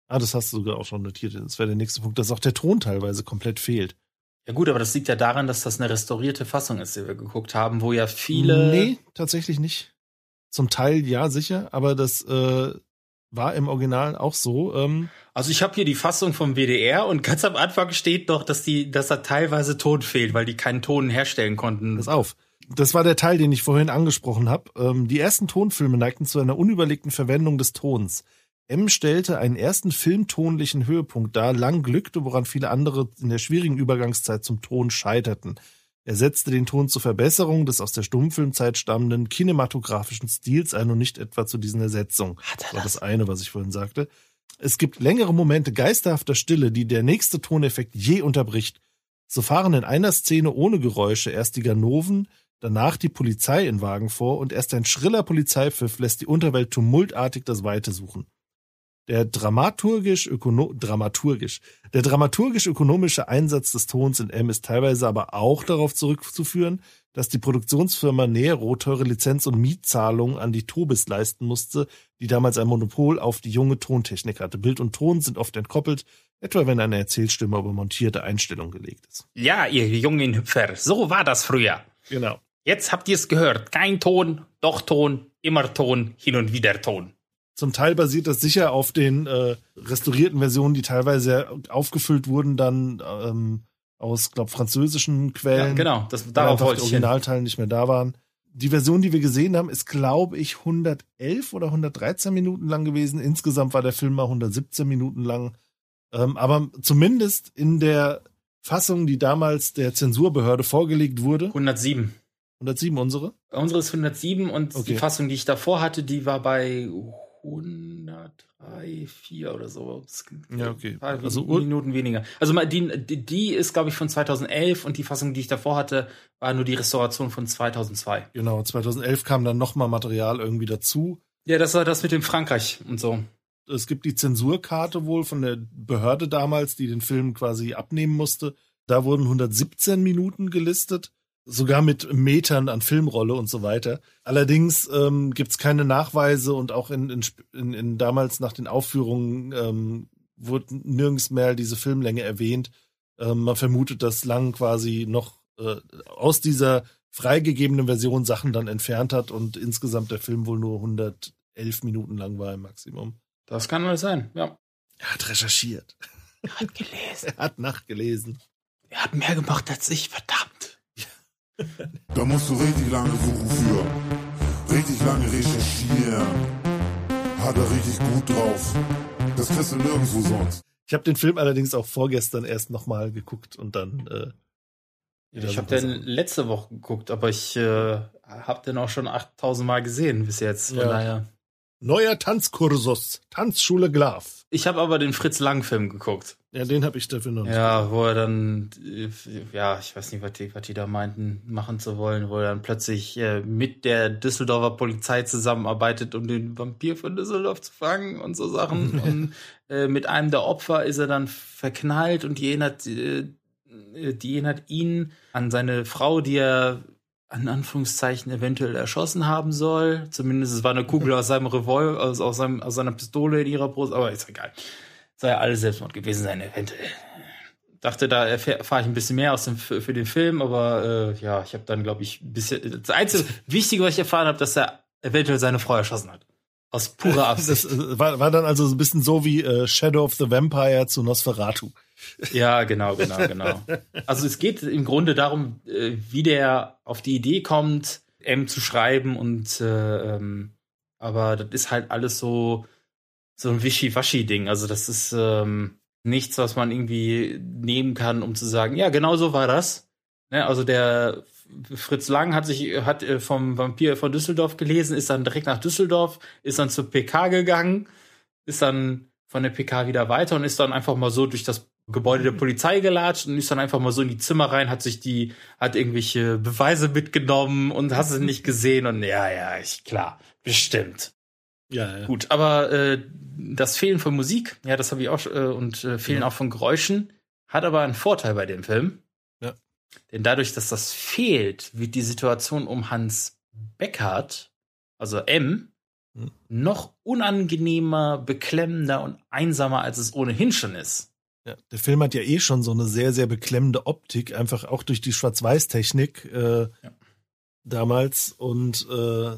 ah, das hast du sogar auch schon notiert. Das wäre der nächste Punkt, dass auch der Ton teilweise komplett fehlt. Ja gut, aber das liegt ja daran, dass das eine restaurierte Fassung ist, die wir geguckt haben, wo ja viele. Nee, tatsächlich nicht. Zum Teil ja, sicher, aber das äh, war im Original auch so. Ähm, Also ich habe hier die Fassung vom WDR und ganz am Anfang steht doch, dass die, dass da teilweise Ton fehlt, weil die keinen Ton herstellen konnten. Pass auf. Das war der Teil, den ich vorhin angesprochen habe. Ähm, die ersten Tonfilme neigten zu einer unüberlegten Verwendung des Tons. M stellte einen ersten filmtonlichen Höhepunkt dar, lang glückte, woran viele andere in der schwierigen Übergangszeit zum Ton scheiterten. Er setzte den Ton zur Verbesserung des aus der Stummfilmzeit stammenden kinematografischen Stils ein und nicht etwa zu diesen Ersetzungen. Das war das eine, was ich vorhin sagte. Es gibt längere Momente geisterhafter Stille, die der nächste Toneffekt je unterbricht. So fahren in einer Szene ohne Geräusche erst die Ganoven, danach die Polizei in Wagen vor und erst ein schriller Polizeipfiff lässt die Unterwelt tumultartig das Weite suchen. Der dramaturgisch, ökono dramaturgisch, der dramaturgisch-ökonomische Einsatz des Tons in M ist teilweise aber auch darauf zurückzuführen, dass die Produktionsfirma Nero teure Lizenz- und Mietzahlungen an die Tobis leisten musste, die damals ein Monopol auf die junge Tontechnik hatte. Bild und Ton sind oft entkoppelt, etwa wenn eine Erzählstimme über montierte Einstellungen gelegt ist. Ja, ihr jungen Hüpfer, so war das früher. Genau. Jetzt habt ihr es gehört. Kein Ton, doch Ton, immer Ton, hin und wieder Ton. Zum Teil basiert das sicher auf den äh, restaurierten Versionen, die teilweise aufgefüllt wurden dann ähm, aus, glaube französischen Quellen. Ja, genau, das- darauf wollte die ich hin. Originalteile nicht mehr da waren. Die Version, die wir gesehen haben, ist, glaube ich, 111 oder 113 Minuten lang gewesen. Insgesamt war der Film mal 117 Minuten lang. Ähm, aber zumindest in der Fassung, die damals der Zensurbehörde vorgelegt wurde. 107. 107 unsere? Unsere ist 107 und Okay. die Fassung, die ich davor hatte, die war bei 103, 4 oder so. Ja, okay. War Also Minuten weniger. Also die, die ist, glaube ich, von 2011 und die Fassung, die ich davor hatte, war nur die Restauration von 2002. Genau, 2011 kam dann nochmal Material irgendwie dazu. Ja, das war das mit dem Frankreich und so. Es gibt die Zensurkarte wohl von der Behörde damals, die den Film quasi abnehmen musste. Da wurden 117 Minuten gelistet, sogar mit Metern an Filmrolle und so weiter. Allerdings ähm, gibt es keine Nachweise und auch in, in, in, in damals nach den Aufführungen ähm, wurde nirgends mehr diese Filmlänge erwähnt. Ähm, man vermutet, dass Lang quasi noch äh, aus dieser freigegebenen Version Sachen dann entfernt hat und insgesamt der Film wohl nur 111 Minuten lang war im Maximum. Das kann alles sein, ja. Er hat recherchiert. Er hat gelesen. Er hat nachgelesen. Er hat mehr gemacht als ich, verdammt. Da musst du richtig lange suchen für. Richtig lange recherchieren. Hat er richtig gut drauf. Das kriegst du nirgendwo sonst. Ich habe den Film allerdings auch vorgestern erst nochmal geguckt und dann. Äh, Ich habe den letzte Woche geguckt, aber ich äh, habe den auch schon 8000 Mal gesehen bis jetzt. Von Ja. daher. Neuer Tanzkursus. Tanzschule Glaf. Ich habe aber den Fritz Lang Film geguckt. Ja, den habe ich dafür noch nicht. Ja, wo er dann, äh, ja, ich weiß nicht, was die, was die da meinten, machen zu wollen, wo er dann plötzlich äh, mit der Düsseldorfer Polizei zusammenarbeitet, um den Vampir von Düsseldorf zu fangen und so Sachen. und äh, mit einem der Opfer ist er dann verknallt und die erinnert, äh, die erinnert ihn an seine Frau, die er an Anführungszeichen eventuell erschossen haben soll. Zumindest es war eine Kugel aus seinem Revolver, aus, aus, seinem, aus seiner Pistole in ihrer Brust, aber ist egal. Soll ja alles Selbstmord gewesen sein, eventuell. Dachte, da erfahr- erfahre ich ein bisschen mehr aus dem, für, für den Film, aber äh, ja, ich habe dann, glaube ich, ein bisschen. Das einzige Wichtige, was ich erfahren habe, dass er eventuell seine Frau erschossen hat. Aus purer Absicht. Das äh, war, war dann also so ein bisschen so wie äh, Shadow of the Vampire zu Nosferatu. Ja, genau, genau, genau. Also es geht im Grunde darum, äh, wie der auf die Idee kommt, M zu schreiben und äh, ähm, aber das ist halt alles so so ein Wischi-Waschi-Ding. Also das ist ähm, nichts, was man irgendwie nehmen kann, um zu sagen, ja, genau so war das. Ne? Also der Fritz Lang hat sich hat äh, vom Vampir von Düsseldorf gelesen, ist dann direkt nach Düsseldorf, ist dann zur PK gegangen, ist dann von der PK wieder weiter und ist dann einfach mal so durch das Gebäude der Polizei gelatscht und ist dann einfach mal so in die Zimmer rein, hat sich die, hat irgendwelche Beweise mitgenommen und hast es nicht gesehen und ja, ja, ich, klar, bestimmt. Ja, ja. Gut, aber äh, das Fehlen von Musik, ja, das habe ich auch äh, und äh, Fehlen Ja. auch von Geräuschen, Hat aber einen Vorteil bei dem Film. Ja. Denn dadurch, dass das fehlt, wird die Situation um Hans Beckhardt, also M, Hm. noch unangenehmer, beklemmender und einsamer, als es ohnehin schon ist. Ja, der Film hat ja eh schon so eine sehr, sehr beklemmende Optik, einfach auch durch die Schwarz-Weiß-Technik äh, damals und äh,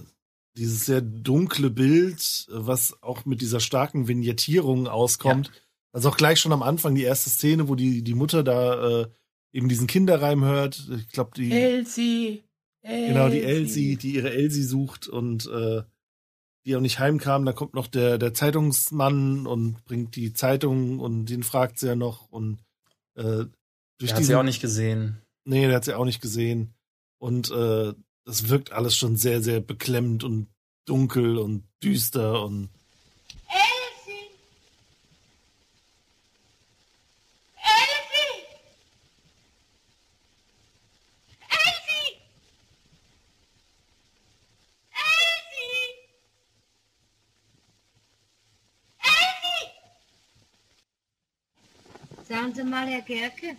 dieses sehr dunkle Bild, was auch mit dieser starken Vignettierung auskommt. Also auch gleich schon am Anfang die erste Szene, wo die, die Mutter da äh, eben diesen Kinderreim hört. Ich glaube, die Elsie! Genau, die Elsie, die ihre Elsie sucht und äh, die auch nicht heimkam. Da kommt noch der, der Zeitungsmann und bringt die Zeitung und den fragt sie ja noch. Und äh, durch Der hat sie diesen- auch nicht gesehen. Nee, der hat sie auch nicht gesehen. Und äh, das wirkt alles schon sehr, sehr beklemmend und dunkel und düster und Sie mal, Herr Gerke,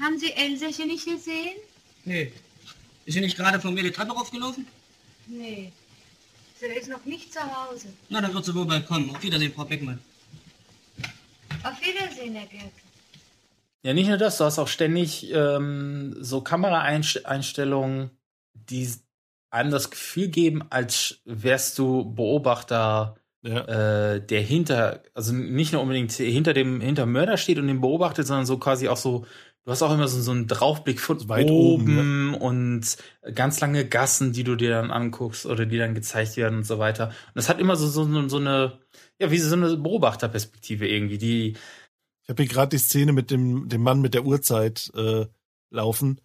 haben Sie Elsäche nicht gesehen? Nee. Ist sie nicht gerade von mir die Treppe raufgelaufen? Nee. Sie ist noch nicht zu Hause. Na, dann wird sie wohl bald kommen. Auf Wiedersehen, Frau Beckmann. Auf Wiedersehen, Herr Gerke. Ja, nicht nur das, du hast auch ständig ähm, so Kameraeinstellungen, die einem das Gefühl geben, als wärst du Beobachter, äh, der hinter, also nicht nur unbedingt hinter dem hinter Mörder steht und den beobachtet, sondern so quasi auch so, du hast auch immer so, so einen Draufblick von Weit oben, oben, und ganz lange Gassen, die du dir dann anguckst oder die dann gezeigt werden und so weiter. Und das hat immer so, so, so eine, ja, wie so eine Beobachterperspektive irgendwie, die Ich habe hier gerade die Szene mit dem, dem Mann mit der Uhrzeit äh, laufen.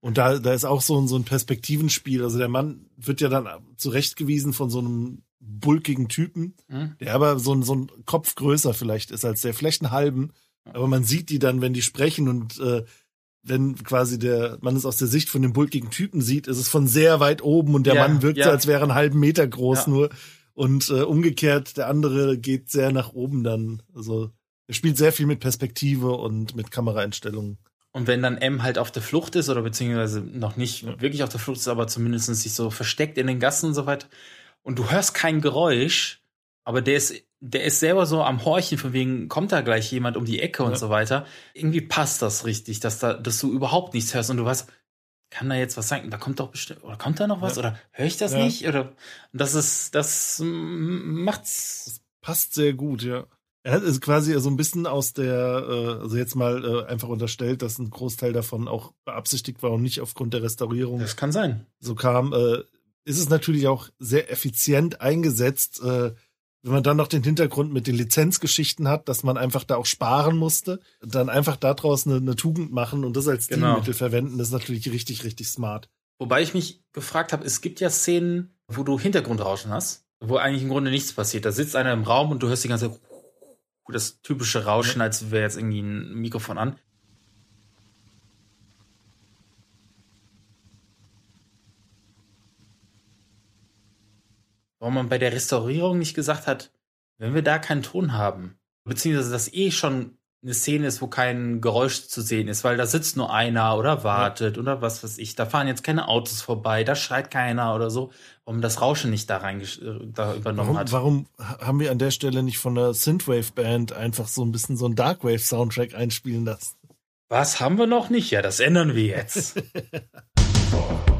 Und da, da ist auch so ein, so ein Perspektivenspiel. Also der Mann wird ja dann zurechtgewiesen von so einem bulkigen Typen, Mhm. der aber so ein, so ein Kopf größer vielleicht ist als der, vielleicht einen halben. Aber man sieht die dann, wenn die sprechen und äh, wenn quasi der man es aus der Sicht von dem bulkigen Typen sieht, ist es von sehr weit oben und der Ja, Mann wirkt ja. so, als wäre er einen halben Meter groß Ja. nur. Und äh, umgekehrt, der andere geht sehr nach oben dann. Also er spielt sehr viel mit Perspektive und mit Kameraeinstellungen. Und wenn dann M halt auf der Flucht ist oder beziehungsweise noch nicht wirklich auf der Flucht ist, aber zumindest sich so versteckt in den Gassen und so weiter und du hörst kein Geräusch, aber der ist, der ist selber so am Horchen, von wegen, kommt da gleich jemand um die Ecke und Ja. so weiter. Irgendwie passt das richtig, dass da, dass du überhaupt nichts hörst und du weißt, kann da jetzt was sein? Da kommt doch bestimmt, oder kommt da noch was? Ja. Oder höre ich das Ja. nicht? Oder und das ist, das macht's. Passt sehr gut, ja. Er hat- quasi so ein bisschen aus der, äh, also jetzt mal äh, einfach unterstellt, dass ein Großteil davon auch beabsichtigt war und nicht aufgrund der Restaurierung Das kann sein. so kam. Ist es natürlich auch sehr effizient eingesetzt, äh, wenn man dann noch den Hintergrund mit den Lizenzgeschichten hat, dass man einfach da auch sparen musste, dann einfach daraus eine, eine Tugend machen und das als Genau. Stilmittel verwenden, ist natürlich richtig, richtig smart. Wobei ich mich gefragt habe, es gibt ja Szenen, wo du Hintergrundrauschen hast, wo eigentlich im Grunde nichts passiert. Da sitzt einer im Raum und du hörst die ganze Zeit das typische Rauschen, als wäre jetzt irgendwie ein Mikrofon an. Warum man bei der Restaurierung nicht gesagt hat, wenn wir da keinen Ton haben, beziehungsweise dass eh schon eine Szene ist, wo kein Geräusch zu sehen ist, weil da sitzt nur einer oder wartet oder was weiß ich, da fahren jetzt keine Autos vorbei, da schreit keiner oder so, warum das Rauschen nicht da rein da übernommen Warum, hat. warum haben wir an der Stelle nicht von der Synthwave-Band einfach so ein bisschen so einen Darkwave-Soundtrack einspielen lassen? Was haben wir noch nicht? Ja, das ändern wir jetzt.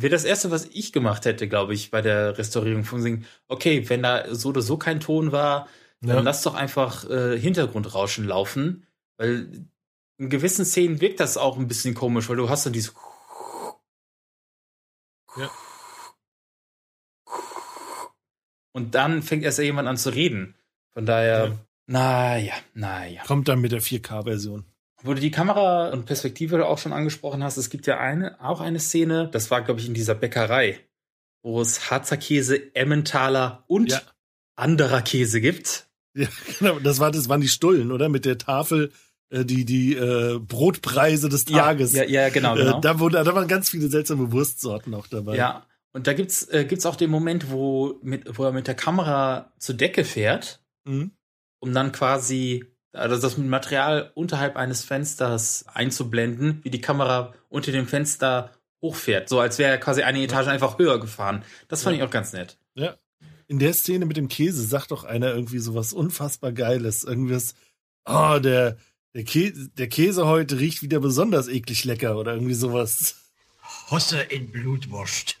Wäre das erste, was ich gemacht hätte, glaube ich, bei der Restaurierung von Singen. Okay, wenn da so oder so kein Ton war, dann Ja. lass doch einfach äh, Hintergrundrauschen laufen, weil in gewissen Szenen wirkt das auch ein bisschen komisch, weil du hast dann dieses Ja. und dann fängt erst jemand an zu reden. Von daher, naja, naja. Kommt dann mit der 4K-Version. Wo du die Kamera und Perspektive auch schon angesprochen hast, es gibt ja eine, auch eine Szene, das war, glaube ich, in dieser Bäckerei, wo es Harzer Käse, Emmentaler und Ja. anderer Käse gibt. Ja, genau. Das, war, das waren die Stullen, oder? Mit der Tafel äh, die, die äh, Brotpreise des Ja, Tages. ja, ja, genau, genau. Äh, da, wurde, da waren ganz viele seltsame Wurstsorten auch dabei. Ja, und da gibt's äh, gibt's auch den Moment, wo mit wo er mit der Kamera zur Decke fährt, Mhm. um dann quasi also das mit Material unterhalb eines Fensters einzublenden, wie die Kamera unter dem Fenster hochfährt, so als wäre er quasi eine Etage einfach höher gefahren. Das fand Ja. ich auch ganz nett. Ja. In der Szene mit dem Käse sagt doch einer irgendwie sowas unfassbar Geiles. Irgendwas, oh, der, der, Käse, der Käse heute riecht wieder besonders eklig lecker oder irgendwie sowas. Hosse in Blutwurst.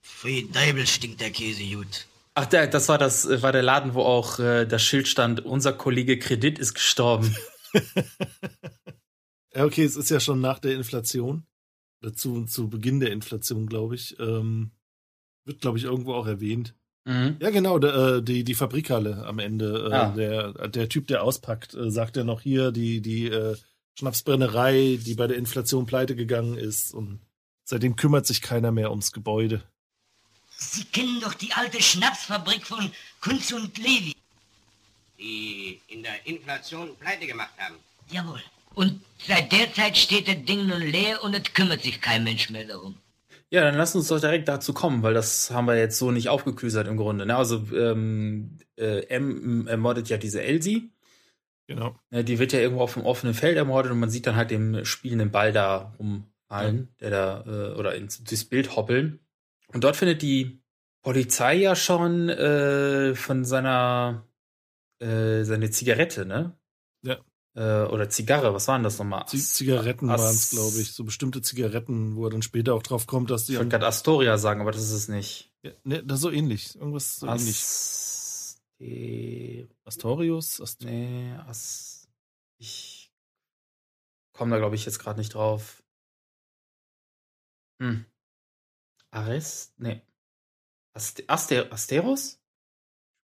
Für Deibel stinkt der Käse gut. Ach, der, das war das äh, war der Laden, wo auch äh, das Schild stand: Unser Kollege Kredit ist gestorben. Ja, okay, es ist ja schon nach der Inflation. Dazu zu Beginn der Inflation, glaube ich. Ähm, wird, glaube ich, irgendwo auch erwähnt. Mhm. Ja, genau, der, äh, die, die Fabrikhalle am Ende. Äh, Ah. der, der Typ, der auspackt, äh, sagt ja noch hier, die, die äh, Schnapsbrennerei, die bei der Inflation pleite gegangen ist. Und seitdem kümmert sich keiner mehr ums Gebäude. Sie kennen doch die alte Schnapsfabrik von Kunz und Levi. Die in der Inflation pleite gemacht haben. Jawohl. Und seit der Zeit steht das Ding nun leer und es kümmert sich kein Mensch mehr darum. Ja, dann lass uns doch direkt dazu kommen, weil das haben wir jetzt so nicht aufgeklüsert im Grunde. Ne? Also ähm, äh, M ermordet ja diese Elsie. Genau. Ne, die wird ja irgendwo auf dem offenen Feld ermordet und man sieht dann halt den spielenden Ball da rumfallen, der da äh, oder ins, durchs Bild hoppeln. Und dort findet die Polizei ja schon äh, von seiner äh, seine Zigarette, ne? Ja. Äh, oder Zigarre, was waren das nochmal? Z Zigaretten As- waren es, glaube ich. So bestimmte Zigaretten, wo er dann später auch drauf kommt, dass die. Ich wollte gerade Astoria sagen, aber das ist es nicht. Ja, ne, das ist so ähnlich. Irgendwas so ähnlich. Asti Astorius? Ast nee, As ich komme da glaube ich jetzt gerade nicht drauf. Hm. Ares? Aste Aster Asteros?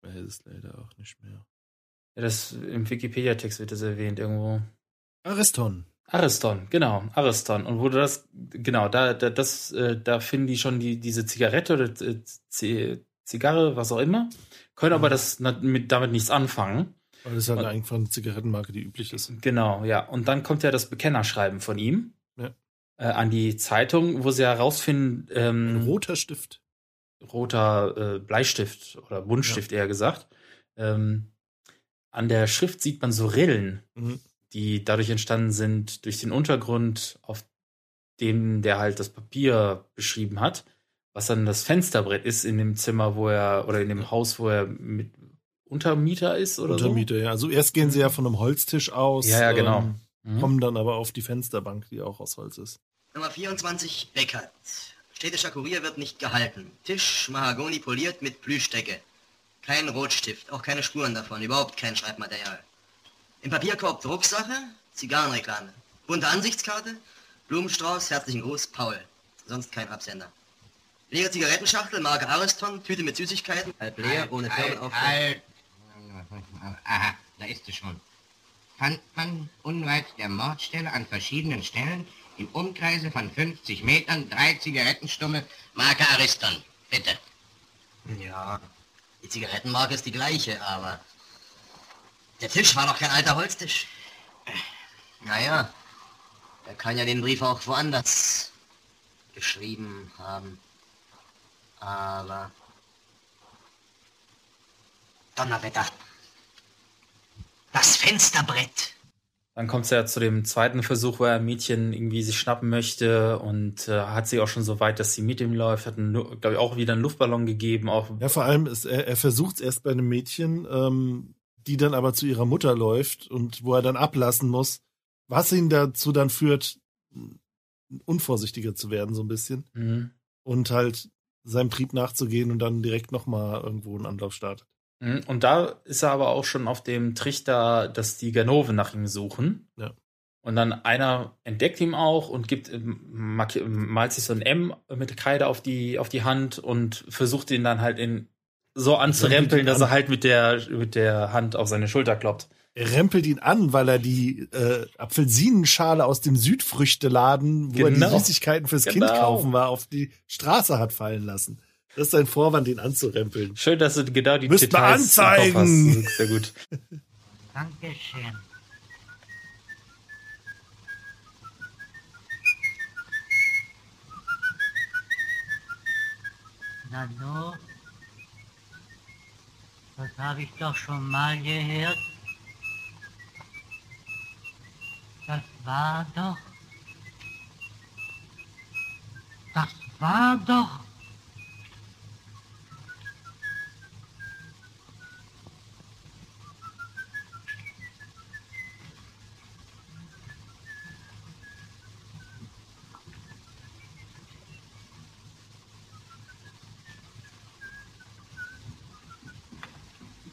Ich weiß es leider auch nicht mehr. Ja, das im Wikipedia-Text wird das erwähnt irgendwo. Ariston. Ariston, genau, Ariston. Und wo du das, genau, da, da, das, äh, da finden die schon die, diese Zigarette oder äh, Zigarre, was auch immer, können aber das na- mit, damit nichts anfangen. Weil das ist halt Und- einfach eine Zigarettenmarke, die üblich ist. Genau, ja. Und dann kommt ja das Bekennerschreiben von ihm. Äh, an die Zeitung, wo sie herausfinden, ähm, Ein roter Stift. roter äh, Bleistift oder Buntstift eher gesagt. Ähm, an der Schrift sieht man so Rillen, Mhm. die dadurch entstanden sind durch den Untergrund, auf dem der halt das Papier beschrieben hat, was dann das Fensterbrett ist in dem Zimmer, wo er oder in dem Haus, wo er mit Untermieter ist oder Untermieter, ja. Also erst gehen sie ja von einem Holztisch aus. Ja, ja, genau. ähm, Mhm. Kommen dann aber auf die Fensterbank, die auch aus Holz ist. Nummer 24, Beckert. Städtischer Kurier wird nicht gehalten. Tisch, Mahagoni poliert mit Plüschdecke. Kein Rotstift, auch keine Spuren davon, überhaupt kein Schreibmaterial. Im Papierkorb Drucksache, Zigarrenreklame. Bunte Ansichtskarte, Blumenstrauß, herzlichen Gruß, Paul. Sonst kein Absender. Leere Zigarettenschachtel, Marke Ariston, Tüte mit Süßigkeiten, halb leer, ohne Firmenaufdruck. Halt. Aha, da ist sie schon. Fand man unweit der Mordstelle an verschiedenen Stellen im Umkreise von 50 Metern drei Zigarettenstummel Marke Ariston. Bitte. Ja, die Zigarettenmarke ist die gleiche, aber der Tisch war doch kein alter Holztisch. Naja, er kann ja den Brief auch woanders geschrieben haben. Aber... Donnerwetter. Das Fensterbrett. Dann kommt es ja zu dem zweiten Versuch, wo er ein Mädchen irgendwie sich schnappen möchte und äh, hat sie auch schon so weit, dass sie mit ihm läuft, hat, glaube ich, auch wieder einen Luftballon gegeben. Auch Ja, vor allem ist er, er versucht es erst bei einem Mädchen, ähm, die dann aber zu ihrer Mutter läuft und wo er dann ablassen muss, was ihn dazu dann führt, unvorsichtiger zu werden, so ein bisschen. Mhm. Und halt seinem Trieb nachzugehen und dann direkt nochmal irgendwo einen Anlauf startet. Mhm, Und da ist er aber auch schon auf dem Trichter, dass die Ganoven nach ihm suchen. Ja. Und dann einer entdeckt ihn auch und gibt, ähm, marki- malt sich so ein M mit Kreide auf die, auf die Hand und versucht ihn dann halt in so anzurempeln, dass er halt mit der, mit der Hand auf seine Schulter kloppt. Er rempelt ihn an, weil er die äh, Apfelsinenschale aus dem Südfrüchteladen, wo er Genau. die Süßigkeiten fürs Kind Genau. kaufen war, auf die Straße hat fallen lassen. Das ist sein Vorwand, ihn anzurempeln. Schön, dass du genau die Müsst Details anzeigen. hast. Sehr gut. Dankeschön. Na no, das habe ich doch schon mal gehört. Das war doch. Das war doch.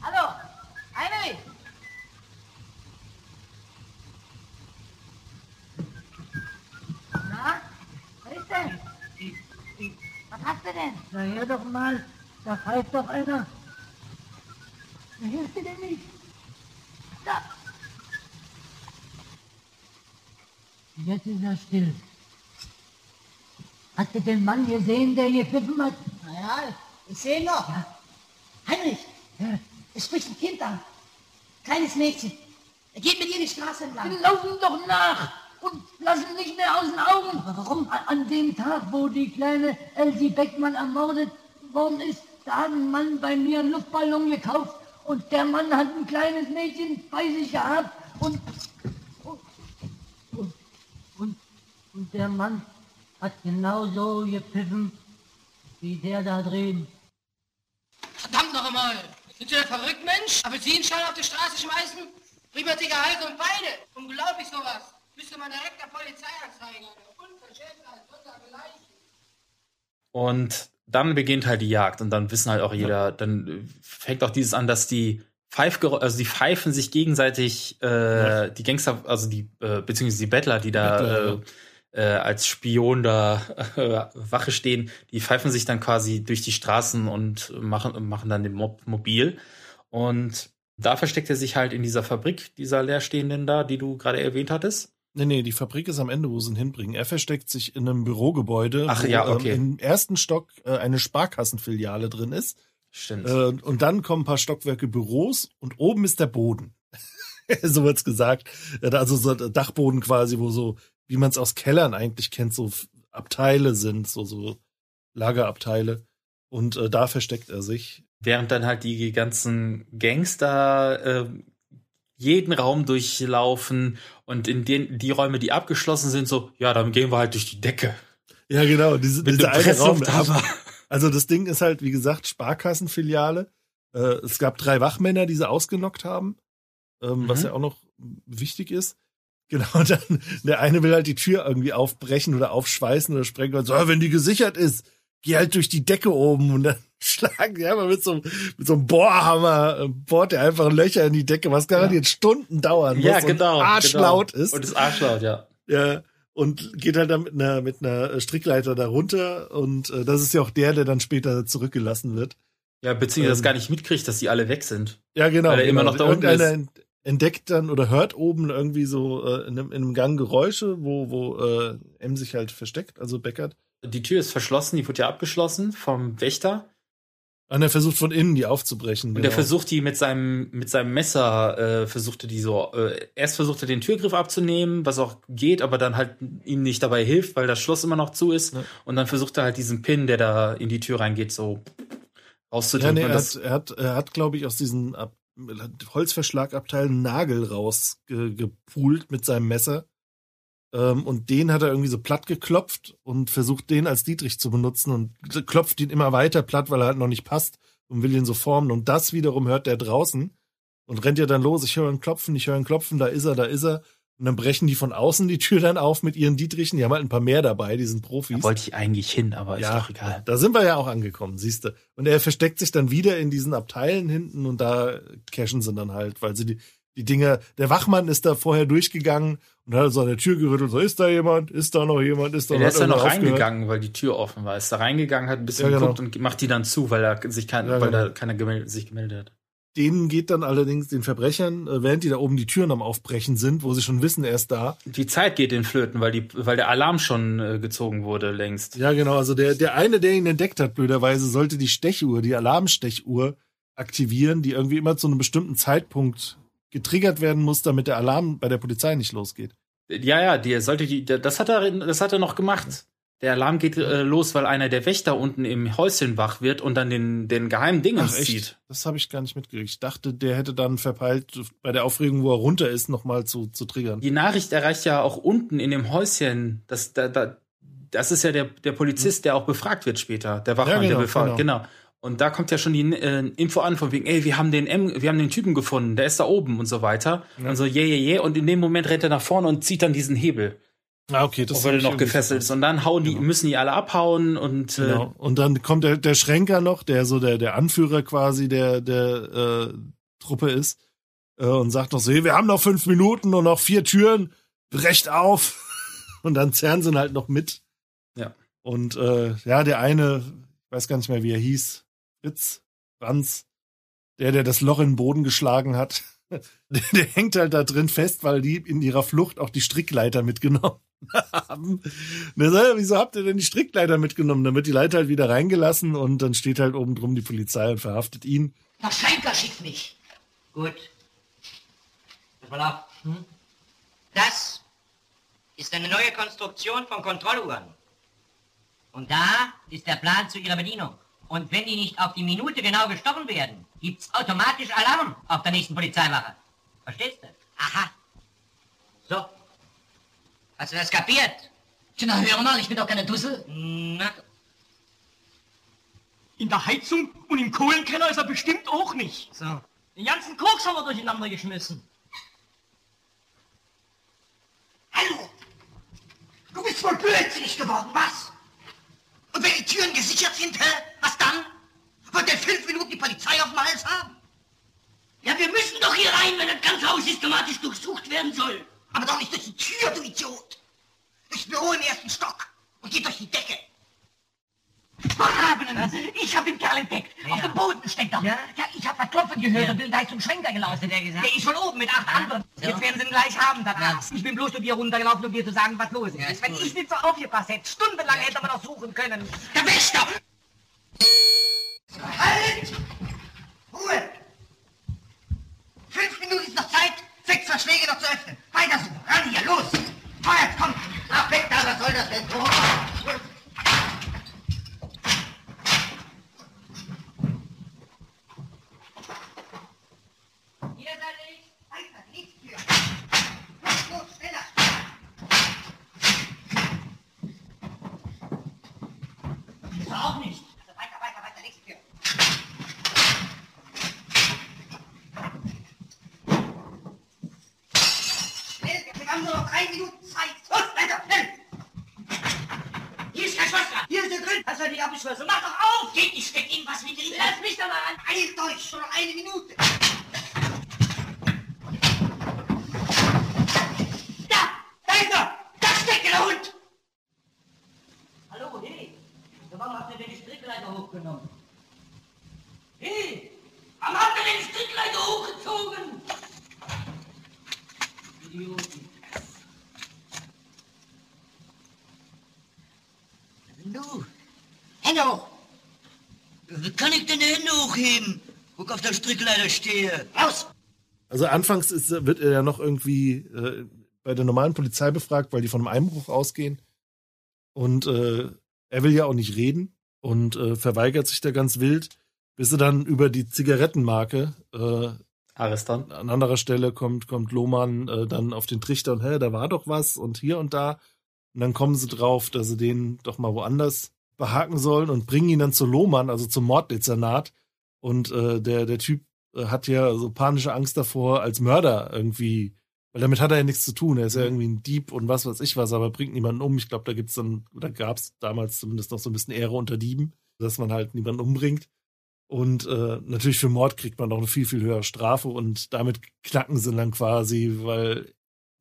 Hallo, Heinrich! Na, was ist denn? Was hast du denn? Na hör doch mal, da pfeift doch einer. Na, hörst du denn nicht? Da. Jetzt ist er still. Hast du den Mann gesehen, der hier pfiffen hat? Naja, ich sehe ihn noch. Heinrich, es spricht ein Kind an. Kleines Mädchen. Er geht mit ihr die Straße entlang. Die laufen doch nach und lassen nicht mehr aus den Augen. Aber warum? An dem Tag, wo die kleine Elsie Beckmann ermordet worden ist, da hat ein Mann bei mir einen Luftballon gekauft und der Mann hat ein kleines Mädchen bei sich gehabt und und, und, und, der Mann hat genauso gepfiffen wie der da drüben. Verdammt noch einmal! Sind Sie denn verrückt, Mensch? Apfelsinenschalen auf die Straße schmeißen? Prima dicke Hals und Beine! Unglaublich sowas! Müsste man direkt der Polizei anzeigen. Unverschämtheit, sondergleichen. Und dann beginnt halt die Jagd und dann wissen halt auch jeder, dann fängt auch dieses an, dass die Pfeifgerä also die pfeifen sich gegenseitig, äh, die Gangster, also die, äh, beziehungsweise die Bettler, die da Bettler, äh, äh, als Spion da äh, Wache stehen, die pfeifen sich dann quasi durch die Straßen und machen, machen dann den Mob mobil. Und da versteckt er sich halt in dieser Fabrik, dieser leerstehenden da, die du gerade erwähnt hattest. Nee, nee, die Fabrik ist am Ende, wo sie ihn hinbringen. Er versteckt sich in einem Bürogebäude, Ach wo ja, okay. ähm, im ersten Stock äh, eine Sparkassenfiliale drin ist. Stimmt. Äh, und dann kommen ein paar Stockwerke Büros und oben ist der Boden. so wird's gesagt. Äh, Also so Dachboden quasi, wo so, wie man es aus Kellern eigentlich kennt, so Abteile sind, so, so Lagerabteile. Und äh, da versteckt er sich. Während dann halt die ganzen Gangster äh, jeden Raum durchlaufen und in den die Räume, die abgeschlossen sind, so, ja, dann gehen wir halt durch die Decke. Ja, genau. Diese, Mit dieser eine Raum. Presslufthammer. Also das Ding ist halt, wie gesagt, Sparkassenfiliale. Äh, es gab drei Wachmänner, die sie ausgenockt haben, ähm, was Mhm. ja auch noch wichtig ist. Genau, dann der eine will halt die Tür irgendwie aufbrechen oder aufschweißen oder sprengen und so, "Ah, wenn die gesichert ist, geh halt durch die Decke oben und dann schlagen die einfach mit so, einem- mit so einem Bohrhammer, äh, bohrt er einfach Löcher in die Decke, was garantiert Stunden dauern muss Ja, und genau. arschlaut genau. ist. Und ist arschlaut, ja. Ja, und geht halt dann mit einer, mit einer Strickleiter da runter und äh, das ist ja auch der, der dann später zurückgelassen wird. Ja, beziehungsweise das Ähm, gar nicht mitkriegt, dass die alle weg sind. Ja, genau. Weil er genau. immer noch da unten ist. ent- entdeckt dann oder hört oben irgendwie so äh, in, einem, in einem Gang Geräusche, wo, wo äh, M sich halt versteckt, also Beckert. Die Tür ist verschlossen, die wird ja abgeschlossen vom Wächter. Und er versucht von innen die aufzubrechen. Und genau. er versucht die mit seinem, mit seinem Messer, äh, versuchte die so, äh, erst versuchte den Türgriff abzunehmen, was auch geht, aber dann halt ihm nicht dabei hilft, weil das Schloss immer noch zu ist. Und dann versucht er halt diesen Pin, der da in die Tür reingeht, so ja, rauszudrücken. nee, er hat, er hat, er hat glaube ich, aus diesem Ab Holzverschlagabteil einen Nagel rausgepult mit seinem Messer. Ähm, und den hat er irgendwie so platt geklopft und versucht, den als Dietrich zu benutzen und klopft ihn immer weiter platt, weil er halt noch nicht passt und will ihn so formen. Und das wiederum hört der draußen und rennt ja dann los. Ich höre ihn klopfen, ich höre ihn klopfen, da ist er, da ist er. Und dann brechen die von außen die Tür dann auf mit ihren Dietrichen. Die haben halt ein paar mehr dabei, die sind Profis. da wollte ich eigentlich hin, aber ist Ja, doch egal. Da sind wir ja auch angekommen, siehst du. Und er versteckt sich dann wieder in diesen Abteilen hinten und da cashen sie dann halt, weil sie die, die Dinger, der Wachmann ist da vorher durchgegangen und hat so an der Tür gerüttelt, so, ist da jemand, ist da noch jemand, ist da Der hat ist dann noch aufgehört? reingegangen, weil die Tür offen war. Ist da reingegangen, hat ein bisschen Ja, genau. geguckt und macht die dann zu, weil er sich kein, Ja, weil genau. da keiner gemeldet, sich gemeldet hat. Denen geht dann allerdings den Verbrechern, äh, während die da oben die Türen am Aufbrechen sind, wo sie schon wissen, er ist da. Die Zeit geht den Flöten, weil die, weil der Alarm schon äh, gezogen wurde längst. Ja, genau. Also der, der eine, der ihn entdeckt hat, blöderweise, sollte die Stechuhr, die Alarmstechuhr aktivieren, die irgendwie immer zu einem bestimmten Zeitpunkt getriggert werden muss, damit der Alarm bei der Polizei nicht losgeht. Ja, ja, die sollte die, das hat er, das hat er noch gemacht. Der Alarm geht äh, los, weil einer der Wächter unten im Häuschen wach wird und dann den, den geheimen Dingens zieht. Das habe ich gar nicht mitgekriegt. Ich dachte, der hätte dann verpeilt, bei der Aufregung, wo er runter ist, nochmal zu, zu triggern. Die Nachricht erreicht ja auch unten in dem Häuschen. Das, da, da, das ist ja der, der Polizist, der auch befragt wird später. Der Wachmann, Ja, genau, der befragt. genau. Genau. Und da kommt ja schon die äh, Info an, von wegen, ey, wir haben den M, wir haben den Typen gefunden, der ist da oben und so weiter. Und so, yeah, yeah, yeah. Und in dem Moment rennt er nach vorne und zieht dann diesen Hebel. Ah, okay, das Obwohl er noch gefesselt ist. Und dann hauen die, müssen die alle abhauen und äh, Genau. Und dann kommt der, der Schränker noch, der so der, der Anführer quasi der, der äh, Truppe ist, äh, und sagt noch so, hey, wir haben noch fünf Minuten und noch vier Türen, brecht auf. Und dann zerren sie ihn halt noch mit. Ja. Und äh, ja, der eine, ich weiß gar nicht mehr, wie er hieß, Fritz, Franz, der, der das Loch in den Boden geschlagen hat, der, der hängt halt da drin fest, weil die in ihrer Flucht auch die Strickleiter mitgenommen haben. Sagt, wieso habt ihr denn die Strickleiter mitgenommen? Dann wird die Leiter halt wieder reingelassen und dann steht halt oben drum die Polizei und verhaftet ihn. Der Schenker schickt mich. Gut. Pass mal auf. Hm? Das ist eine neue Konstruktion von Kontrolluhren. Und da ist der Plan zu ihrer Bedienung. Und wenn die nicht auf die Minute genau gestochen werden, gibt's automatisch Alarm auf der nächsten Polizeiwache. Verstehst du? Aha. So. Hast du das kapiert? Na, hör mal, ich bin doch keine Dussel. Na, In der Heizung und im Kohlenkeller ist er bestimmt auch nicht. so. Den ganzen Koks haben wir durcheinander geschmissen. Hallo! Du bist wohl blödsinnig geworden, was? Und wenn die Türen gesichert sind, hä? Was dann? Wird der fünf Minuten die Polizei auf dem Hals haben? Ja, wir müssen doch hier rein, wenn das ganze Haus systematisch durchsucht werden soll. Aber doch nicht durch die Tür, du Idiot! Durchs Büro im ersten Stock und geht durch die Decke. Verhabenen! Ich hab den Kerl entdeckt. Auf dem Boden steckt er. Ja? ich hab das Klopfen gehört und bin gleich zum Schenker gelaufen. der gesagt? Der ist schon oben mit acht anderen. Jetzt werden sie ihn gleich haben, dann Arzt. Ich bin bloß zu dir runtergelaufen, um dir zu sagen, was los ist. Ja, ist Wenn gut. ich nicht so aufgepasst hätte, stundenlang hätte man noch suchen können. Der Wächter! Halt! Ruhe! Fünf Minuten ist noch Zeit, sechs Verschläge noch zu öffnen. Weiter so, ran hier, los! Feuert, komm! Ach, weg da, was soll das denn? Oh. Hier seid ich. Weiter, nichts für. Los, los, schneller! Ist er auch nicht. Also weiter, weiter, weiter, nichts für. Schnell, wir haben nur noch drei Minuten Zeit. Los, weiter, schnell! Hier ist kein Schloss dran. Hier ist der Grill. Hast du nicht abgeschlossen? Mach doch auf! Geht, ich steck ihm was mit drin. Lass mich doch mal an. Eilt euch, schon noch eine Minute. Da! Da ist er! Da steckt der Hund! Hallo, hey. Warum habt ihr denn die Strickleiter hochgenommen? Hey, Warum habt ihr den Strickleiter hochgezogen? Idioten. Du, Hände hoch. Wie kann ich denn die Hände hochheben, wo ich auf der Strickleiter stehe? Raus! Also anfangs ist, wird er ja noch irgendwie äh, bei der normalen Polizei befragt, weil die von einem Einbruch ausgehen. Und äh, er will ja auch nicht reden und äh, verweigert sich da ganz wild, bis er dann über die Zigarettenmarke äh, Ariston. an anderer Stelle kommt, kommt Lohmann äh, dann auf den Trichter und hä, da war doch was und hier und da. Und dann kommen sie drauf, dass sie den doch mal woanders behaken sollen und bringen ihn dann zu Lohmann, also zum Morddezernat. Und äh, der, der Typ äh, hat ja so panische Angst davor, als Mörder irgendwie, weil damit hat er ja nichts zu tun. Er ist ja irgendwie ein Dieb und was weiß ich was, aber bringt niemanden um. Ich glaube, da gibt's dann, oder gab's damals zumindest noch so ein bisschen Ehre unter Dieben, dass man halt niemanden umbringt. Und äh, natürlich für Mord kriegt man auch eine viel, viel höhere Strafe und damit knacken sie dann quasi, weil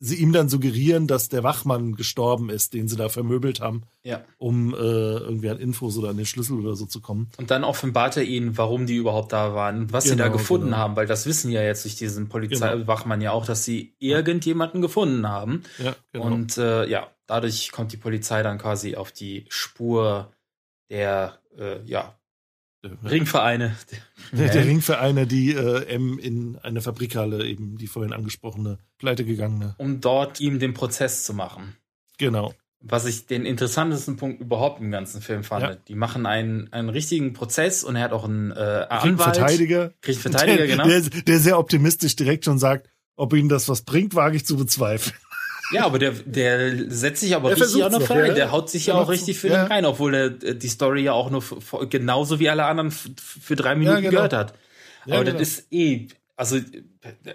sie ihm dann suggerieren, dass der Wachmann gestorben ist, den sie da vermöbelt haben, Ja. um äh, irgendwie an Infos oder an den Schlüssel oder so zu kommen. Und dann offenbart er ihnen, warum die überhaupt da waren und was sie da Genau, gefunden genau. haben, weil das wissen ja jetzt durch diesen Polizeiwachmann ja auch, dass sie irgendjemanden gefunden haben. Ja, genau. Und äh, ja, dadurch kommt die Polizei dann quasi auf die Spur der, äh, ja, Ringvereine. Der, der Ringvereine, die äh, M in eine Fabrikhalle, eben die vorhin angesprochene, pleite gegangene. Um dort ihm den Prozess zu machen. Genau. Was ich den interessantesten Punkt überhaupt im ganzen Film fand. Ja. Die machen einen, einen richtigen Prozess und er hat auch einen äh, Anwalt. Verteidiger. Kriegt Verteidiger, der, genau. Der, der sehr optimistisch direkt schon sagt, ob ihm das was bringt, wage ich zu bezweifeln. Ja, aber der, der setzt sich aber Der richtig auch noch rein. ja. Der haut sich Der ja auch richtig für ja. den rein, obwohl er äh, die Story ja auch nur f- f- genauso wie alle anderen für drei Minuten genau. gehört hat. Ja, aber genau. das ist eh, also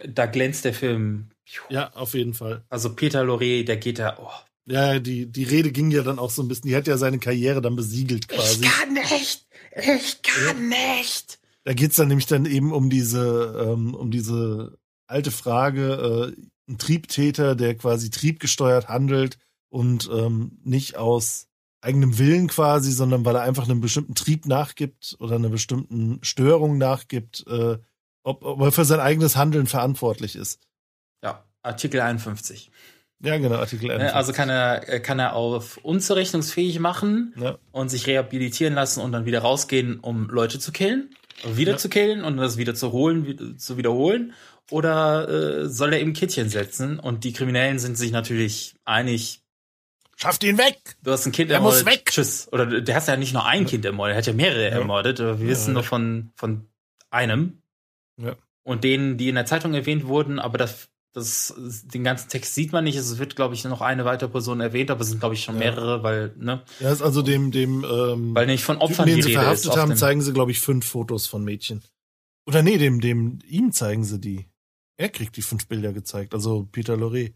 da glänzt der Film. Ja, auf jeden Fall. Also Peter Lorre, der geht da, oh, Ja, die, die Rede ging ja dann auch so ein bisschen, die hat ja seine Karriere dann besiegelt quasi. kann nicht, ich kann nicht. Da geht's dann nämlich dann eben um diese, ähm, um diese alte Frage, äh, ein Triebtäter, der quasi triebgesteuert handelt und ähm, nicht aus eigenem Willen quasi, sondern weil er einfach einem bestimmten Trieb nachgibt oder einer bestimmten Störung nachgibt, äh, ob, ob er für sein eigenes Handeln verantwortlich ist. Ja, Artikel 51. Ja, genau, Artikel 51. Ne, Also kann er, äh, kann er auf unzurechnungsfähig machen Ja. und sich rehabilitieren lassen und dann wieder rausgehen, um Leute zu killen, wieder Ja. zu killen und das wieder zu holen, wieder, zu wiederholen. Oder äh, soll er eben Kittchen setzen? Und die Kriminellen sind sich natürlich einig. Schafft ihn weg! Du hast ein Kind Er muss ermordet. weg! Tschüss. Oder der hast ja nicht nur ein Kind ermordet, er hat ja mehrere ermordet. Aber wir Ja, wissen ja. nur von, von einem. Ja. Und denen, die in der Zeitung erwähnt wurden, aber das, das, den ganzen Text sieht man nicht. Es wird, glaube ich, noch eine weitere Person erwähnt, aber es sind, glaube ich, schon Ja. mehrere, weil, ne? Ja, ist also dem, dem, ähm, Weil nicht von Opfern Typen, den die sie Rede verhaftet haben, zeigen sie, glaube ich, fünf Fotos von Mädchen. Oder nee, dem, dem, ihm zeigen sie die. Er kriegt die fünf Bilder gezeigt, also Peter Lorre.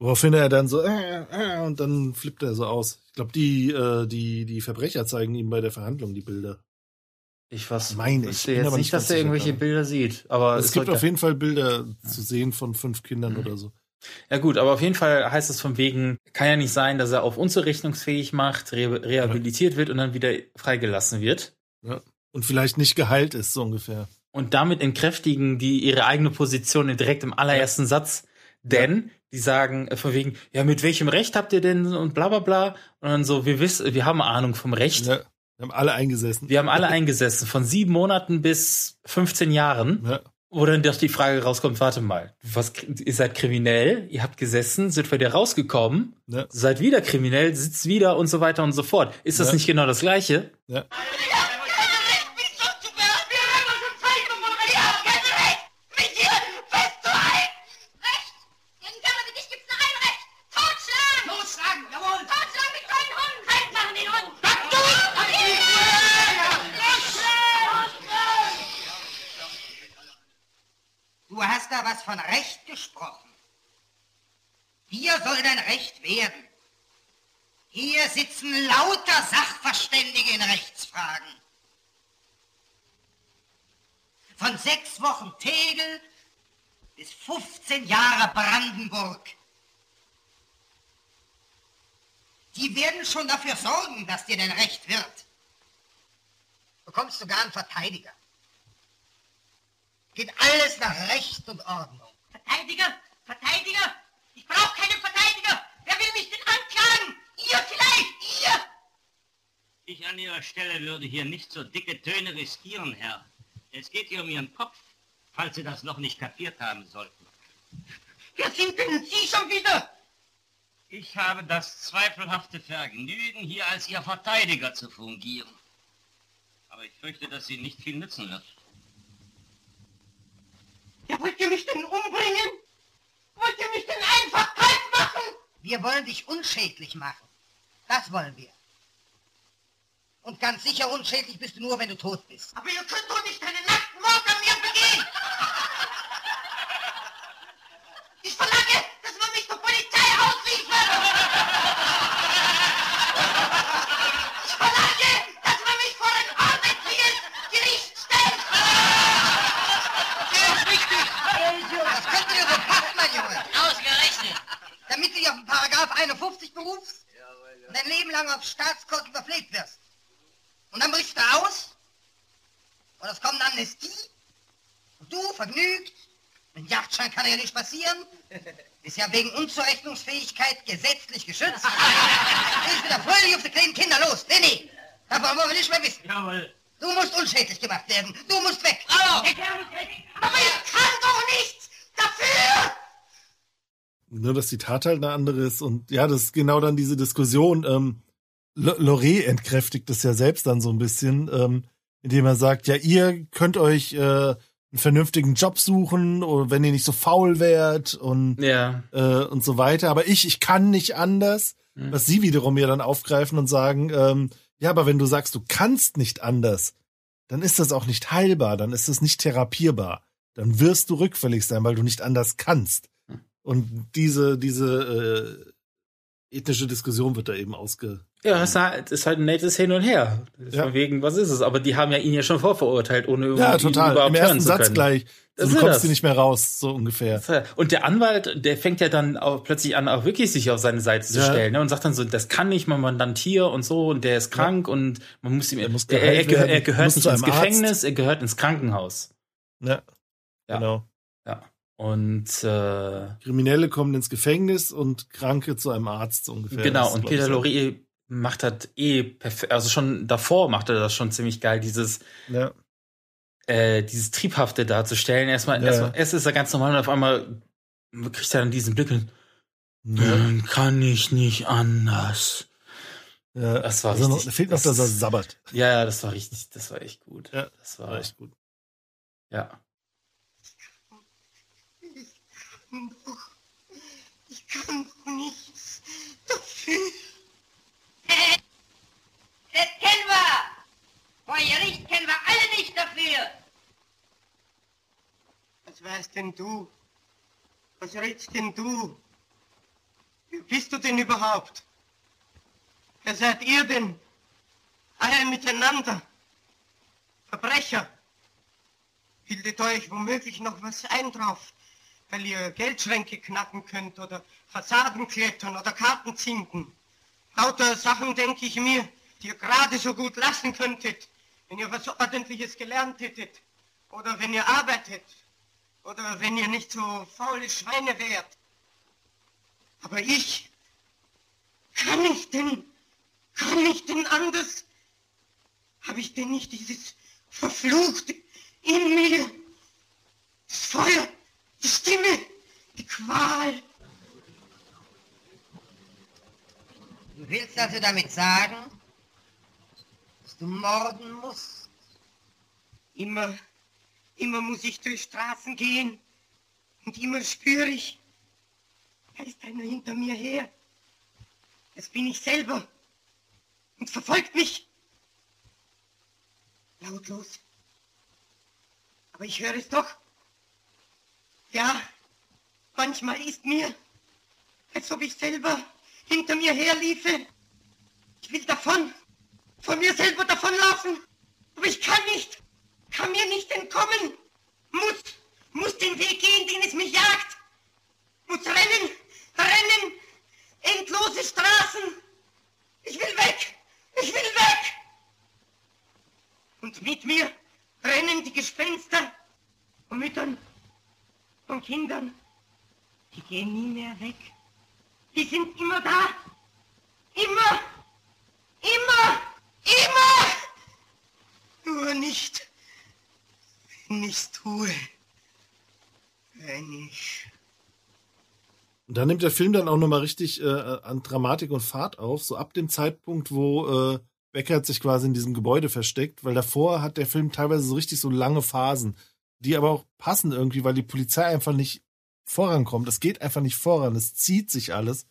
Woraufhin er dann so, äh, äh, und dann flippt er so aus. Ich glaube, die, äh, die, die Verbrecher zeigen ihm bei der Verhandlung die Bilder. Ich was meine ich. bin jetzt aber nicht, dass er irgendwelche gerade. Bilder sieht. Aber es ist gibt auf jeden Fall Bilder zu sehen von fünf Kindern oder so. Ja gut, aber auf jeden Fall heißt es von wegen, kann ja nicht sein, dass er auf unzurechnungsfähig macht, re rehabilitiert wird und dann wieder freigelassen wird. Ja. Und vielleicht nicht geheilt ist, so ungefähr. Und damit entkräftigen die ihre eigene Position direkt im allerersten Satz. Denn die sagen äh, von wegen, ja, mit welchem Recht habt ihr denn und bla bla bla. Und dann so, wir wissen, wir haben Ahnung vom Recht. Ja, wir haben alle eingesessen. Wir haben alle eingesessen, von sieben Monaten bis 15 Jahren. Ja. Wo dann doch die Frage rauskommt, warte mal, was, ihr seid kriminell, ihr habt gesessen, sind wieder rausgekommen, Ja. seid wieder kriminell, sitzt wieder und so weiter und so fort. Ist das Ja. nicht genau das Gleiche? Ja. Totschlagen, jawohl! Totschlagen mit deinen Hunden! Halt machen den Hund! Du hast da was von Recht gesprochen. Hier soll dein Recht werden. Hier sitzen lauter Sachverständige in Rechtsfragen. Von sechs Wochen Tegel bis 15 Jahre Brandenburg. Die werden schon dafür sorgen, dass dir dein Recht wird. Bekommst sogar einen Verteidiger. Geht alles nach Recht und Ordnung. Verteidiger? Verteidiger? Ich brauche keinen Verteidiger! Wer will mich denn anklagen? Ihr vielleicht! Ihr! Ich an Ihrer Stelle würde hier nicht so dicke Töne riskieren, Herr. Es geht hier um Ihren Kopf, falls Sie das noch nicht kapiert haben sollten. Wer sind denn Sie schon wieder? Ich habe das zweifelhafte Vergnügen, hier als Ihr Verteidiger zu fungieren. Aber ich fürchte, dass Sie nicht viel nützen wird. Ja, wollt ihr mich denn umbringen? Wollt ihr mich denn einfach kalt machen? Wir wollen dich unschädlich machen. Das wollen wir. Und ganz sicher unschädlich bist du nur, wenn du tot bist. Aber ihr könnt doch nicht einen nackten Mord an mir begehen! Ich verlange, dass man mich zur Polizei ausliefert! Ich verlange, dass man mich vor ein ordentliches Gericht stellt! Das ist richtig. Das könnte dir so passen, mein Junge. Ausgerechnet! Damit du dich auf den Paragraph 51 berufst und dein Leben lang auf Staatskosten verpflegt wirst. Und dann brichst du aus und es kommt eine Amnestie und du, vergnügt, mit Yachtschein kann ja nicht passieren, ist ja wegen Unzurechnungsfähigkeit gesetzlich geschützt. Gehst wieder fröhlich auf die kleinen Kinder los. Nee, nee, davon wollen wir nicht mehr wissen. Jawohl. Du musst unschädlich gemacht werden. Du musst weg. Hallo. Der Kerl muss weg. Aber ich kann doch nichts dafür. Nur, dass die Tat halt eine andere ist. Und ja, das ist genau dann diese Diskussion. Ähm, Loré entkräftigt das ja selbst dann so ein bisschen, ähm, indem er sagt, ja, ihr könnt euch äh, einen vernünftigen Job suchen oder wenn ihr nicht so faul wärt und, ja. äh, und so weiter. Aber ich, ich kann nicht anders. Mhm. Was sie wiederum ja dann aufgreifen und sagen, ähm, ja, aber wenn du sagst, du kannst nicht anders, dann ist das auch nicht heilbar, dann ist das nicht therapierbar. Dann wirst du rückfällig sein, weil du nicht anders kannst. Und diese, diese äh, ethnische Diskussion wird da eben ausge. Ja, es ist halt, ist halt ein nettes Hin und Her. Ja. Von wegen, was ist es? Aber die haben ja ihn ja schon vorverurteilt, ohne irgendwie Ja, total. überhaupt Im ersten Satz gleich. So, du kommst dir nicht mehr raus, so ungefähr. Und der Anwalt, der fängt ja dann auch plötzlich an, auch wirklich sich auf seine Seite zu Ja. stellen ne? und sagt dann so, das kann nicht, mein Mandant hier und so und der ist krank und man muss ihm, er, muss er, er, gehör- werden, er gehört nicht ins Arzt. Gefängnis, er gehört ins Krankenhaus. Ja. Ja. Genau. Ja. Und äh, Kriminelle kommen ins Gefängnis und Kranke zu einem Arzt so ungefähr. Genau, Das und Peter. Lorre macht das eh perfekt, also schon davor macht er das schon ziemlich geil, dieses, Ja. äh, dieses Triebhafte darzustellen. Erstmal, Ja. erstmal, erst ist er ganz normal und auf einmal kriegt er dann diesen Blick und Ja. dann kann ich nicht anders. Ja, Das war also noch, richtig. fehlt noch, dass er das- sabbert. Ja, das war richtig, das war echt gut. Ja, das war echt gut. Ja. Ich kann doch nichts dafür. Das kennen wir! Vor Gericht kennen wir alle nicht dafür! Was weißt denn du? Was redst denn du? Wer bist du denn überhaupt? Wer seid ihr denn? Alle miteinander. Verbrecher. Bildet euch womöglich noch was ein drauf, weil ihr Geldschränke knacken könnt oder Fassaden klettern oder Karten zinken. Lauter Sachen, denke ich mir, die ihr gerade so gut lassen könntet, wenn ihr was Ordentliches gelernt hättet. Oder wenn ihr arbeitet. Oder wenn ihr nicht so faule Schweine wärt. Aber ich, kann ich denn, kann ich denn anders? Habe ich denn nicht dieses Verfluchte in mir? Das Feuer, die Stimme, die Qual. Du willst also damit sagen, dass du morden musst? Immer, immer muss ich durch Straßen gehen und immer spüre ich, da ist einer hinter mir her. Das bin ich selber und verfolgt mich. Lautlos. Aber ich höre es doch. Ja, manchmal ist mir, als ob ich selber hinter mir herliefe. Ich will davon, von mir selber davonlaufen. Aber ich kann nicht, kann mir nicht entkommen. Muss, muss den Weg gehen, den es mich jagt. Muss rennen, rennen, endlose Straßen. Ich will weg, ich will weg. Und mit mir rennen die Gespenster von Müttern, von Kindern. Die gehen nie mehr weg. Die sind immer da. Immer, immer, immer. Nur nicht, wenn ich's tue. Wenn ich. Und da nimmt der Film dann auch nochmal richtig äh, an Dramatik und Fahrt auf, so ab dem Zeitpunkt, wo äh, Beckert sich quasi in diesem Gebäude versteckt, weil davor hat der Film teilweise so richtig so lange Phasen, die aber auch passen irgendwie, weil die Polizei einfach nicht vorankommt. Es geht einfach nicht voran, es zieht sich alles.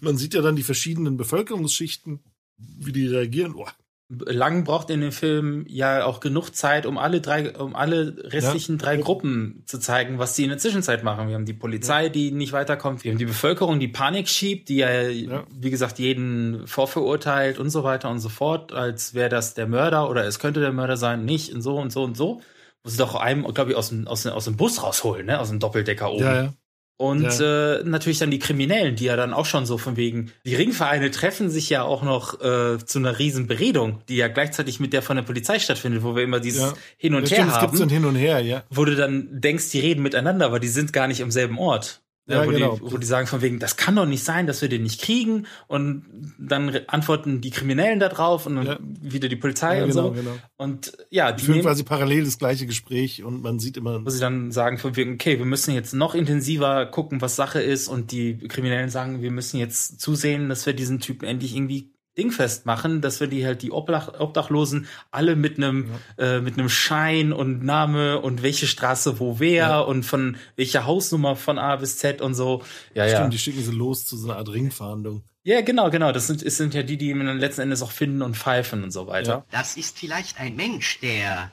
Man sieht ja dann die verschiedenen Bevölkerungsschichten, wie die reagieren. Oh, Lang braucht in dem Film ja auch genug Zeit, um alle drei, um alle restlichen drei Gruppen zu zeigen, was sie in der Zwischenzeit machen. Wir haben die Polizei, die nicht weiterkommt. Wir haben die Bevölkerung, die Panik schiebt, die ja, wie gesagt, jeden vorverurteilt und so weiter und so fort, als wäre das der Mörder oder es könnte der Mörder sein, nicht und so und so und so. Muss doch einem, glaube ich, aus dem, aus, dem, aus dem Bus rausholen, ne? Aus dem Doppeldecker oben. Ja, ja. Und Ja. äh, natürlich dann die Kriminellen, die ja dann auch schon so von wegen, die Ringvereine treffen sich ja auch noch äh, zu einer riesen Beredung, die ja gleichzeitig mit der von der Polizei stattfindet, wo wir immer dieses Ja. Hin und Ja, Her stimmt, es gibt haben. so ein Hin und Her, ja. Wo du dann denkst, die reden miteinander, aber die sind gar nicht am selben Ort. Ja, wo, genau. die, wo die sagen von wegen, das kann doch nicht sein, dass wir den nicht kriegen. Und dann antworten die Kriminellen da drauf und dann wieder die Polizei Ja, und genau, so. genau. Und ja, Die führen quasi parallel das gleiche Gespräch und man sieht immer. wo sie dann sagen von wegen, okay, wir müssen jetzt noch intensiver gucken, was Sache ist. Und die Kriminellen sagen, wir müssen jetzt zusehen, dass wir diesen Typen endlich irgendwie dingfest machen, dass wir die halt die Obdach, Obdachlosen alle mit einem äh, mit einem Schein und Name und welche Straße wo wer Ja. und von welcher Hausnummer von A bis Z und so. Ja, Stimmt, ja. die schicken sie los zu so einer Art Ringfahndung. Ja, genau, genau. Das sind, es sind ja die, die man letzten Endes auch finden und pfeifen und so weiter. Das ist vielleicht ein Mensch, der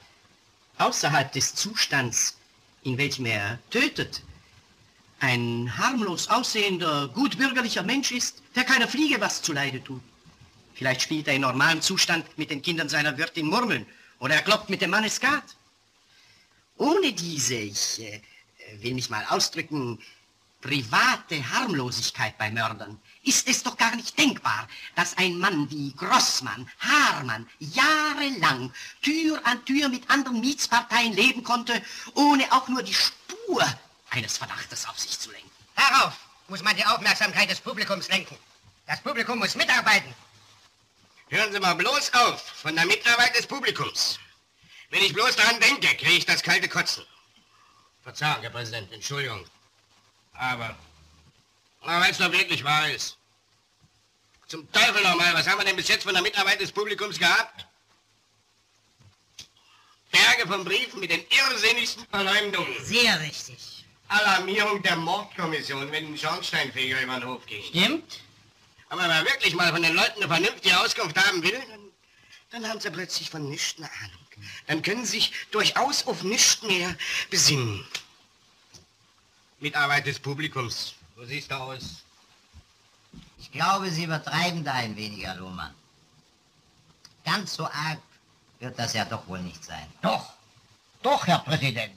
außerhalb des Zustands, in welchem er tötet, ein harmlos aussehender, gutbürgerlicher Mensch ist, der keiner Fliege was zuleide tut. Vielleicht spielt er in normalem Zustand mit den Kindern seiner Wirtin Murmeln oder er kloppt mit dem Manne Skat. Ohne diese, ich äh, will mich mal ausdrücken, private Harmlosigkeit bei Mördern ist es doch gar nicht denkbar, dass ein Mann wie Grossmann, Haarmann jahrelang Tür an Tür mit anderen Mietsparteien leben konnte, ohne auch nur die Spur eines Verdachtes auf sich zu lenken. Darauf muss man die Aufmerksamkeit des Publikums lenken. Das Publikum muss mitarbeiten. Hören Sie mal bloß auf von der Mitarbeit des Publikums. Wenn ich bloß daran denke, kriege ich das kalte Kotzen. Verzeihung, Herr Präsident, Entschuldigung. Aber, aber weil es doch wirklich wahr ist. Zum Teufel nochmal, was haben wir denn bis jetzt von der Mitarbeit des Publikums gehabt? Berge von Briefen mit den irrsinnigsten Verleumdungen. Sehr richtig. Alarmierung der Mordkommission, wenn ein Schornsteinfeger über den Hof geht. Stimmt. Aber wenn man wirklich mal von den Leuten eine vernünftige Auskunft haben will, dann, dann haben sie plötzlich von nichts eine Ahnung. Dann können sie sich durchaus auf nichts mehr besinnen. Mitarbeit des Publikums. So siehst du aus. Ich glaube, Sie übertreiben da ein wenig, Herr Lohmann. Ganz so arg wird das ja doch wohl nicht sein. Doch, doch, Herr Präsident.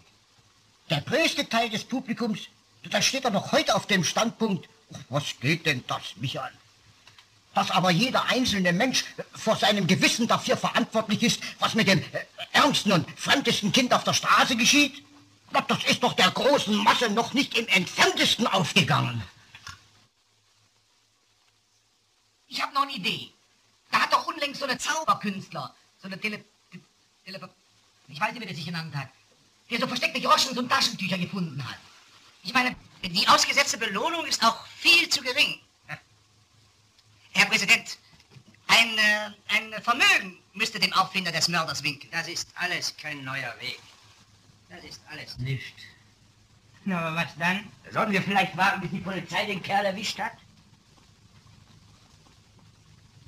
Der größte Teil des Publikums, da steht er noch heute auf dem Standpunkt, was geht denn das mich an? Dass aber jeder einzelne Mensch vor seinem Gewissen dafür verantwortlich ist, was mit dem äh, ärmsten und fremdesten Kind auf der Straße geschieht, das ist doch der großen Masse noch nicht im entferntesten aufgegangen. Ich habe noch eine Idee. Da hat doch unlängst so eine Zauberkünstler, so eine Tele... Tele ich weiß nicht, wie der sich genannt hat, der so versteckte Groschen und Taschentücher gefunden hat. Ich meine, Die ausgesetzte Belohnung ist auch viel zu gering. Herr Präsident, ein, äh, ein Vermögen müsste dem Auffinder des Mörders winken. Das ist alles kein neuer Weg. Das ist alles nicht. Na, aber was dann? Sollten wir vielleicht warten, bis die Polizei den Kerl erwischt hat?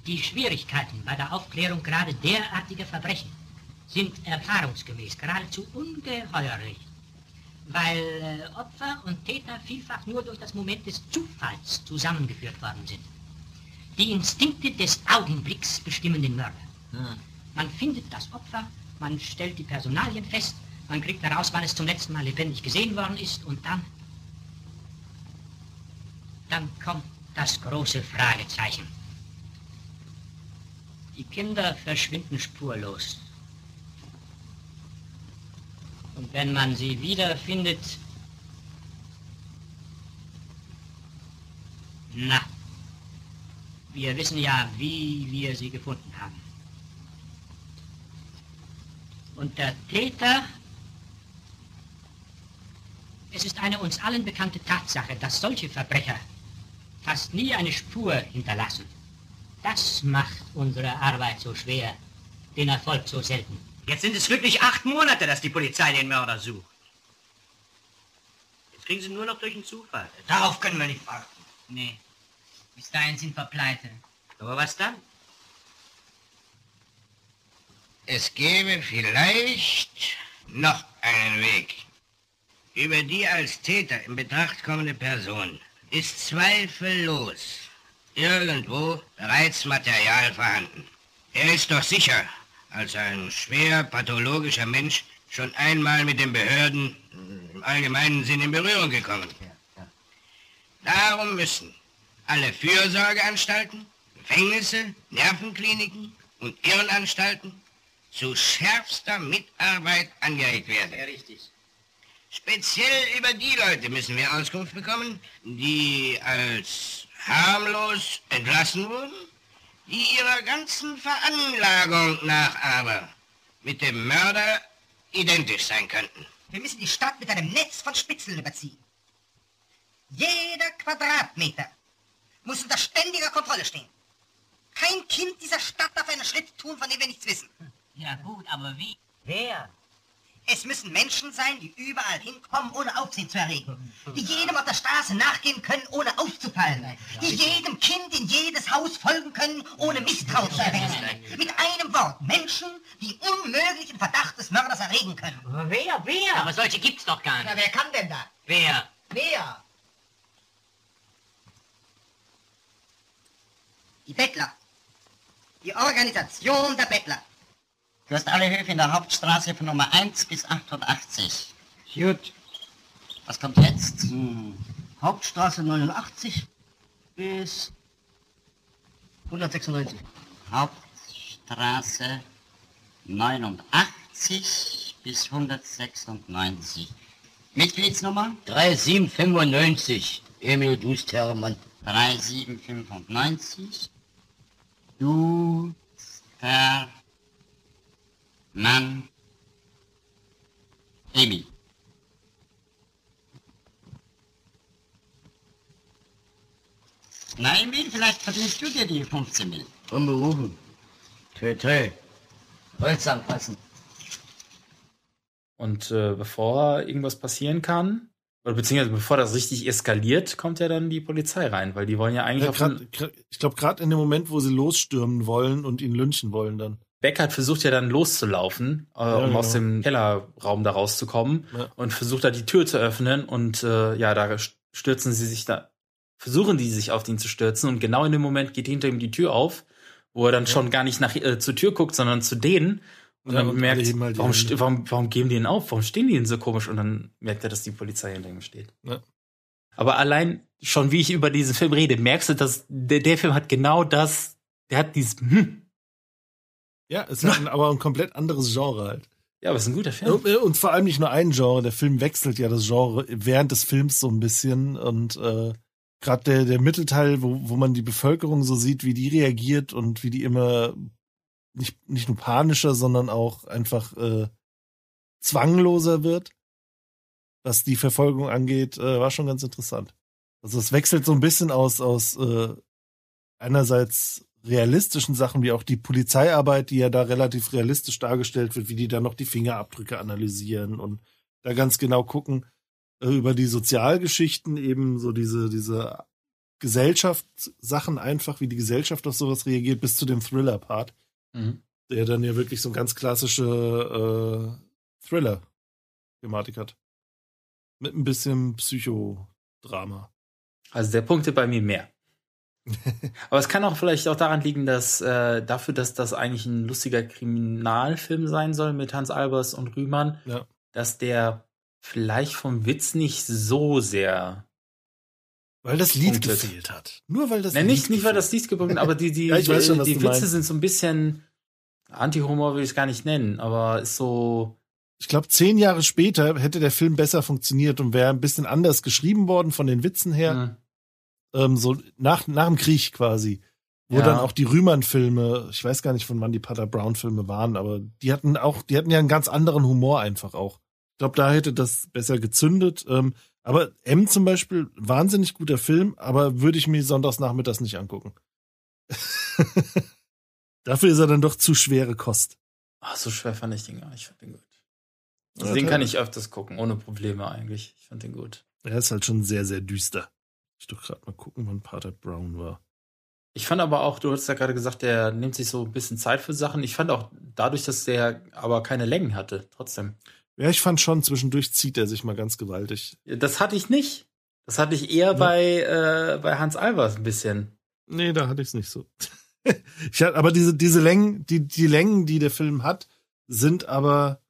Die Schwierigkeiten bei der Aufklärung gerade derartiger Verbrechen sind erfahrungsgemäß geradezu ungeheuerlich, weil äh, Opfer und Täter vielfach nur durch das Moment des Zufalls zusammengeführt worden sind. Die Instinkte des Augenblicks bestimmen den Mörder. Man findet das Opfer, man stellt die Personalien fest, man kriegt heraus, wann es zum letzten Mal lebendig gesehen worden ist und dann... Dann kommt das große Fragezeichen. Die Kinder verschwinden spurlos. Und wenn man sie wiederfindet, na, wir wissen ja, wie wir sie gefunden haben. Und der Täter, es ist eine uns allen bekannte Tatsache, dass solche Verbrecher fast nie eine Spur hinterlassen. Das macht unsere Arbeit so schwer, den Erfolg so selten. Jetzt sind es wirklich acht Monate, dass die Polizei den Mörder sucht. Jetzt kriegen sie nur noch durch den Zufall. Darauf können wir nicht warten. Nee. Bis dahin sind wir pleite. Aber was dann? Es gäbe vielleicht noch einen Weg. Über die als Täter in Betracht kommende Person ist zweifellos irgendwo bereits Material vorhanden. Er ist doch sicher als ein schwer pathologischer Mensch schon einmal mit den Behörden im allgemeinen Sinn in Berührung gekommen. Darum müssen alle Fürsorgeanstalten, Gefängnisse, Nervenkliniken und Irrenanstalten zu schärfster Mitarbeit angeregt werden. Ja, richtig. Speziell über die Leute müssen wir Auskunft bekommen, die als harmlos entlassen wurden, die ihrer ganzen Veranlagung nach aber mit dem Mörder identisch sein könnten. Wir müssen die Stadt mit einem Netz von Spitzeln überziehen. Jeder Quadratmeter muss unter ständiger Kontrolle stehen. Kein Kind dieser Stadt darf einen Schritt tun, von dem wir nichts wissen. Ja gut, aber wie? Wer? Es müssen Menschen sein, die überall hinkommen, ohne Aufsehen zu erregen. Die jedem auf der Straße nachgehen können, ohne aufzufallen. Die jedem Kind in jedes Haus folgen können, ohne Misstrauen zu erwecken. Mit einem Wort, Menschen, die unmöglichen Verdacht des Mörders erregen können. Aber wer, wer? Aber solche gibt's doch gar nicht. Na, wer kann denn da? Wer? Wer? Die Bettler. Die Organisation der Bettler. Du hast alle Höfe in der Hauptstraße von Nummer 1 bis 880. Gut. Was kommt jetzt? Hm. Hauptstraße 89 bis 196. Hauptstraße 89 bis 196. Mitgliedsnummer? 3795. Emil Dust Hermann. 3795. Du, Herr, Mann, Emil. Na, Emil, vielleicht verdienst du dir die 15 Mil. Unberufen. Tö, tö. Holz anfassen. Und äh, bevor irgendwas passieren kann, oder beziehungsweise bevor das richtig eskaliert, kommt ja dann die Polizei rein, weil die wollen ja eigentlich Ja, grad, ich glaube, gerade in dem Moment, wo sie losstürmen wollen und ihn lynchen wollen dann. Beckert versucht ja dann loszulaufen, äh, Ja, um genau. aus dem Kellerraum da rauszukommen Ja. und versucht da die Tür zu öffnen und äh, ja, da stürzen sie sich da, versuchen die sich auf ihn zu stürzen und genau in dem Moment geht hinter ihm die Tür auf, wo er dann schon gar nicht nach äh, zur Tür guckt, sondern zu denen und Ja, dann und alle merkt, halt warum, warum, warum geben die ihn auf? Warum stehen die denn so komisch? Und dann merkt er, dass die Polizei hinter ihm steht. Ja. Aber allein schon, wie ich über diesen Film rede, merkst du, dass der, der Film hat genau das, der hat dieses, hm. Ja, es ist aber ein komplett anderes Genre halt. Ja, aber es ist ein guter Film. Und, und vor allem nicht nur ein Genre, der Film wechselt ja das Genre während des Films so ein bisschen und äh, gerade der, der Mittelteil, wo, wo man die Bevölkerung so sieht, wie die reagiert und wie die immer nicht, nicht nur panischer, sondern auch einfach äh, zwangloser wird, was die Verfolgung angeht, äh, war schon ganz interessant. Also es wechselt so ein bisschen aus, aus äh, einerseits realistischen Sachen, wie auch die Polizeiarbeit, die ja da relativ realistisch dargestellt wird, wie die da noch die Fingerabdrücke analysieren und da ganz genau gucken äh, über die Sozialgeschichten, eben so diese, diese Gesellschaftssachen einfach, wie die Gesellschaft auf sowas reagiert, bis zu dem Thriller-Part, Mhm. der dann ja wirklich so eine ganz klassische äh, Thriller-Thematik hat. Mit ein bisschen Psychodrama. Also der punkte bei mir mehr. Aber es kann auch vielleicht auch daran liegen, dass äh, dafür, dass das eigentlich ein lustiger Kriminalfilm sein soll mit Hans Albers und Rühmann, Ja. dass der vielleicht vom Witz nicht so sehr Weil das Lied punktet. gefehlt hat. Nur weil das Nee, Lied nicht, nicht weil das Lied gepunkt hat, aber die, die, Ja, schon, die Witze meinst. sind so ein bisschen Anti-Humor will ich es gar nicht nennen, aber ist so. Ich glaube, zehn Jahre später hätte der Film besser funktioniert und wäre ein bisschen anders geschrieben worden von den Witzen her. Ähm, so nach, nach dem Krieg quasi. Wo Ja. dann auch die Rühmann-Filme, ich weiß gar nicht, von wann die Pater Brown-Filme waren, aber die hatten auch, die hatten ja einen ganz anderen Humor einfach auch. Ich glaube, da hätte das besser gezündet. Ähm, aber M zum Beispiel, wahnsinnig guter Film, aber würde ich mir sonntags nachmittags nicht angucken. Dafür ist er dann doch zu schwere Kost. Ach, so schwer fand ich den gar nicht. Ich fand den gut. Also Ja, den kann ich öfters gucken, ohne Probleme eigentlich. Ich fand den gut. Er ist halt schon sehr, sehr düster. Ich doch gerade mal gucken, wann Pater Brown war. Ich fand aber auch, du hast ja gerade gesagt, der nimmt sich so ein bisschen Zeit für Sachen. Ich fand auch dadurch, dass der aber keine Längen hatte, trotzdem. Ja, ich fand schon, zwischendurch zieht er sich mal ganz gewaltig. Das hatte ich nicht. Das hatte ich eher bei, äh, bei Hans Albers ein bisschen. Nee, da hatte ich es nicht so. ich hatte, aber diese, diese Längen, die, die Längen, die der Film hat, sind aber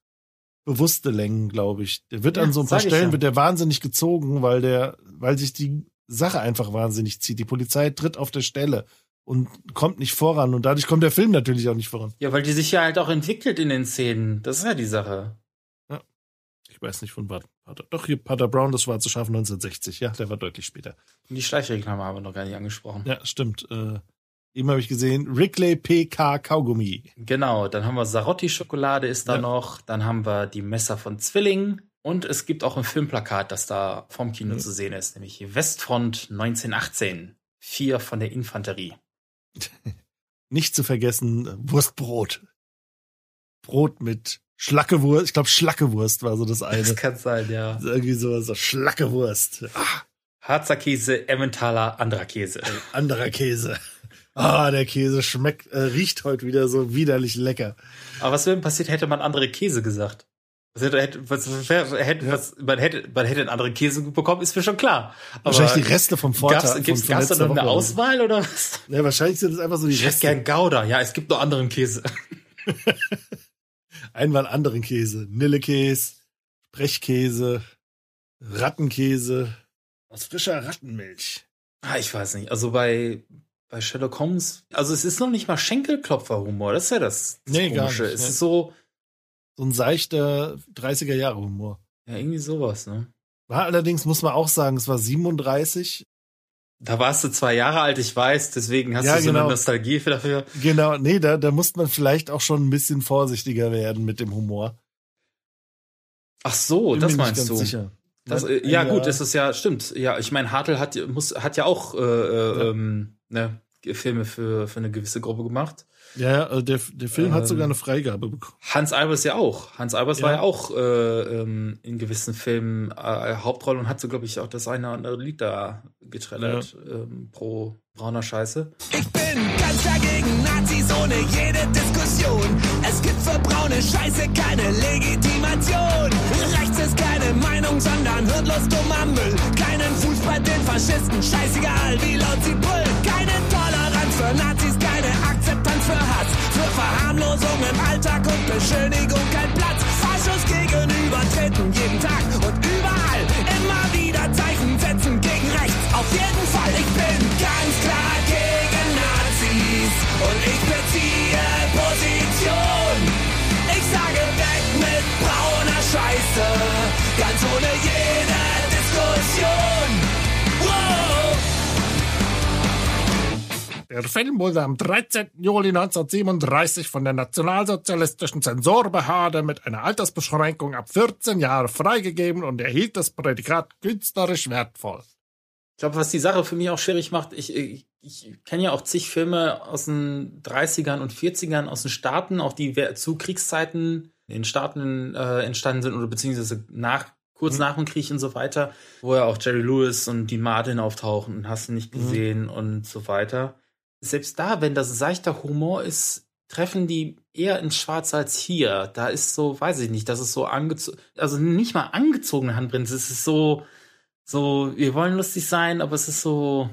bewusste Längen, glaube ich. Der wird Ja, an so ein paar Stellen ja. wird der wahnsinnig gezogen, weil der, weil sich die Sache einfach wahnsinnig zieht. Die Polizei tritt auf der Stelle und kommt nicht voran und dadurch kommt der Film natürlich auch nicht voran. Ja, weil die sich ja halt auch entwickelt in den Szenen. Das ist ja die Sache. Ich weiß nicht von wann. Pater, doch, hier Pater Brown, das schwarze Schaf 1960. Ja, der war deutlich später. Die Schleichreklame haben wir noch gar nicht angesprochen. Ja, stimmt. Äh, eben habe ich gesehen, Wrigley PK Kaugummi. Genau, dann haben wir Sarotti-Schokolade ist da Ja. noch, dann haben wir die Messer von Zwilling und es gibt auch ein Filmplakat, das da vom Kino zu sehen ist, nämlich Westfront 1918. Vier von der Infanterie. Nicht zu vergessen, äh, Wurstbrot. Brot mit Schlackewurst. Ich glaube, Schlackewurst war so das eine. Das kann sein, ja. Irgendwie so, so Schlackewurst. Ah, Harzer Käse, Emmentaler, anderer Käse. anderer Käse. Ah, der Käse schmeckt, äh, riecht heute wieder so widerlich lecker. Aber was wäre denn passiert, hätte man andere Käse gesagt? Was hätte, hätte, was, hätte, was, man, hätte, man hätte einen anderen Käse bekommen, ist mir schon klar. Aber Wahrscheinlich die Reste vom Vortag. Von gab's da noch eine. Auswahl oder was? Ja, wahrscheinlich sind es einfach so die Ich hätte Reste. gern Gouda. Ja, es gibt noch anderen Käse. Einmal anderen Käse. Nillekäse, Sprechkäse, Rattenkäse, aus frischer Rattenmilch. Ah, ich weiß nicht. Also bei, bei Sherlock Holmes, also es ist noch nicht mal Schenkelklopfer-Humor. Das ist ja das, das Nee, gar Komische. nicht, Es nee. ist so, So ein seichter 30er Jahre Humor. ja, irgendwie sowas, ne? War allerdings, muss man auch sagen, es war 37. Da warst du zwei Jahre alt, ich weiß, deswegen hast Ja, du so genau. eine Nostalgie für dafür. Genau, nee, da, da musste man vielleicht auch schon ein bisschen vorsichtiger werden mit dem Humor. Ach so, Bin das meinst du. sicher. Das, Ja, äh, ja, ja. gut, das ist ja, stimmt. Ja, ich meine, Hartl hat, muss, hat ja auch äh, äh, ähm, ne, Filme für, für eine gewisse Gruppe gemacht. Ja, ja, äh, der, der Film hat Ähm, sogar eine Freigabe bekommen. Hans Albers ja auch. Hans Albers Ja. war ja auch äh, ähm, in gewissen Filmen äh, Hauptrolle und hat so, glaube ich, auch das eine oder andere Lied da getrellert ähm, pro brauner Scheiße. Ganz dagegen Nazis ohne jede Diskussion. Es gibt für braune Scheiße keine Legitimation. Rechts ist keine Meinung, sondern hirnlos dummer Müll. Keinen Fuß bei den Faschisten, scheißegal wie laut sie brüllen. Keine Toleranz für Nazis, für Hass. Für Verharmlosung im Alltag und Beschönigung kein Platz. Faschos gegenübertreten jeden Tag und überall. Immer wieder Zeichen setzen gegen rechts. Auf jeden Fall, ich bin ganz klar gegen Nazis und ich beziehe Position. Ich sage weg mit brauner Scheiße, ganz ohne jede Der Film wurde am 13. Juli 1937 von der nationalsozialistischen Zensurbehörde mit einer Altersbeschränkung ab 14 Jahre freigegeben und erhielt das Prädikat künstlerisch wertvoll. Ich glaube, was die Sache für mich auch schwierig macht, ich, ich, ich kenne ja auch zig Filme aus den 30ern und 40ern aus den Staaten, auch die zu Kriegszeiten in den Staaten äh, entstanden sind oder beziehungsweise nach, kurz nach dem Krieg und so weiter, wo ja auch Jerry Lewis und Dean Martin auftauchen und hast du nicht gesehen und so weiter. Selbst da, wenn das seichter Humor ist, treffen die eher ins Schwarz als hier. Da ist so, weiß ich nicht, das ist so angezogen, also nicht mal angezogene Handbremse, es ist so, so, wir wollen lustig sein, aber es ist so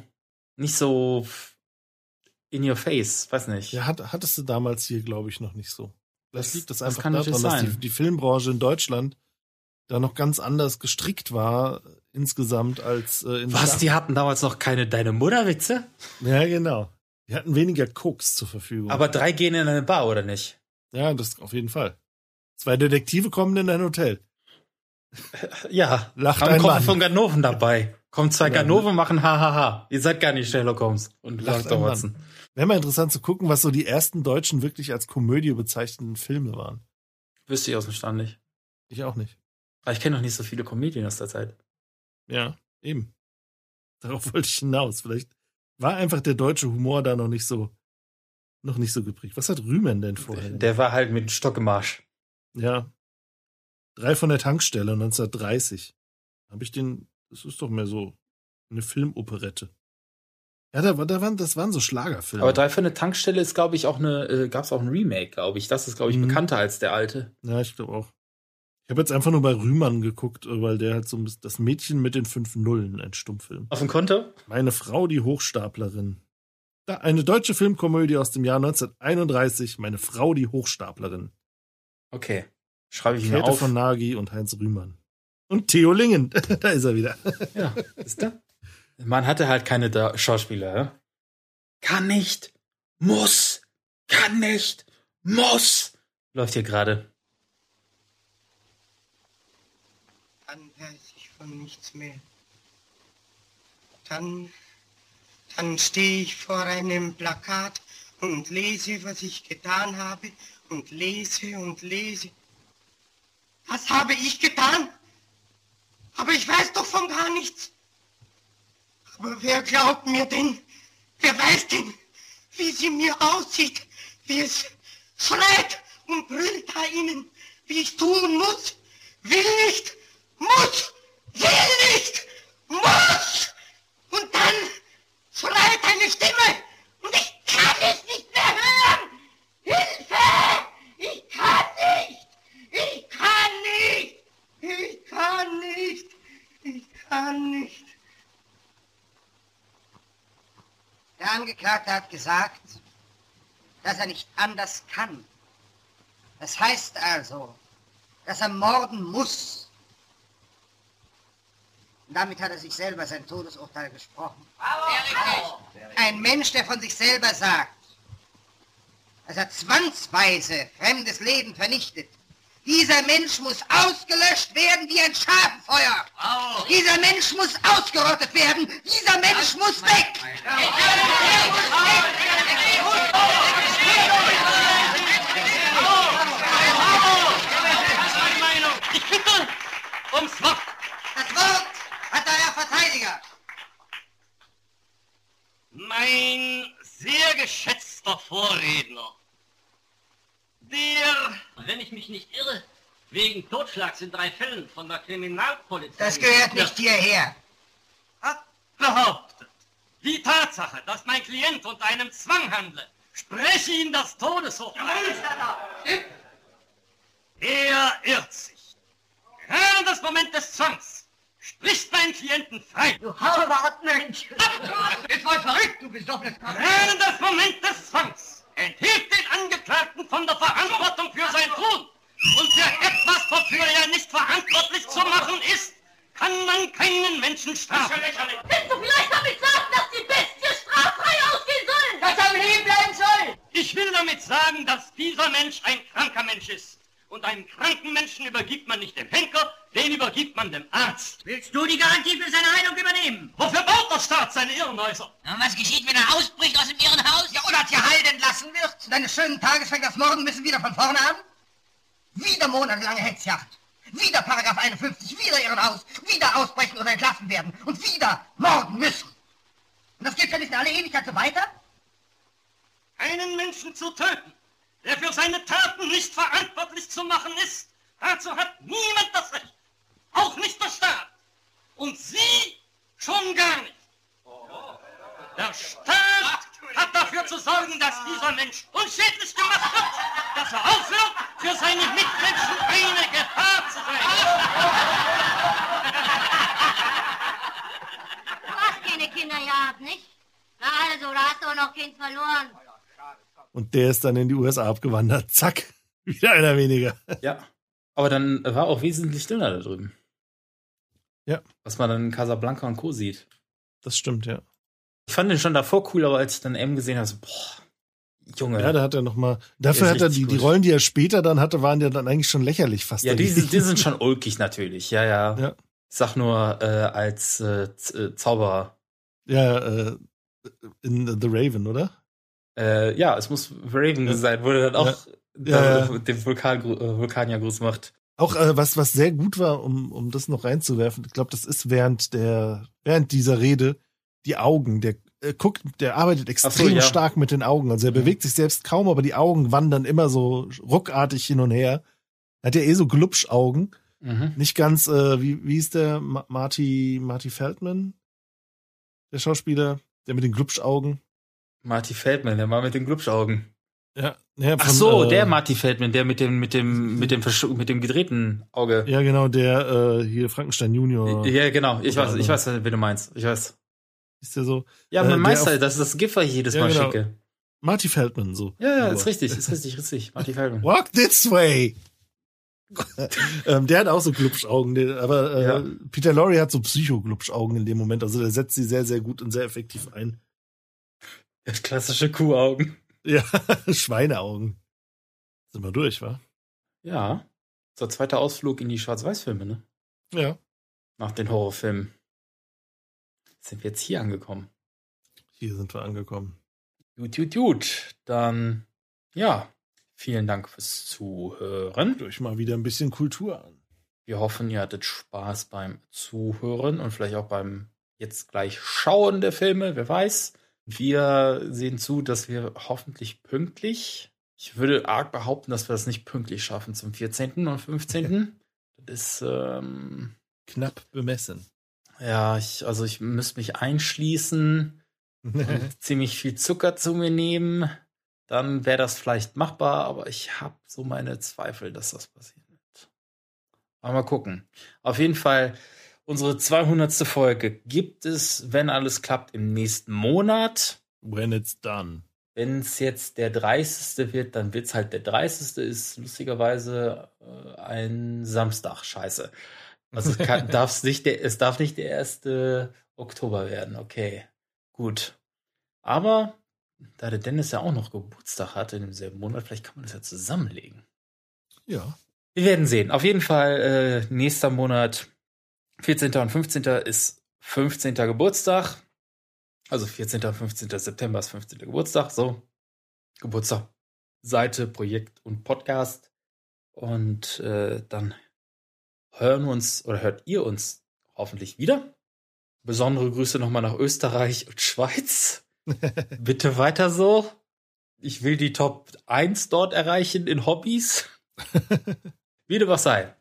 nicht so in your face, weiß nicht. Ja, hat, hattest du damals hier, glaube ich, noch nicht so. Vielleicht Das- liegt das das einfach kann daran, dass die, die Filmbranche in Deutschland da noch ganz anders gestrickt war insgesamt als äh, in Was, die hatten damals noch keine Deine Mutter-Witze? Ja, genau. Die hatten weniger Koks zur Verfügung. Aber drei gehen in eine Bar, oder nicht? ja, das auf jeden Fall. Zwei Detektive kommen in ein Hotel. Ja, Lacht haben ein Koffer Mann. von Ganoven dabei. Kommen zwei Ganoven, machen hahaha. Ihr seid gar nicht Sherlock Holmes und Lacht Dr. Watson. Wäre mal interessant zu gucken, was so die ersten deutschen wirklich als Komödie bezeichneten Filme waren. Wüsste ich aus dem Stand nicht. Ich auch nicht. Aber ich kenne noch nicht so viele Comedien aus der Zeit. Ja, eben. Darauf wollte ich hinaus. Vielleicht war einfach der deutsche Humor da noch nicht so, noch nicht so geprägt. Was hat Rühmen denn vorher? Der war halt mit Stock im Arsch. Ja. Drei von der Tankstelle 1930. Habe ich den, das ist doch mehr so eine Filmoperette. Ja, da, da waren, das waren so Schlagerfilme. Aber drei für eine Tankstelle ist, glaube ich, auch eine, äh, gab es auch ein Remake, glaube ich. Das ist, glaube ich, Mhm. bekannter als der alte. Ja, ich glaube auch. Ich habe jetzt einfach nur bei Rühmann geguckt, äh, weil der hat so das Mädchen mit den fünf Nullen, ein Stummfilm. Auf dem Konto? Meine Frau, die Hochstaplerin. Da, eine deutsche Filmkomödie aus dem Jahr 1931, Meine Frau, die Hochstaplerin. Okay. Schreibe ich mir Käthe auf. von Nagy und Heinz Rühmann. Und Theo Lingen, da ist er wieder. Ja, ist der? Man hatte halt keine da Schauspieler, ja? Kann nicht, muss, kann nicht, muss. Läuft hier gerade. Dann weiß ich von nichts mehr. Dann, dann stehe ich vor einem Plakat und lese, was ich getan habe und lese und lese. Was habe ich getan? Aber ich weiß doch von gar nichts. Aber wer glaubt mir denn? Wer weiß denn, wie sie mir aussieht? Wie es schreit und brüllt da innen, wie ich tun muss? Will nicht, muss, will nicht, muss! Und dann schreit eine Stimme und ich kann es nicht mehr hören! Hilfe! Ich kann nicht! Ich kann nicht! Ich kann nicht! Ich kann nicht! Der Angeklagte hat gesagt, dass er nicht anders kann. Das heißt also, dass er morden muss. Und damit hat er sich selber sein Todesurteil gesprochen. Ein Mensch, der von sich selber sagt, dass er zwangsweise fremdes Leben vernichtet. Dieser Mensch muss ausgelöscht werden wie ein Schabenfeuer. Dieser Mensch muss ausgerottet werden. Dieser Mensch muss weg. Ich bitte ums Wort. Das Wort hat der Verteidiger. Mein sehr geschätzter Vorredner, der, wenn ich mich nicht irre, wegen Totschlags in drei Fällen von der Kriminalpolizei... Das gehört nicht hierher. Hat behauptet, die Tatsache, dass mein Klient unter einem Zwang handle, spreche ihm das Todesurteil. Er irrt sich. Gerade das Moment des Zwangs spricht mein Klienten frei. Du Harvard-Mensch! Jetzt mal verrückt, du besoffenes Gerade das Moment des Zwangs enthielt den Angeklagten von der Verantwortung für sein Tun. Und für etwas, wofür er nicht verantwortlich zu machen ist, kann man keinen Menschen strafen. Willst du vielleicht damit sagen, dass die Bestie straffrei ausgehen soll? Dass er am Leben bleiben soll! Ich will damit sagen, dass dieser Mensch ein kranker Mensch ist. Und einen kranken Menschen übergibt man nicht dem Henker, den übergibt man dem Arzt. Willst du die Garantie für seine Heilung übernehmen? Wofür baut der Staat seine Irrenhäuser? Und was geschieht, wenn er ausbricht aus dem Irrenhaus? Ja, oder geheilt entlassen wird? Zu deines schönen Tages fängt das Morgen müssen wieder von vorne an? Wieder monatelange Hetzjagd. Wieder Paragraph 51, wieder Irrenhaus. Wieder ausbrechen oder entlassen werden. Und wieder morden müssen. Und das geht ja nicht in alle Ewigkeit so weiter? Einen Menschen zu töten, der für seine Taten nicht verantwortlich zu machen ist, dazu hat niemand das Recht. Auch nicht der Staat. Und Sie schon gar nicht. Der Staat hat dafür zu sorgen, dass dieser Mensch unschädlich gemacht wird, dass er aufhört, für seine Mitmenschen eine Gefahr zu Du hast keine Kinder gehabt, nicht? Na also, da hast du auch noch Kind verloren. Und der ist dann in die USA abgewandert. Zack. Wieder einer weniger. Ja. Aber dann war auch wesentlich dünner da drüben. Ja. Was man dann in Casablanca und Co. sieht. Das stimmt, ja. Ich fand den schon davor cool, aber als ich dann M gesehen habe, so, boah, Junge. Ja, da hat er noch mal. Dafür hat er die, die. Rollen, die er später dann hatte, waren ja dann eigentlich schon lächerlich fast. Ja, die, die sind schon ulkig natürlich. Ja, ja. Ja. Ich sag nur äh, als äh, äh, Zauberer. Ja, äh, in The Raven, oder? Äh, ja, es muss Raven sein, wo er dann auch Ja. Ja, den Vulkan, äh, Vulkaniergruß macht. Auch äh, was, was sehr gut war, um, um das noch reinzuwerfen, ich glaube, das ist während der, während dieser Rede die Augen. Der äh, guckt, der arbeitet extrem ja. stark mit den Augen. Also er bewegt sich selbst kaum, aber die Augen wandern immer so ruckartig hin und her. Er hat ja eh so Glubschaugen. Mhm. Nicht ganz, äh, wie, wie ist der Ma Marty, Marty Feldman? Der Schauspieler, der mit den Glubschaugen. Marty Feldman, der war mit den Glubschaugen. Ja, ja Ach so, äh, der Marty Feldman, der mit dem, mit dem, mit dem, versch- mit dem gedrehten Auge. Ja, genau, der äh, hier Frankenstein Junior. Ja, genau. Ich weiß, ich weiß, wen du meinst. Ich weiß. Ist der so? Ja, Äh, mein der Meister, auf- das ist das GIF, was ich jedes Ja, Mal genau. schicke. Marty Feldman, so. Ja, ja, ist richtig, ist richtig, richtig. Marty Feldman. Walk this way! ähm, der hat auch so Glubschaugen, der, aber äh, Ja. Peter Lorre hat so Psycho-Glubschaugen in dem Moment. Also der setzt sie sehr, sehr gut und sehr effektiv ein. Klassische Kuhaugen. Ja, Schweineaugen. Sind wir durch, wa? Ja. So, zweiter Ausflug in die Schwarz-Weiß-Filme, ne? Ja. Nach den Horrorfilmen. Sind wir jetzt hier angekommen? Hier sind wir angekommen. Gut, gut, gut. Dann, ja, vielen Dank fürs Zuhören. Durch mal wieder ein bisschen Kultur an. Wir hoffen, ihr hattet Spaß beim Zuhören und vielleicht auch beim jetzt gleich Schauen der Filme, wer weiß. Wir sehen zu, dass wir hoffentlich pünktlich, ich würde arg behaupten, dass wir das nicht pünktlich schaffen zum 14. und 15. das ist ähm, knapp bemessen. Ja, ich, also ich müsste mich einschließen, ziemlich viel Zucker zu mir nehmen. Dann wäre das vielleicht machbar, aber ich habe so meine Zweifel, dass das passieren wird. Aber mal gucken. Auf jeden Fall, unsere 200. Folge gibt es, wenn alles klappt, im nächsten Monat. When it's done. Wenn es jetzt der 30. wird, dann wird es halt der 30. ist lustigerweise äh, ein Samstag. Scheiße. Also es, kann, darf's nicht der, es darf nicht der 1. Oktober werden. Okay, gut. Aber da der Dennis ja auch noch Geburtstag hatte in demselben Monat, vielleicht kann man das ja zusammenlegen. Ja. Wir werden sehen. Auf jeden Fall äh, nächster Monat, 14. und 15. ist 15. Geburtstag. Also 14. und 15. September ist 15. Geburtstag. So, Geburtstag, Seite, Projekt und Podcast. Und äh, dann hören wir uns oder hört ihr uns hoffentlich wieder. Besondere Grüße nochmal nach Österreich und Schweiz. Bitte weiter so. Ich will die Top 1 dort erreichen in Hobbys. Wie dem auch sei.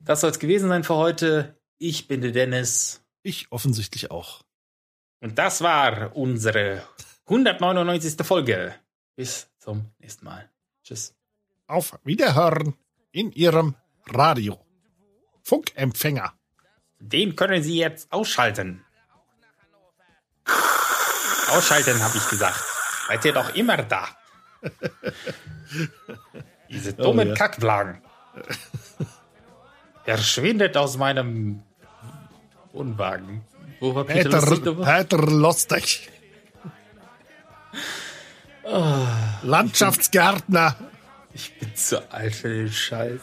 Das soll es gewesen sein für heute. Ich bin der Dennis. Ich offensichtlich auch. Und das war unsere 199. Folge. Bis zum nächsten Mal. Tschüss. Auf Wiederhören in Ihrem Radio. Funkempfänger. Den können Sie jetzt ausschalten. Ausschalten, habe ich gesagt. Seid ihr doch immer da. Diese dummen Oh, ja. Kackblagen. Verschwindet aus meinem Wohnwagen. Wo war Peter, Peter, Lustig nochmal? Peter Lustig. Ah. Landschaftsgärtner. Ich bin zu alt für den Scheiß.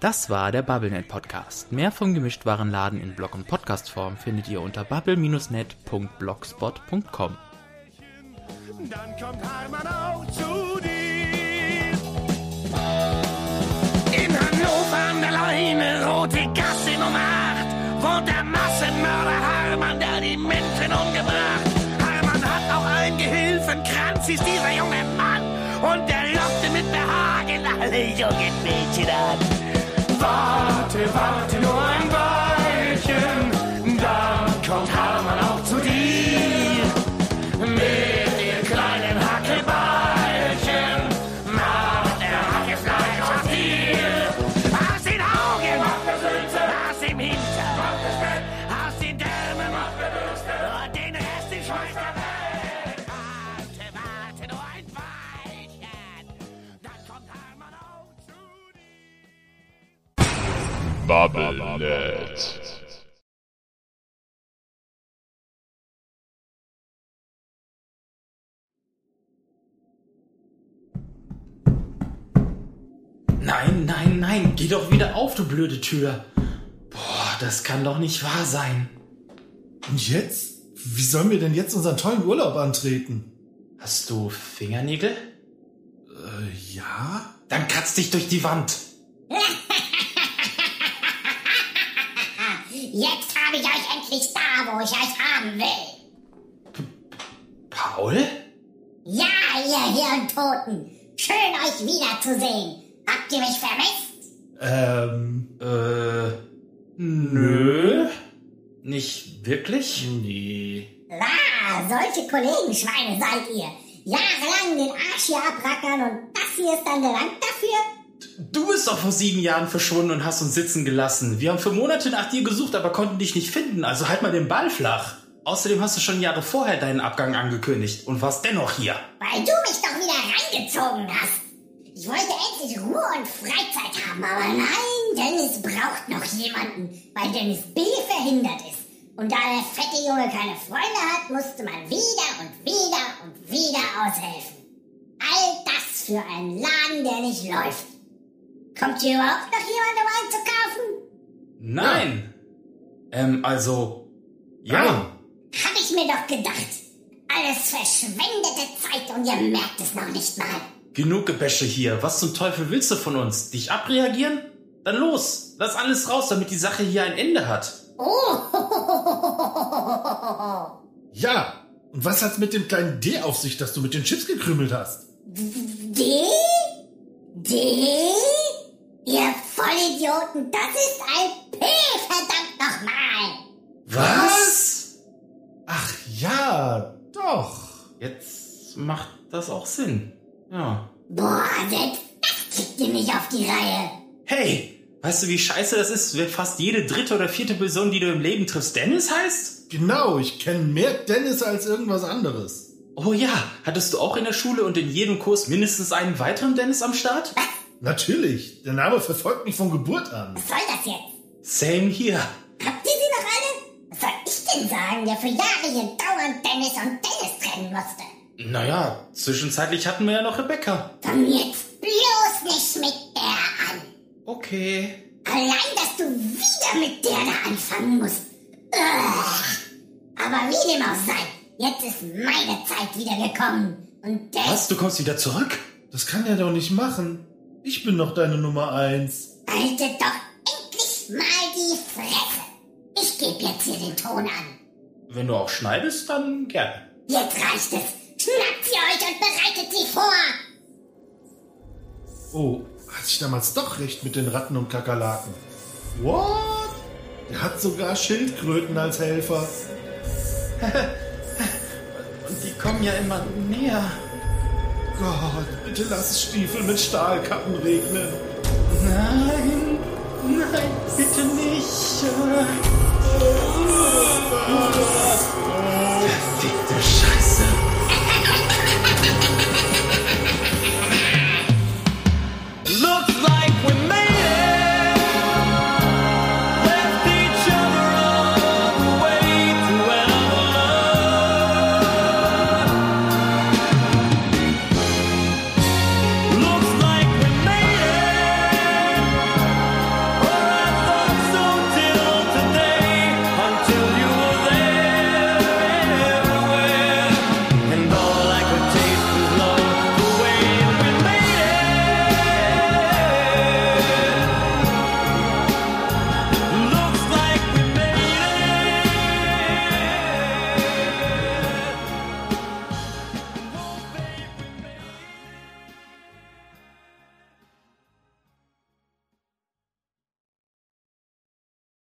Das war der BubbleNet Podcast. Mehr vom Gemischtwarenladen in Blog- und Podcastform findet ihr unter bubble-net.blogspot.com. Dann kommt Hermann auch zu du blöde Tür. Boah, das kann doch nicht wahr sein. Und jetzt? Wie sollen wir denn jetzt unseren tollen Urlaub antreten? Hast du Fingernägel? Äh, ja. Dann kratz dich durch die Wand. Jetzt habe ich euch endlich da, wo ich euch haben will. Paul? Ja, ihr Hirntoten. Schön, euch wiederzusehen. Habt ihr mich vermisst? Ähm. Äh. Nö. Nicht wirklich? Nee. La, solche Kollegenschweine seid ihr. Jahrelang den Arsch hier abrackern und das hier ist dann der Dank dafür? Du bist doch vor sieben Jahren verschwunden und hast uns sitzen gelassen. Wir haben für Monate nach dir gesucht, aber konnten dich nicht finden. Also halt mal den Ball flach. Außerdem hast du schon Jahre vorher deinen Abgang angekündigt und warst dennoch hier. Weil du mich doch wieder reingezogen hast. Ich wollte endlich Ruhe und Freizeit haben, aber nein, Dennis braucht noch jemanden, weil Dennis B. verhindert ist. Und da der fette Junge keine Freunde hat, musste man wieder und wieder und wieder aushelfen. All das für einen Laden, der nicht läuft. Kommt hier überhaupt noch jemand, um einzukaufen? Nein. Ähm, also. Ja. Hab ich mir doch gedacht. Alles verschwendete Zeit und ihr merkt es noch nicht mal. Genug Gebäsche hier. Was zum Teufel willst du von uns? Dich abreagieren? Dann los. Lass alles raus, damit die Sache hier ein Ende hat. Oh. Ja. Und was hat's mit dem kleinen D auf sich, das du mit den Chips gekrümelt hast? D? D? Ihr Vollidioten, das ist ein P, verdammt nochmal. Was? Ach ja, doch. Jetzt macht das auch Sinn. Ja. Boah, selbst das kriegt ihr nicht auf die Reihe. Hey, weißt du, wie scheiße das ist, wenn fast jede dritte oder vierte Person, die du im Leben triffst, Dennis heißt? Genau, ich kenne mehr Dennis als irgendwas anderes. Oh ja, hattest du auch in der Schule und in jedem Kurs mindestens einen weiteren Dennis am Start? Natürlich, der Name verfolgt mich von Geburt an. Was soll das jetzt? Same hier. Habt ihr sie noch alle? Was soll ich denn sagen, der für Jahre hier dauernd Dennis und Dennis trennen musste? Naja, zwischenzeitlich hatten wir ja noch Rebecca. Fang jetzt bloß nicht mit der an. Okay. Allein, dass du wieder mit der da anfangen musst. Ugh. Aber wie dem auch sei, jetzt ist meine Zeit wieder gekommen. Und der Was, du kommst wieder zurück? Das kann er doch nicht machen. Ich bin noch deine Nummer eins. haltet doch endlich mal die Fresse. Ich gebe jetzt hier den Ton an. Wenn du auch schneidest, dann gerne. Jetzt reicht es. Schnappt sie euch und bereitet sie vor. Oh, hatte ich damals doch recht mit den Ratten und Kakerlaken. What? Der hat sogar Schildkröten als Helfer. Und die kommen ja immer näher. Gott, bitte lass Stiefel mit Stahlkappen regnen. Nein, nein, bitte nicht. Verfickte Scheiße.